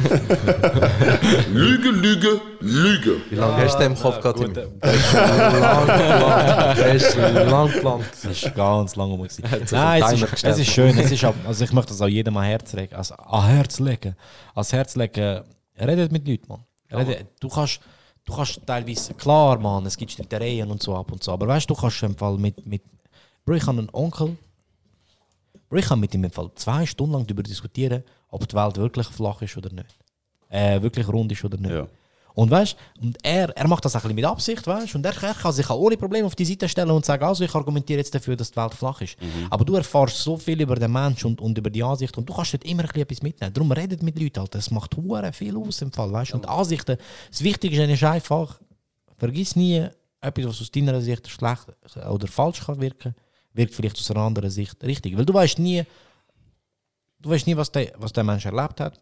Lüge, Lüge, Lüge. Wie lange hast du den im Kopf gehabt, Timmy? Das ist lang geplant. Das ist lang geplant. Das ist ganz lange um. Nein, es ist, es ist schön. Es ist, also ich möchte das auch jedem an Herz legen. Also an Herz legen. Ans Herz legen. Redet mit Leuten, man. Redet, du kannst, du kannst teilweise, klar, man, es gibt Streitereien und so ab und zu, aber weißt du, du kannst im Fall mit, mit Bro, ich habe einen Onkel, Bro, ich kann mit ihm im Fall zwei Stunden lang darüber diskutieren, ob die Welt wirklich flach ist oder nicht. Äh, wirklich rund ist oder nicht. Ja. Und weißt und er, er macht das ein bisschen mit Absicht, weißt und er, er kann sich auch ohne Probleme auf die Seite stellen und sagen, also ich argumentiere jetzt dafür, dass die Welt flach ist. Aber du erfährst so viel über den Menschen und, und über die Ansicht und du kannst dort immer ein bisschen etwas mitnehmen. Darum redet mit Leuten, Alter. das macht hure viel aus im Fall, weißt Und Ansichten, das Wichtigste ist einfach, vergiss nie, etwas, was aus deiner Sicht schlecht oder falsch kann wirken, wirkt vielleicht aus einer anderen Sicht richtig. Weil du weißt nie, du weißt nie, was der, was der Mensch erlebt hat.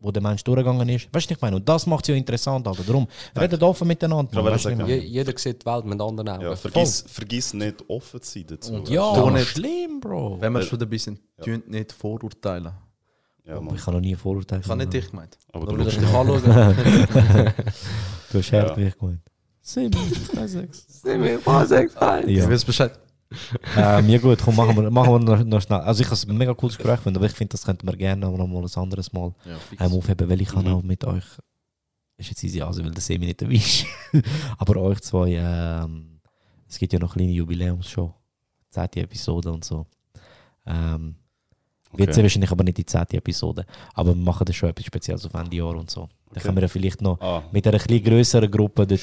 wo der Mensch durchgegangen ist. Weißt du, ich meine? Und das macht es ja interessant, Alter. Darum, redet offen miteinander. Wollte Weißt du? Je, jeder sieht die Welt mit anderen Augen. Ja, vergiss, vergiss nicht offen zu sein dazu. Und ja, Du nicht. schlimm, Bro. Wenn wir schon dabei sind, tönt nicht vorurteilen. Ja. Ich habe noch nie Vorurteile. Ich habe nicht dich gemeint. Aber du schaust- dich anschaue. Du hast hart wie ich gemeint. Sieben, drei, sechs. Ja. Ich Ja. weiß Bescheid. Ähm, ja gut, komm, machen wir, machen wir noch, noch schnell. Also ich habe es ein mega cooles Gespräch gefunden, aber ich finde, das könnten wir gerne noch mal ein anderes Mal Ja, ähm, aufheben, weil ich kann Mhm. auch mit euch, ist jetzt easy also, weil der Semi nicht dabei ist, aber euch zwei, ähm, es gibt ja noch kleine Jubiläumsshow, 10. Episode und so. Ähm, Wird Okay. sehr wahrscheinlich aber nicht die 10. Episode, aber wir machen das schon etwas Spezielles auf Ende Jahr und so. Dann Okay. können wir ja vielleicht noch Ah, mit einer etwas größeren Gruppe dort,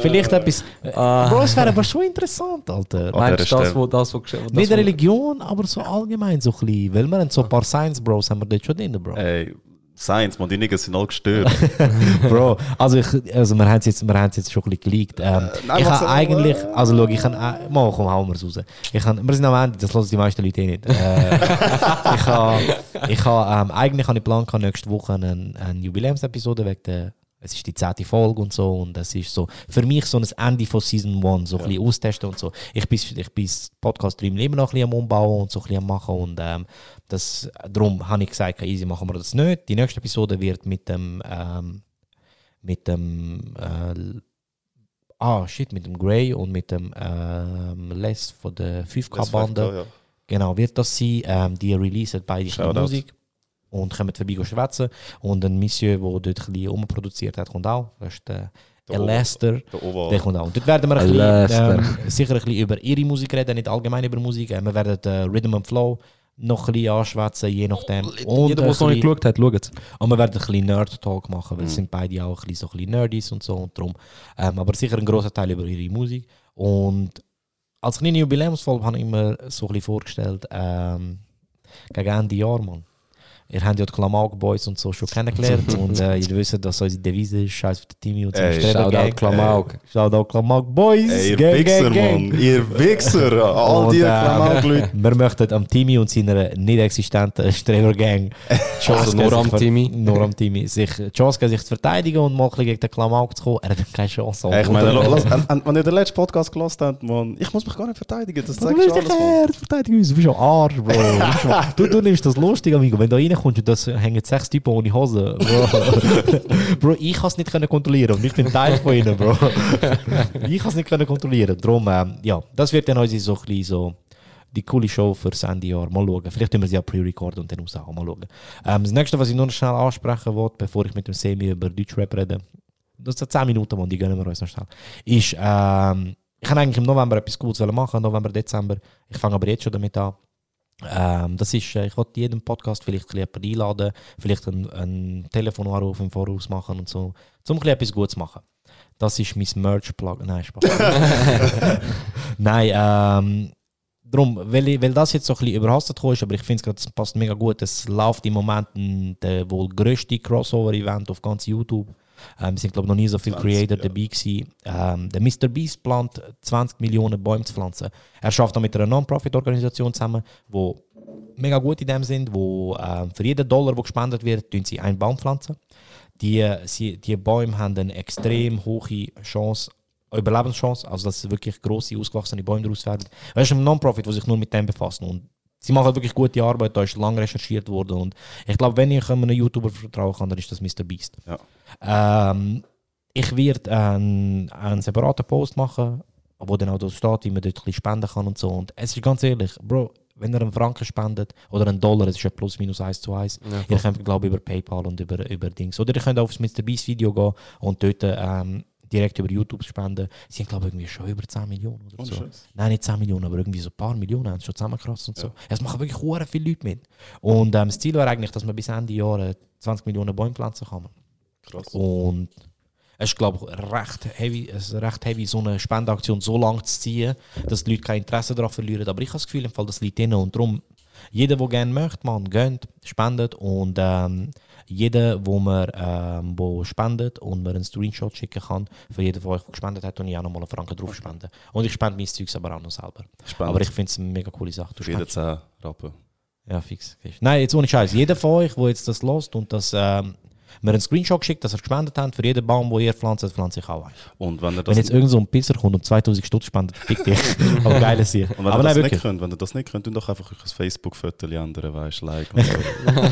vielleicht etwas, Ah. Bro, es wäre aber schon interessant, Alter. Meinst du das, wo das, wo das, Nicht wo- Religion, aber so allgemein so ein bisschen. Weil wir haben so ein paar Science Bros haben wir dort schon drin, Bro. Ey, Science, man, die Niggas sind all gestört. Bro, also, ich, also wir haben es jetzt, wir jetzt schon ein bisschen geleakt. Ähm, nein, ich habe eigentlich, also schau, ich kann, äh, mal komm, hauen wir es raus. Ich kann, wir sind am Ende, das hören die meisten Leute eh nicht. Äh, ich habe, ich habe, ähm, eigentlich habe ich geplant, nächste Woche eine, eine Jubiläumsepisode wegen der, es ist die zehnte Folge und so und das ist so, für mich so ein Ende von Season 1, so ein bisschen austesten und so. Ich bin, ich bin das Podcast-Stream immer noch ein bisschen am Umbauen und so ein bisschen am machen und ähm, das, darum habe ich gesagt, easy, machen wir das nicht. Die nächste Episode wird mit dem, ähm, mit dem äh, ah shit mit dem Grey und mit dem ähm, Les von der 5K-Bande Ja. genau wird das sein ähm, die releasen beide. Musik und kommen vorbei gehen schwätzen und ein Monsieur der dort ein bisschen umproduziert hat kommt auch das ist der Lester Der kommt auch. Und dort werden wir ein bisschen, ähm, sicher ein bisschen über ihre Musik reden, nicht allgemein über Musik. Äh, wir werden äh, Rhythm and Flow noch ein bisschen anschwätzen, je nachdem. Und, Jeder, der es noch nicht geschaut hat, schaut es. und wir werden ein bisschen Nerd-Talk machen, Mhm. weil es sind beide auch ein bisschen, so ein bisschen Nerdys und so und drum. Ähm, aber sicher ein grosser Teil über ihre Musik. Und als kleine Jubiläumsfolge habe ich mir so ein bisschen vorgestellt, ähm, gegen Ende Jahr, Mann. Ihr habt ja die Klamauk Boys und so schon kennengelernt und äh, ihr wisst, dass unsere Devise ist, Scheiß auf den Timmy und Ey, seine Streber Shoutout. Klamauk. Shoutout Klamauk Boys! Ey, ihr Gang, Wichser, gang. Mann. Ihr Wichser. All die äh, Klamauk-Leute. Wir möchten am Timmy und seiner nicht existenten Streber-Gang Also nur am Timmy. nur am Timmy sich die Chance geben, sich zu verteidigen und mal gegen den Klamauk zu kommen. Er hat keine Chance. Ey, ich meine, wenn ihr den letzten Podcast gelost habt, man, ich muss mich gar nicht verteidigen. Das zeigt schon alles, Mann. verteidige uns, du bist ein Arsch, Bro. du, du nimmst das lustig, Amigo. Wenn du reinkommst und das hängen sechs Typen ohne Hose. Bro, Bro ich kann es nicht können kontrollieren und ich bin Teil von ihnen, Bro. ich kann es nicht können kontrollieren. Darum, ähm, ja, das wird dann unsere so ein bisschen so die coole Show für das Ende Jahr. Mal schauen. Vielleicht tun wir sie ja pre-record und dann raushauen. Mal schauen. Ähm, das nächste, was ich nur noch schnell ansprechen wollte, bevor ich mit dem Semi über Deutschrap rede, das sind 10 Minuten, Mann, die gönnen wir uns noch schnell, ist, ähm, ich kann eigentlich im November etwas Gutes machen, November, Dezember. Ich fange aber jetzt schon damit an. Ähm, das ist, äh, ich wollte jedem Podcast vielleicht ein bisschen jemanden einladen, vielleicht einen, einen Telefonanruf im Voraus machen und so, um etwas Gutes zu machen. Das ist mein Merch-Plug. Nein, Spaß. Nein, ähm, Darum, weil, ich- weil das jetzt so ein bisschen überhastet ist, aber ich finde es passt mega gut. Es läuft im Moment ein, der wohl grösste Crossover-Event auf ganz YouTube. Ähm, sind, glaube ich, noch nie so viele 20, Creator ja. dabei gewesen. Ähm, der Mr. Beast plant 20 Millionen Bäume zu pflanzen. Er schafft auch mit einer Non-Profit-Organisation zusammen, wo mega gut in dem sind, wo ähm, für jeden Dollar, der gespendet wird, tun sie einen Baum pflanzen. Die, sie, die Bäume haben eine extrem hohe Chance, Überlebenschance, also dass wirklich grosse, ausgewachsene Bäume daraus werden. Es ist ein Non-Profit, der sich nur mit dem befasst. Und sie machen wirklich gute Arbeit, da ist lange recherchiert worden. Und ich glaube, wenn ich einem YouTuber vertrauen kann, dann ist das Mr. Beast. Ja. Ähm, ich werde einen, einen separaten Post machen, wo dann auch da steht, wie man dort ein bisschen spenden kann und so. Und es ist ganz ehrlich, Bro, wenn ihr einen Franken spendet oder einen Dollar, es ist ja plus minus 1 zu 1. Ja, ihr könnt, glaube ich, über PayPal und über, über Dings. Oder ihr könnt aufs Mr. Beast Video gehen und dort ähm, direkt über YouTube spenden. Sie sind, glaube ich, irgendwie schon über 10 Millionen oder so. Nein, nicht 10 Millionen, aber irgendwie so ein paar Millionen haben sie schon zusammengekratzt und so. Es machen wirklich viele Leute mit. Und ähm, das Ziel wäre eigentlich, dass man bis Ende Jahr 20 Millionen Bäume pflanzen kann. Krass. Und es ist, glaube ich, recht heavy, es ist recht heavy, so eine Spendeaktion so lang zu ziehen, dass die Leute kein Interesse daran verlieren. Aber ich habe das Gefühl, im Fall, das liegt drin. Und darum, jeder, der gerne möchte, man gönnt, spendet. Und ähm, jeder, wo man ähm, wo spendet und mir einen Screenshot schicken kann, für jeden von euch, der gespendet hat, und ich auch nochmal einen Franken drauf spenden. Und ich spende mein Zeugs aber auch noch selber. Spannend. Aber ich finde es eine mega coole Sache. Du spendest- 10 Rappen. ja, fix. fix. Nein, jetzt ohne Scheiß. Jeder von euch, der jetzt das lost und das ähm, mir einen Screenshot geschickt, dass er gespendet hat. Für jeden Baum, den ihr pflanzt, pflanze ich auch einen. Und wenn ihr Wenn das, jetzt irgend so ein Pisser kommt und 2000 Stutz spendet, fick dich. Aber geil ist hier. und wenn ihr Aber das nein, nicht könnt, wenn ihr das nicht könnt, dann doch einfach euch ein Facebook-Foto ändern, weißt du, like. nein,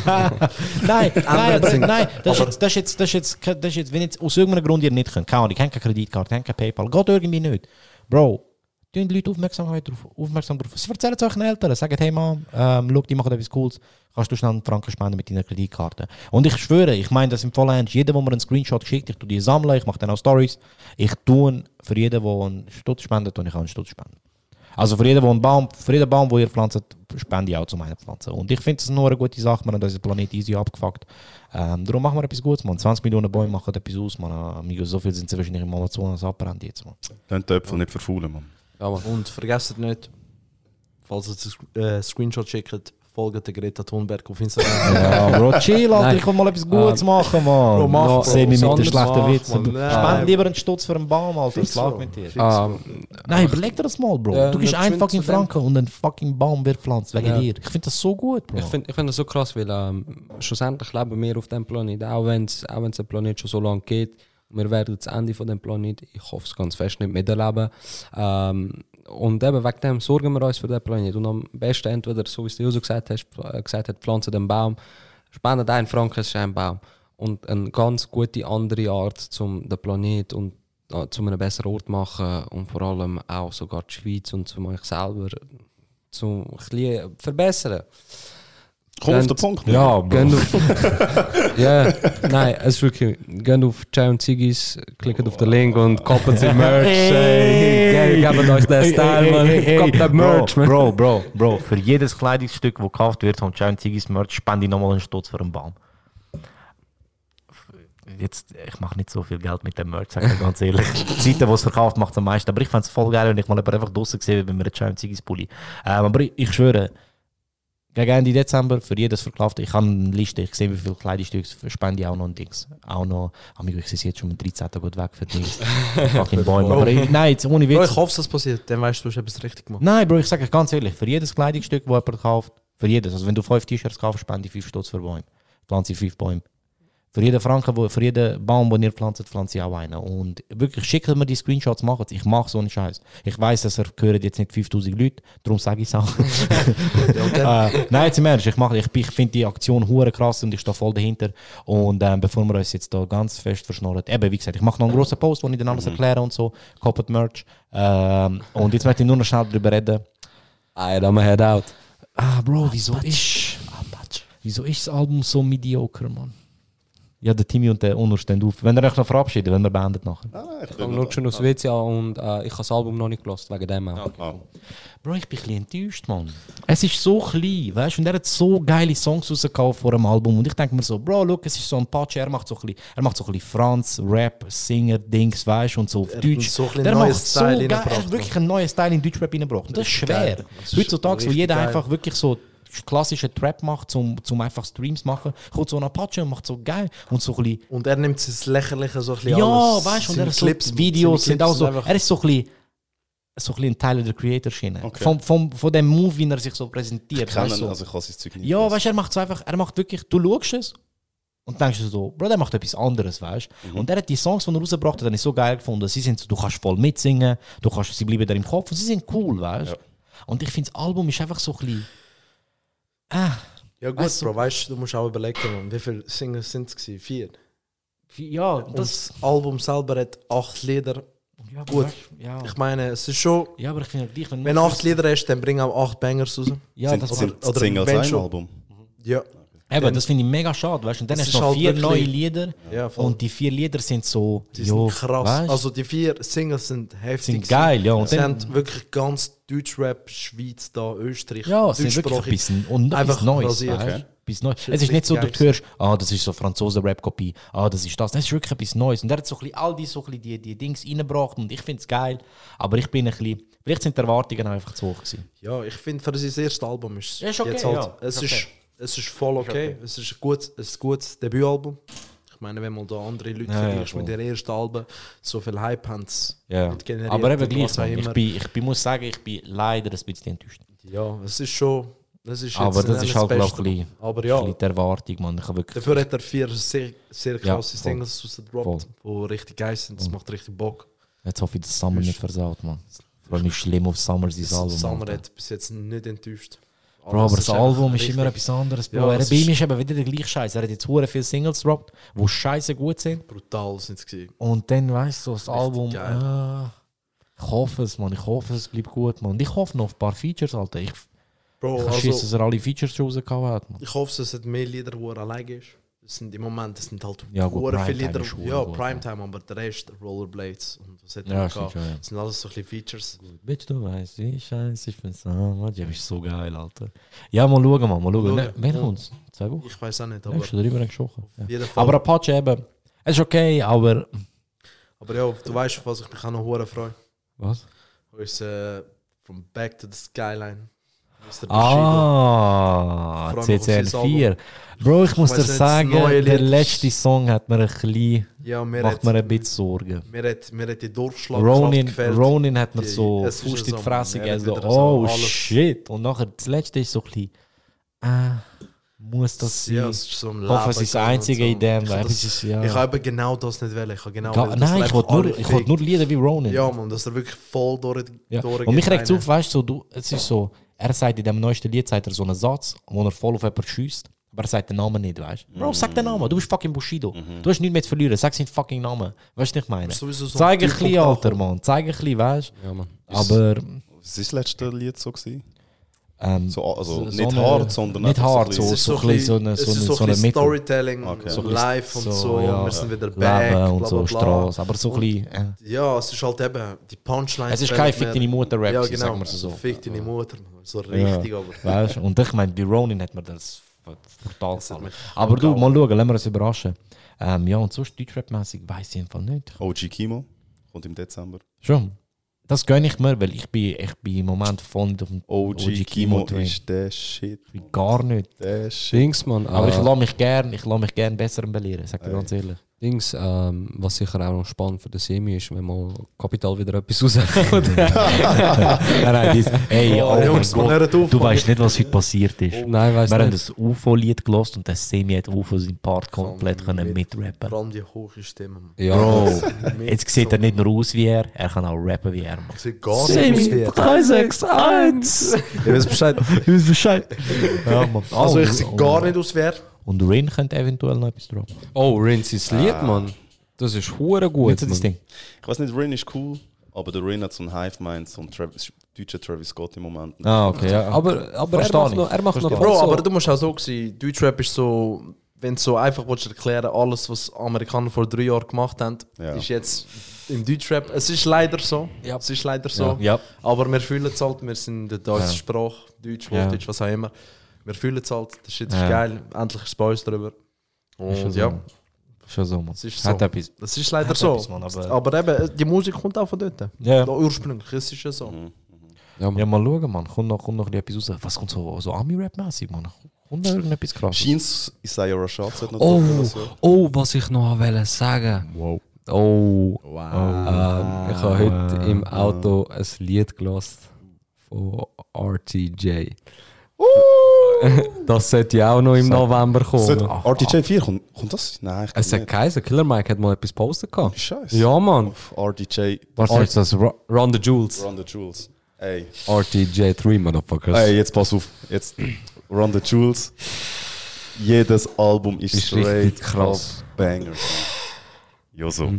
nein, aber, nein, das ist, jetzt, das, ist jetzt, das, ist jetzt, das ist jetzt, wenn jetzt aus irgendeinem Grund ihr nicht könnt, keine Ahnung, ihr habt keine Kreditkarte, ihr habt kein PayPal, geht irgendwie nicht. Bro, tun die Leute Aufmerksamkeit drauf, aufmerksam drauf. Sie erzählen es euren Eltern, sagen, hey Mom, ähm, schau, die machen etwas Cooles, kannst du schnell einen Franken spenden mit deiner Kreditkarte. Und ich schwöre, ich meine das im Ernst, jeder, der mir einen Screenshot schickt, ich tue die sammeln, ich mache dann auch Stories, ich tue für jeden, der einen Stutz spendet, tue ich auch einen Stutz spenden. Also für jeden, der einen Baum, für jeden Baum, den ihr pflanzt, spende ich auch zu meiner Pflanze. Und ich finde es nur eine gute Sache, wir haben unseren Planet easy abgefuckt. Ähm, darum machen wir etwas Gutes, man. 20 Millionen Bäume machen etwas aus, man. Amigo, so viel sind sie wahrscheinlich im Amazonas abbrennt jetzt, man. Lasst die Äpfel nicht verfaulen, Mann. Ja, Mann. Und vergesst nicht, falls ihr einen äh, Screenshot schickt, folgt der Greta Thunberg auf Instagram. Ja, Bro, chill, Alter, ich will mal etwas Gutes machen, man. Bro, mach, Bro. Seh mich mit den schlechten Witzen. Mann. Spend lieber einen Stutz für einen Baum, Alter, Fix das mit dir. Ähm, Nein, überleg dir das mal, Bro. Ja, du gibst das einen fucking. Franken und ein fucking Baum wird pflanzt wegen Ja. dir. Ich finde das so gut, Bro. Ich finde ich find das so krass, weil ähm, schlussendlich leben wir auf dem Planet, auch wenn es auch wenn's der Planet schon so lange geht. Wir werden das Ende von dem Planet, ich hoffe es ganz fest, nicht miterleben. Ähm, und eben wegen dem sorgen wir uns für den Planet. Und am besten entweder, so wie es Josu gesagt, hast, äh, gesagt hat, pflanzen den Baum, spenden einen Franken, ist ein Baum. Und eine ganz gute andere Art, um den Planet und äh, zu einem besseren Ort zu machen und vor allem auch sogar die Schweiz und zu euch selber zu verbessern. Komm auf den Punkt. ja, Bro. Gehen auf, ja, nein, es ist wirklich. Gehen auf Jay und Ziggy's, klickt auf den Link und kaufen sie Merch. Hey, geben euch den Style, man. Kauft den Merch, Bro, man. Bro, Bro, Bro, für jedes Kleidungsstück, das gekauft wird von Giant Ziggy's Merch, spende ich nochmal einen Stutz für einen Baum. Jetzt, ich mache nicht so viel Geld mit dem Merch, sag ich ganz ehrlich. Die Seite, die es verkauft, macht es am meisten. Aber ich fände es voll geil, wenn ich mal einfach draußen sehe, wenn wir einen Giant Ziggy's Pulli. Ähm, aber ich, ich schwöre, gegen Ende Dezember, für jedes verkauft, ich habe eine Liste, ich sehe, wie viele Kleidungsstücke spende ich auch noch ein Dings. Auch noch, amigo, ich sehe es jetzt schon am 13. gut weg für Dings. Fucking Bäume. Aber ich, nein, jetzt ohne Bro, Witz. ich hoffe, das passiert, dann weißt du, du hast etwas richtig gemacht. Nein, Bro, ich sage euch ganz ehrlich, für jedes Kleidungsstück, das jemand kauft, für jedes, also wenn du fünf T-Shirts kaufst, spende ich fünf Stutz für Bäume. Pflanze ich fünf Bäume. Für jeden Franken, wo, für jeden Baum, den ihr pflanzt, pflanze ich auch einen. Und wirklich, schickt mir die Screenshots, macht es. Ich mache so einen Scheiß. Ich weiß, dass er jetzt nicht 5000 Leute, darum sage ich es auch. äh, nein, jetzt im Ernst, ich, mach- ich, ich finde die Aktion hure krass und ich stehe voll dahinter. Und ähm, bevor wir uns jetzt da ganz fest verschnorren, eben wie gesagt, ich mache noch einen großen Post, wo ich dann alles erkläre und so, Copot Merch. Ähm, und jetzt möchte ich nur noch schnell darüber reden. Alright, I'm head out. Ah, Bro, wieso ist, wieso ist das Album so mediocre, Mann? Ja, der Timmy und der Onur stehen auf. Wenn ihr euch noch verabschiedet, wenn wir beendet nachher. Ah, ich Ich habe nur schon aus WC und äh, ich habe das Album noch nicht gelost, wegen dem auch. Ah, Bro, ich bin ein bisschen enttäuscht, Mann. Es ist so klein, weißt du? Und er hat so geile Songs rausgehauen vor dem Album. Und ich denke mir so, Bro, look, es ist so ein Patch, er macht so ein bisschen, er macht so ein bisschen Franz, Rap, Singer, Dings, weißt du? Und so auf hat Deutsch. so ein bisschen der macht so geil, er hat wirklich einen neuen Style in Deutschrap reingebracht. Und das ist schwer. Das ist Heutzutage, wo jeder geil. einfach wirklich so klassischen Trap macht, zum, zum einfach Streams machen, kommt so ein Apache und macht so geil. Und so ein Und er nimmt das Lächerliche so ein bisschen ja, alles. weißt du, und er ist so, Clips- Videos sind auch so. Er ist so ein bisschen, so ein, Teil der Creator-Schiene. Okay. Vom, vom, von dem Move, wie er sich so präsentiert. Ich kenne weißt ihn, du, so. also ich kann sein Zeug nicht. ja, weißt du, er macht so einfach, er macht wirklich, du schaust es und denkst so, Bro, der macht etwas anderes, weißt Mhm. du. Und er hat die Songs, die er rausgebracht hat, habe ich so geil gefunden. Sie sind so, du kannst voll mitsingen, du kannst, sie bleiben da im Kopf und sie sind cool, weißt du. Ja. Und ich finde, das Album ist einfach so ein bisschen. Ah, Ja gut, Weißt du- Bro, weißt du, du musst auch überlegen, wie viele Singles sind es? gewesen? Vier. ja, Und das. das Album selber hat acht Lieder. Ja, gut. Ja. Ich meine, es ist schon... ja, aber ich finde gleich, wenn Wenn du- acht Lieder hast, dann bring auch acht Bangers raus. Ja, sind, das sind oder- oder Singles ein Album? Ja. Eben, das finde ich mega schade, weißt du? Und dann Es hast du noch vier neue Lieder Ja, und die vier Lieder sind so, Die jo, sind krass. weißt du? Also die vier Singles sind heftig. Sind geil, ja, und Sie dann- haben wirklich ganz Deutschrap, Schweiz, da, Österreich. ja, es sind wirklich ein bisschen und Einfach etwas Neues, du? Okay. Neues. Es ist nicht so, du richtig hörst, ah, das ist so Franzosen-Rap-Kopie, ah, das ist das. Das ist wirklich etwas Neues. Und er hat so ein bisschen all die, so ein bisschen die, die Dings reingebracht und ich finde es geil. Aber ich bin ein bisschen, vielleicht sind die Erwartungen einfach zu hoch gewesen. Ja, ich finde, für sein erstes Album ist, Ist okay, jetzt halt, ja. es, ist, es ist voll okay. Es ist ein gutes, ein gutes Debütalbum. Ich meine, wenn man da andere Leute Ja, ja, vergleicht voll. mit den ersten Alben, so viel Hype haben sie Ja. generiert Aber eben gleich, Mann. ich, bin, ich bin, muss sagen, ich bin leider ein bisschen enttäuscht. Ja, es ist schon Das ist Aber das ist halt auch ein bisschen, Aber ja, die Erwartung, man. Ich wirklich... dafür hat er vier sehr, sehr Ja, krasse voll. Singles rausgedroppt, die richtig geil sind. Das Voll. macht richtig Bock. Jetzt hoffe ich, dass Summer nicht versaut, man. Vor allem ist schlimm auf Summer sein Album. Summer hat bis jetzt nicht enttäuscht. Bro, aber das Album ist richtig- immer etwas anderes, Bro. Ja, er, bei ihm ist- eben wieder der gleiche Scheiß. Er hat jetzt hure viele Singles gedroppt, die scheiße gut sind. Brutal sind gewesen. Und dann, weißt du, das Album. geil. ah, ich hoffe es, man. Ich hoffe, es bleibt gut, man. Und ich hoffe noch auf ein paar Features, Alter. Ich, Bro, ich also, schieße, dass er alle Features rausgehauen hat, man. ich hoffe, es hat mehr Lieder, wo er alleine ist. Sind im Moment, das sind halt Ja, gut, viele Lieder. Ja, Primetime, aber der Rest, Rollerblades und was er Ja, schon, ja. Das sind alles so ein bisschen Features. Bitch, du weißt, wie scheiße ich bin Summer. Ja, ist so geil, Alter. Ja, mal schauen, man. Mal schauen. Ne, Ja. kommt's? Zwei Wochen? Ich weiß auch nicht, Ja, aber ist schon drüber gesprochen. Ja. Aber Apache eben, es ist okay, aber. Aber ja, du weißt, auf was ich mich auch noch freue. Was? Ist äh, From Back to the Skyline. Ah, Ich freu mich auf sein CCL4. Bro, ich muss dir sagen, der letzte Song hat mir ein bisschen, Ja, mir macht hat, mir ein bisschen Sorgen. mir hat, mir hat die Durchschlag Ronin, gefällt. Ronin hat mir so Fuß in so, die Fresse gegeben, so, so oh alles- shit. Und nachher, das letzte ist so ein bisschen, äh, muss das sein? Ja, es ist so ein ich hoffe, es Leben ist das Einzige so. in dem. Ich das- ist, ja. Ich habe genau das nicht wollen. Ich habe genau Ga- wollen, Nein, ich wollte nur, ich wollte nur. Lieder wie Ronin. Ja, man, dass er wirklich voll durch, Ja. durchgeht. Und mich regt es auf, weißt du, so, du, es ist so, er sagt in dem neuesten Lied sagt er so einen Satz, wo er voll auf jemanden schießt, aber er sagt den Namen nicht, weißt du? Bro, sag den Namen, du bist fucking Bushido. Du hast nichts mehr zu verlieren, sag seinen fucking Namen. Weißt du, was ich meine? So Zeig ein bisschen, Alter. Mann. Zeig ein bisschen, weißt Ja, Mann. du? Aber. Was ist das letzte Lied so gewesen? Ähm, So, also so- nicht so hart, sondern Nicht hart, so so, so, so ein bisschen so eine, so eine, so so eine. Storytelling, Okay. so So live und so, ja, wir sind wieder back, Leben und bla, so, bla, bla. Straße. Aber so ein bisschen. Äh. Ja, es ist halt eben, die Punchline. Es ist kein Fick deine Mutter-Rap, ja, gewesen, genau, sagen wir so. Fick deine Mutter, so Ja. richtig, aber. Weißt du? Und ich meine, bei Ronin hat man das brutal hat gefallen. Aber du, mal schauen, lassen wir uns überraschen. Ähm, ja, und sonst Deutschrap-mäßig weiß ich einfach nicht. OG Kimo kommt im Dezember. Schon. Das gönne ich mir, weil ich bin, ich bin im Moment voll nicht auf dem OG, Kimo ist der Shit. bin gar nicht. Der Shit. Dings, Mann. Aber ich äh, lasse mich gern, ich lasse mich gern besser belehren, sag dir ganz ehrlich. Dings, ähm, was sicher auch noch spannend für den Semi ist, wenn mal Kapital wieder etwas rauskommt. nein, nein, dies, ey, Oh, oh, Jungs, man Gott, du weißt nicht, was heute passiert ist. Nein, weißt Wir haben das UFO-Lied gelost und der Semi hat UFO seinen Part komplett können mit- mitrappen. Vor allem die hohe Stimme. man. Ja, Bro, jetzt sieht er nicht nur aus wie er, er kann auch rappen wie er. Sieht gar nicht aus wie er. 361! Ihr wisst Bescheid. Du bist Bescheid. Ja, Mann. Also ich sehe gar nicht aus wie er. Und Rin könnte eventuell noch etwas droppen. Oh, Rinzis Lied, Mann. Das ist hure gut. Gut, das. Ding. Ich weiß nicht, Rin ist cool, aber der Rin hat so einen Hive Mind, so einen Travis, deutschen Travis Scott im Moment. Ah, okay, ja. Aber, aber er macht ich. noch, er macht noch Bro, so. aber du musst auch so sehen, Deutschrap ist so, wenn du so einfach willst erklären alles, was Amerikaner vor drei Jahren gemacht haben, Ja. ist jetzt im Deutschrap, es ist leider so, Ja. es ist leider so, Ja. aber wir fühlen es halt, wir sind in der deutschen Ja. Sprache, Deutsch, Ja. Hochdeutsch, was auch immer, wir fühlen es halt, das Shit ist Ja. geil, endlich ist es bei uns drüber. Ist schon Und so. ja, Schon so, Mann. es ist Hat so. etwas. Das ist leider Hat so. etwas, Mann, aber- aber, eben, die Musik kommt auch von dort. Ja. Da ursprünglich, es ist ja so. Ja, Mann. Ja, mal schauen, Mann. Kommt noch, kommt noch etwas raus. Was kommt so, so Ami-Rap-mäßig, Mann? Kommt da irgendetwas krasses? Jeans Isaiah Rashad hat noch Oh, drauf, so. oh, was ich noch wollte sagen. Wow. Oh, Wow. ähm, ich habe heute im Auto ein Lied gelost von RTJ. das sollte ja auch noch im November kommen. RTJ 4, kommt, kommt das? Nein, ich Es hat. Kaiser, Killer Mike hat mal etwas postet gehabt. Scheiße. Ja, Mann. Auf RTJ, Was ist das? Run the Jewels. Run the Jewels. Ey, RTJ 3, Motherfuckers. ey, jetzt pass auf. Jetzt Run the Jewels. Jedes Album ist, Ist straight krass. Banger. Ja, so.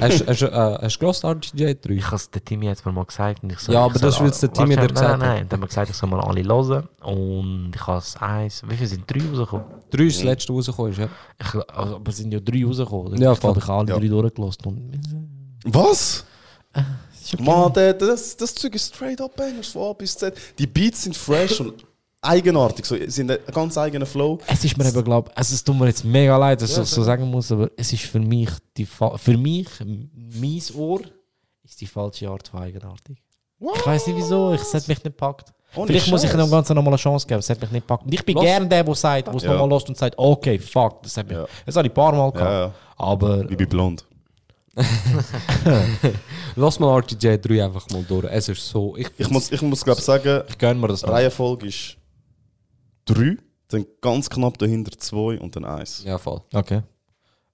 Hast hast, äh, hast du gelost, RTJ 3? Ich habe es der Timmy jetzt mal gesagt. Und ich so, Ja, ich aber das will's der Timmy Warte, dir gesagt Nein, nein, nein. Dann hat mir gesagt, ich soll mal alle hören. Und ich habe es eins. Wie viele sind drei rausgekommen? 3 ist das letzte rausgekommen, ja. Ich, also, aber es sind ja drei rausgekommen. Ja, ich glaube, voll. ich habe alle Ja. drei durchgelassen. Und Was? okay. Mann, der, das, das Zeug ist straight up Bangers von A bis Z. Die Beats sind fresh und eigenartig, so, sind ein ganz eigener Flow. Es ist mir eben, glaube also es tut mir jetzt mega leid, dass ich das so sagen muss, aber es ist für mich, die Fa für mich, mein Ohr, ist die falsche Art von eigenartig. Ich weiß nicht wieso, ich, es hat mich nicht gepackt. Ohne Vielleicht muss ich dem Ganzen nochmal eine Chance geben, es hat mich nicht gepackt. Ich bin Los. gern der, der sagt, wo es Ja. nochmal lässt und sagt, okay, fuck, das hat mich, Ja. das habe ich ein paar Mal gehabt. Ja, ja. Aber Wie bei Blond. Lass mal RTJ 3 einfach mal durch. Es ist so. Ich, Ich muss, ich muss glaube sagen, Ich gönn mir das. Reihenfolge ist 3, dann ganz knapp dahinter 2 und dann 1. Ja, voll. Okay.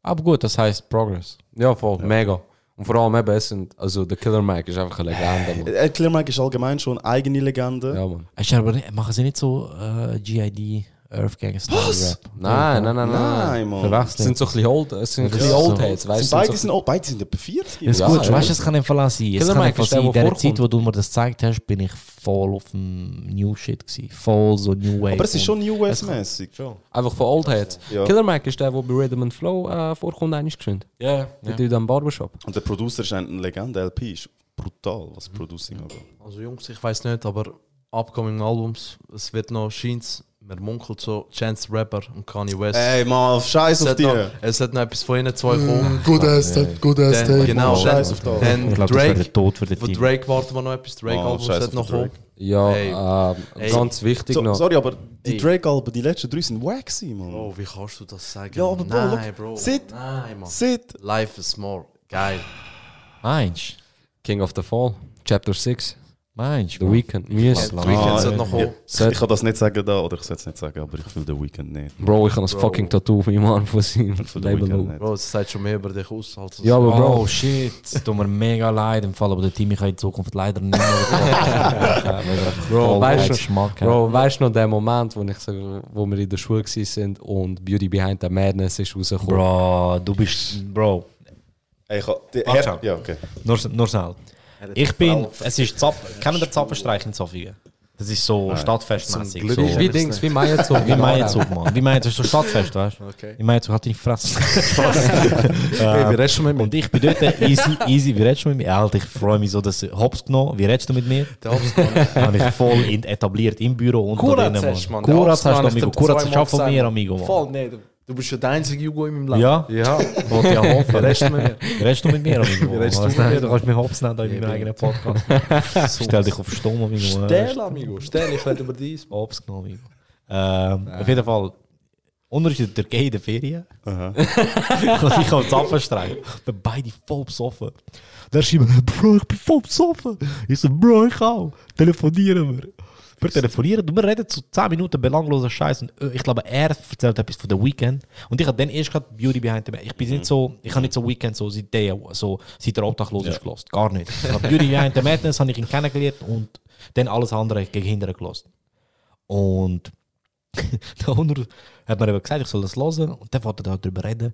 Aber gut, das heißt Progress. Ja, voll. Mega. Und vor allem eben, es sind, also der Killer Mike ist einfach eine Legende. Mann. Äh, Killer Mike ist allgemein schon eine eigene Legende. Ja, Mann. Ist aber nicht, machen sie nicht so äh, GID, Earth Gang Style Was? Rap? Nein, nein, nein, nein. Nein, Mann. Es sind so ein bisschen old, es sind ein bisschen old so. Heads, weißt Sind du? beide, sind sind, auch, beide sind etwa 40. Das ist Ja, gut, ja. weißt du, es kann einfach sein. Es Killer kann Mike einfach sein. In der Zeit, wo du mir das gezeigt hast, bin ich voll auf dem New Shit gewesen. Voll so New Wave. Aber es ist schon New West-mäßig. Einfach von Old Heads. Ja. Killer Mike ist der, der bei Rhythm and Flow äh, vorkommt, eigentlich geschwind. Ja, Der Dude am Barbershop. Und der Producer ist eine Legende. LP ist brutal, was Producing angeht. Also Jungs, ich weiß nicht, aber upcoming Albums, es wird noch Scheins, man munkelt so Chance Rapper und Kanye West. Ey, mal, scheiß auf dir. es hat noch etwas von ihnen zwei kommen. Good ass, good ass Dann, genau, Scheiß auf das. dann Drake, Tod für den von Team. Drake warten wir noch etwas, Drake Oh, Albums scheiß hat noch Drake. kommen. Ja, Ey. ähm, Ey. ganz wichtig So, noch. sorry, aber die Ey. Drake-Alben, die letzten drei sind wack gewesen, Mann. Bro, wie kannst du das sagen? Ja, aber Bro, Nein, look, Bro. sit. Nein, Mann. Sit. Life is more. Geil. Meinst King of the Fall, Chapter 6, Meinst The Weeknd. Ja, Weekend Ah, sollte noch kommen. Ich kann das nicht sagen da, oder ich soll es nicht sagen, aber ich fühle den Weekend nicht. Bro, ich habe ein fucking Tattoo auf meinem Arm von seinem Label. Bro, es sagt schon mehr über dich aus als Ja, aber Bro, Oh shit, es tut mir mega leid im Fall, aber der Team ich kann in Zukunft leider nicht mehr. Bro, weißt du- Geschmack Bro, weißt du noch den Moment, wo, ich so, wo wir in der Schule waren und Beauty Behind the Madness ist rausgekommen? Bro, du bist. Bro, Ey, ich die, ja, okay. nur, nur schnell. Ich bin. Es ist Zapp. Kennen der Zapfenstreich in Zofingen? Das ist so stadtfestmäßig. So. ist Wie Dings, wie Meierzug. Wie Meienzug, Mann. Wie Meienzug, so Stadtfest, weißt du? Okay. Wie Meienzug hat die Fresse. Hey, wie redest du mit mir? Und ich bin dort easy, easy. Wie redest du mit mir? Alter, ich freue mich so, dass Hops genommen. Wie redest du mit mir? Der Hobbs kann- Habe ich voll in, etabliert im Büro und drinnen, hast du, Mann. Hobbs hast du, Amigo. dir Kuratz ist auch von mir. Amigo, Mann. Voll, nee, du, bist ja der einzige Jugo in meinem Leben. Ja? Ja. Wollte ich ja hoffen. Redest du mit mir? Redest du mit mir, redest du mit mir? Du kannst mich Hops nennen da in meinem eigenen Podcast. Stell dich auf Stumm, Amigo. Stell, amigo. Stell, ich rede über dies. Hops genommen, Amigo. Ähm, Auf jeden Fall. Unter ist in der Türkei in der Ferien. Und ich habe Zapfenstreich. Wir beide voll besoffen. Dann schreiben wir, Bro, ich bin voll besoffen. Ich so, Bro, ich auch. Telefonieren wir. Wir telefonieren und wir reden so 10 Minuten belangloser Scheiß. Und ich glaube, er erzählt etwas von der Weekend. Und ich habe dann erst gerade Beauty Behind the Band. Ich bin nicht so, ich habe nicht so Weekend so seit der, so, seit der Obdachlos ist gelost. Gar nicht. Ich habe Beauty Behind the Madness habe ich ihn kennengelernt und dann alles andere gegen hinterher gelost. Und der Honor hat mir eben gesagt, ich soll das hören. Und dann wollte er darüber reden.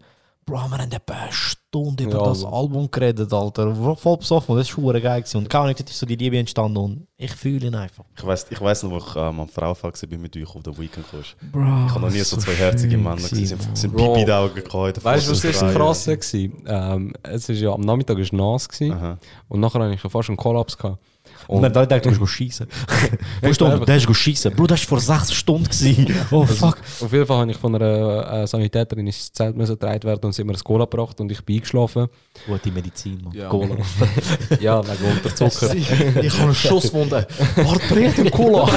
Bro, wir haben etwa eine Stunde über Ja, das Mann. Album geredet, Alter. Voll besoffen. und Das ist schon geil. gewesen. Und Ahnung, dort ist so die Liebe entstanden. Und ich fühle ihn einfach. Ich weiss, ich weiss noch, wo ich ähm, am Frauenfall war, mit euch auf der Weekend kommst. Bro, Ich habe noch nie so zwei herzige Männer gesehen. Sie sind. Pipi in die Augen gehauen. Weißt du, was ist das Krasse war? Ähm, es ist ja am Nachmittag ist nass gewesen, und nachher hatte ich schon fast einen Kollaps. Gehabt. Und dann dachte ich, du musst schießen. Wo Stunde? Der ist schießen. Bro, das war vor sechs Stunden. gewesen. Oh fuck. Auf jeden Fall habe ich von einer äh, Sanitäterin ins Zelt müssen getragen werden und sie hat mir ein Cola gebracht und ich bin eingeschlafen. Gute Medizin, Mann. Ja. Cola. Ja, wegen Unterzucker. Ich habe eine Schusswunde. Warte, bring den Cola.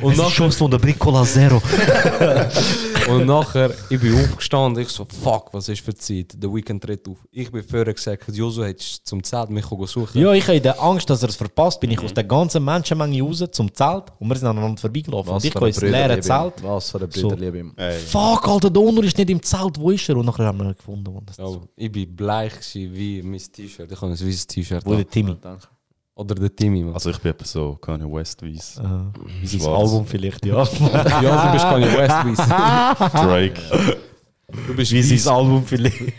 Und nach Schuss von der Brick Cola Zero. und nachher, ich bin aufgestanden, ich so, fuck, was ist für Zeit? Der Weekend tritt auf. Ich bin vorher gesagt, Josu hättest zum Zelt mich suchen. Ja, ich habe in der Angst, dass er es verpasst, bin ich aus der ganzen Menschenmenge raus zum Zelt und wir sind aneinander vorbeigelaufen. Und ich gehe ins leere Zelt. Was für eine So. Brüderliebe. ihm. Ey. Fuck, Alter, der Onur ist nicht im Zelt, wo ist er? Und nachher haben wir ihn gefunden. Mann. Das ist Oh, ich bin bleich wie mein T-Shirt. Ich habe ein weißes T-Shirt. Wo der. Timmy. Oder der Timmy. Also ich bin etwa so Kanye West weiss. Wie sein. Album vielleicht, ja. ja, du bist Kanye West weiss. Drake, Du bist Wie sein Album vielleicht.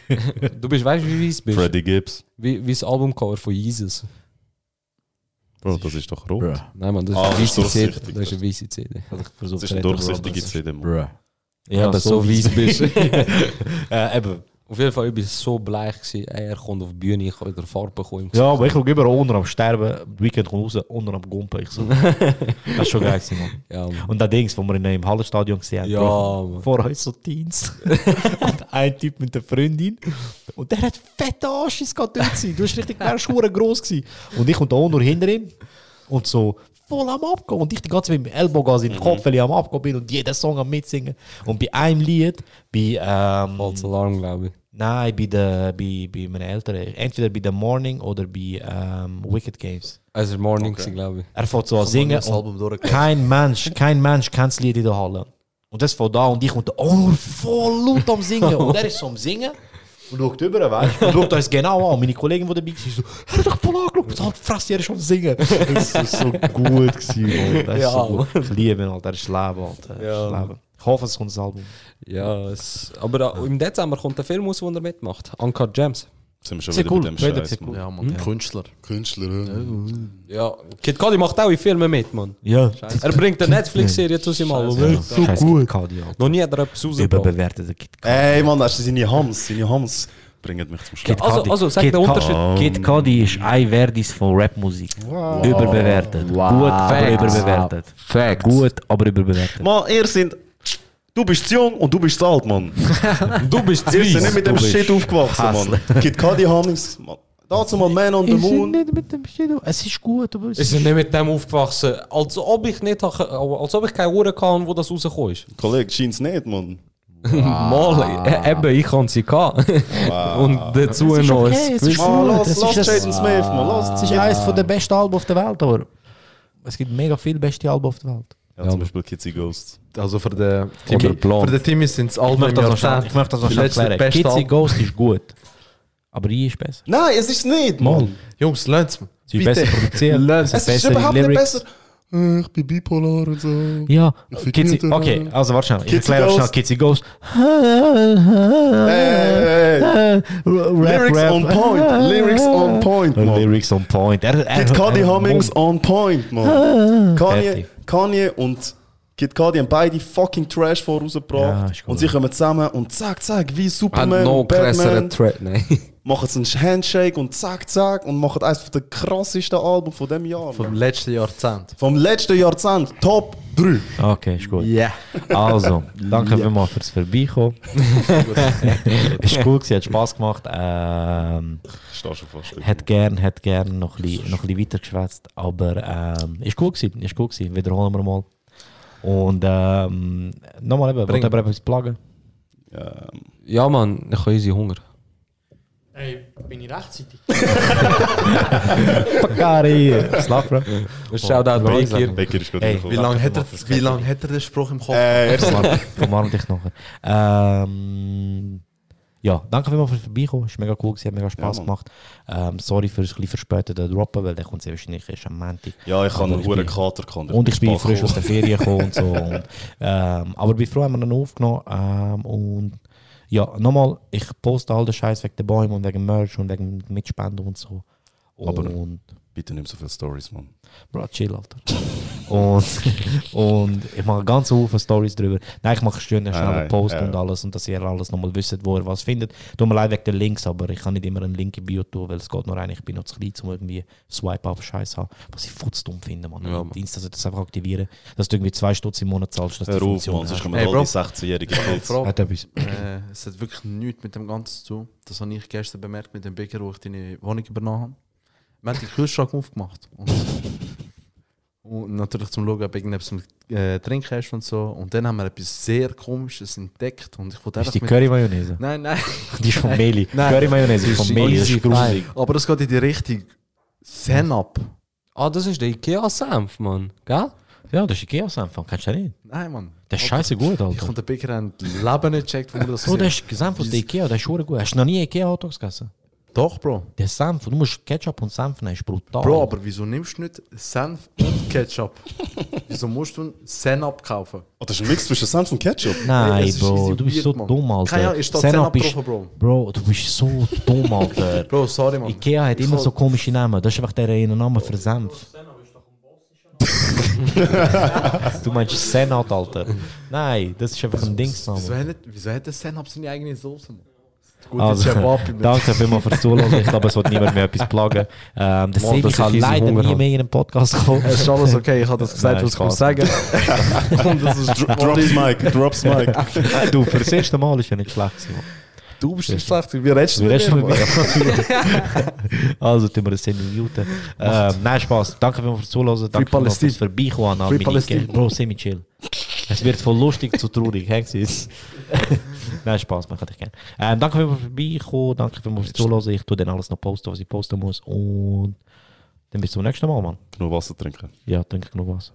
Du bist, weißt du, wie weiss bist? Freddie Gibbs. Wie, wie das Albumcover von Jesus. Bro, das ist doch rot. Nein, man, das ist Ah, eine das ist weiße CD. Das ist eine weiße CD. Das ist eine durchsichtige CD, Mann. Ja, aber so weiss weiss bist. äh, eben. Auf jeden Fall, ich bin so bleich gewesen. Er kommt auf die Bühne, ich habe wieder Farbe bekommen. Ja, aber ich schaue immer unter am Sterben. Das Weekend kommt raus, unter am Gumpen. So. das ist schon geil, gewesen, Mann. Ja, Mann. Und da Dings, wo wir in einem Hallenstadion gesehen haben, Ja, Mann. vor uns so Teens. und ein Typ mit der Freundin. Und der hat fette Arsch, es geht dort sein. Du bist richtig, der war verdammt gross gewesen. Und ich und der Onur hinter ihm. Und so voll am Abgehen. Und ich die ganze Zeit mit dem Ellbogen in den Kopf, weil ich am Abgehen bin und jeden Song am Mitsingen. Und bei einem Lied, bei, ähm, False Alarm, glaube ich. Nein, bei, der, bei, bei meinen Eltern, entweder bei The Morning oder bei ähm, Wicked Games. Also Morning, okay. glaube ich. Er fängt so an singen und kein Mensch, kein Mensch kennt das Lied in der Halle. Und das von da und ich und der oh, voll laut am Singen. Und er ist so am Singen und schaut über, weißt du? Und schaut uns genau an. Meine Kollegin, die dabei war, so, er hat doch voll angeschaut. Halt, fress, er ist schon am Singen. Das war so gut. Gewesen, Mann. Das ist Ja, so gut. Ich liebe ihn, Alter. Das ist Leben, Alter. Das Ja. ist Leben. Ich hoffe, es kommt ein Album. Ja, es, aber im Dezember kommt ein Film aus, wo er mitmacht. Uncut Gems. Sind wir schon Sehr wieder cool. bei dem Scheiß, sieht Mann. Ja, Mann, Künstler. Künstler, ja. Ja, Kid Cudi macht auch in Filmen mit, Mann. Ja. Er bringt eine Netflix-Serie zu seinem Album. So gut. Alter. Noch nie hat er etwas rausgebracht. Überbewerteter Kid Ey, Mann, hast du seine Hams? Seine Hams bringen mich zum Schlag. Also, also sag Kid den Unterschied. Kid Cudi ist ein Verdis von Rapmusik. Überbewertet. Gut, aber Facts. überbewertet. Facts. Gut, aber überbewertet. Mann, ihr sind. Du bist zu jung und du bist zu alt, Mann. Du bist Ihr seid weiß. nicht mit dem Du bist Shit aufgewachsen, Mann. Kid Cudi Hammings. Mann. Dazu mal Man on the Moon. nicht mit dem Shit. Es ist gut, aber es Wir sind nicht mit dem aufgewachsen. Als ob ich nicht als ob ich keine Uhr hatte, wo das rausgekommen ist. Kollege, scheint's nicht, Mann. Mal, äh, eben, ich kann sie gehabt. Und dazu noch ein okay, es ist gut. lass, lass ist Jaden Smith, Mann. Lass. Es ist eines der besten Alben auf der Welt, aber es gibt mega viele beste Alben auf der Welt. Ja, zum Beispiel Kitsy Ghosts. Also für den Oder Timmy, Blond. für den Timmy sind es Ich Alben möchte im Jahrzehnt. ich möchte das noch Die schnell letzte klären. beste Kitsy. Ghost ist gut. Aber I ist besser. Nein, es ist nicht. Mann. Jungs, lernt's mir. Sie ist besser produziert. Es ist überhaupt nicht besser. Ich bin bipolar und so. Ja, äh, okay, also warte schnell. Ich erkläre schnell Kitsy Ghost. Hey, hey. Lyrics on point. Lyrics on point, Mann. Lyrics on point. Er, er, Kid Cudi Hummings on point, Mann. Kanye. Kanye und Kid Cudi haben beide fucking Trash Ja, vorausgebracht. gut. und sie kommen zusammen und zack, zack, wie Superman noch und Batman. krasseren Thread, nein. Machen sie einen Handshake und zack, zack und machen eines der krassesten Alben von dem Jahr. Vom letzten Jahrzehnt. Vom letzten Jahrzehnt. Top 3. Okay, ist gut. Ja. Also, danke vielmals fürs Vorbeikommen. ist cool gewesen, hat Spaß gemacht. Ähm, Stehst schon fast. hat gern, hat gern noch ein bisschen, noch ein bisschen weiter geschwätzt, aber ähm, ist gut gewesen, ist gut gewesen. Wiederholen wir mal. Und ähm, nochmal eben, wollt ihr aber etwas plagen? Ja, Ja, Mann, ich habe easy Hunger. Ey, bin ich rechtzeitig? Pagari! Slafra. Shoutout Bekir. Becker ist gut Hey, gekommen. Wie lange hat, er, wie lang hat er den Spruch im Kopf? Äh, erst mal. Umarm dich nachher. Ähm, ja, danke vielmals fürs Vorbeikommen. Ist mega cool gewesen, hat mega Spaß Mann. gemacht. Ähm, sorry für das ein bisschen verspätete Droppen, weil der kommt sehr wahrscheinlich erst am Montag. Ja, ich habe einen hohen bin- Kater gehabt. Und ich bin frisch aus der Ferien gekommen und so. Und, ähm, aber ich bin froh, haben wir ihn aufgenommen. Ähm, und ja, nochmal, ich poste all den Scheiß wegen den Bäumen und wegen Merch und wegen Mitspenden und so. Aber- Und, Bitte nimm so viele Stories, Mann. Bro, chill, Alter. Und, und ich mache ganz viele Stories drüber. Nein, ich mache schön schnell Nein, einen Post ja. und alles und dass ihr alles nochmal wisst, wo ihr was findet. Tut mir leid wegen den Links, aber ich kann nicht immer einen Link im Bio tun, weil es geht nur rein. Ich bin noch zu klein, um irgendwie Swipe-Up-Scheiß haben. Was ich futzdumm finde, man. Ja, Ja, Mann. Dienst, dass das einfach aktivieren. Dass du irgendwie zwei Stutz im Monat zahlst, dass die Hör auf, Funktion Mann, sonst kommen Hey, all Bro. die 16-jährigen Kids. Frage. Hat etwas. Äh, es hat wirklich nichts mit dem Ganzen zu tun. Das habe ich gestern bemerkt mit dem Bäcker, wo ich deine Wohnung übernommen habe. Wir haben den Kühlschrank aufgemacht. Und, und natürlich zum Schauen, ob irgendetwas mit äh, Trinken hast und so. Und dann haben wir etwas sehr Komisches entdeckt. Und ich wollte Ist einfach die mit- Curry-Mayonnaise? Nein, nein. Die ist von Meli. Curry-Mayonnaise ist von Meli. Das ist gruselig. Aber es geht in die Richtung Senap. Ah, das ist der Ikea-Senf, Mann. Gell? Ja, das ist Ikea-Senf. Kennst du den nicht? Nein, Mann. Der ist scheiße gut, Ich Alter. und der Bäcker haben das Leben nicht gecheckt, wo das Bro, der gesehen ist Senf aus der Ikea. Der ist schon gut. Hast du noch nie Ikea-Hotdogs gegessen? Doch, Bro. Der Senf, du musst Ketchup und Senf nehmen, ist brutal. Bro, aber wieso nimmst du nicht Senf und Ketchup? wieso musst du Senap kaufen? Oh, das ist ein Mix zwischen Senf und Ketchup. Nein, ist Bro, easy du bist weird, so Mann. dumm, Alter. Keine Ahnung, ist da Senap ist- drauf, Bro? Bro, du bist so dumm, Alter. Bro, sorry, Mann. Ikea hat immer so komische Namen. Das ist einfach der eine Name für Senf. du meinst Senat, Alter. Nein, das ist einfach ein Wieso Dingsname. hat, wieso hat der Senap seine eigene Soße, Mann? Gut, Also, danke vielmals fürs Zuhören. Ich glaube, es wird niemand mehr etwas plagen. Ähm, der Sebi kann leider Hunger nie mehr in den Podcast kommen. Es ist alles okay, ich habe das gesagt, Nein, was ich muss sagen. Und das ist Drops Mike, Drops Mike. Nein, du, für das erste Mal ist ja nicht schlecht gewesen. Du bist nicht schlecht, wie redest du du mit mir? also, tun wir das in Minuten. Ähm, nein, Spaß. Danke vielmals fürs Zuhören. Danke fürs Vorbeikommen an Free. Bro, semi-chill. Es wird voll lustig zu traurig. Hängt es? Nein, Spaß, man kann dich gerne. Ähm, danke fürs Vorbeikommen. Danke fürs Zuhören. Ich tue dann alles noch posten, was ich posten muss. Und dann bis zum nächsten Mal, Mann. Genug Wasser trinken. Ja, trinke genug Wasser.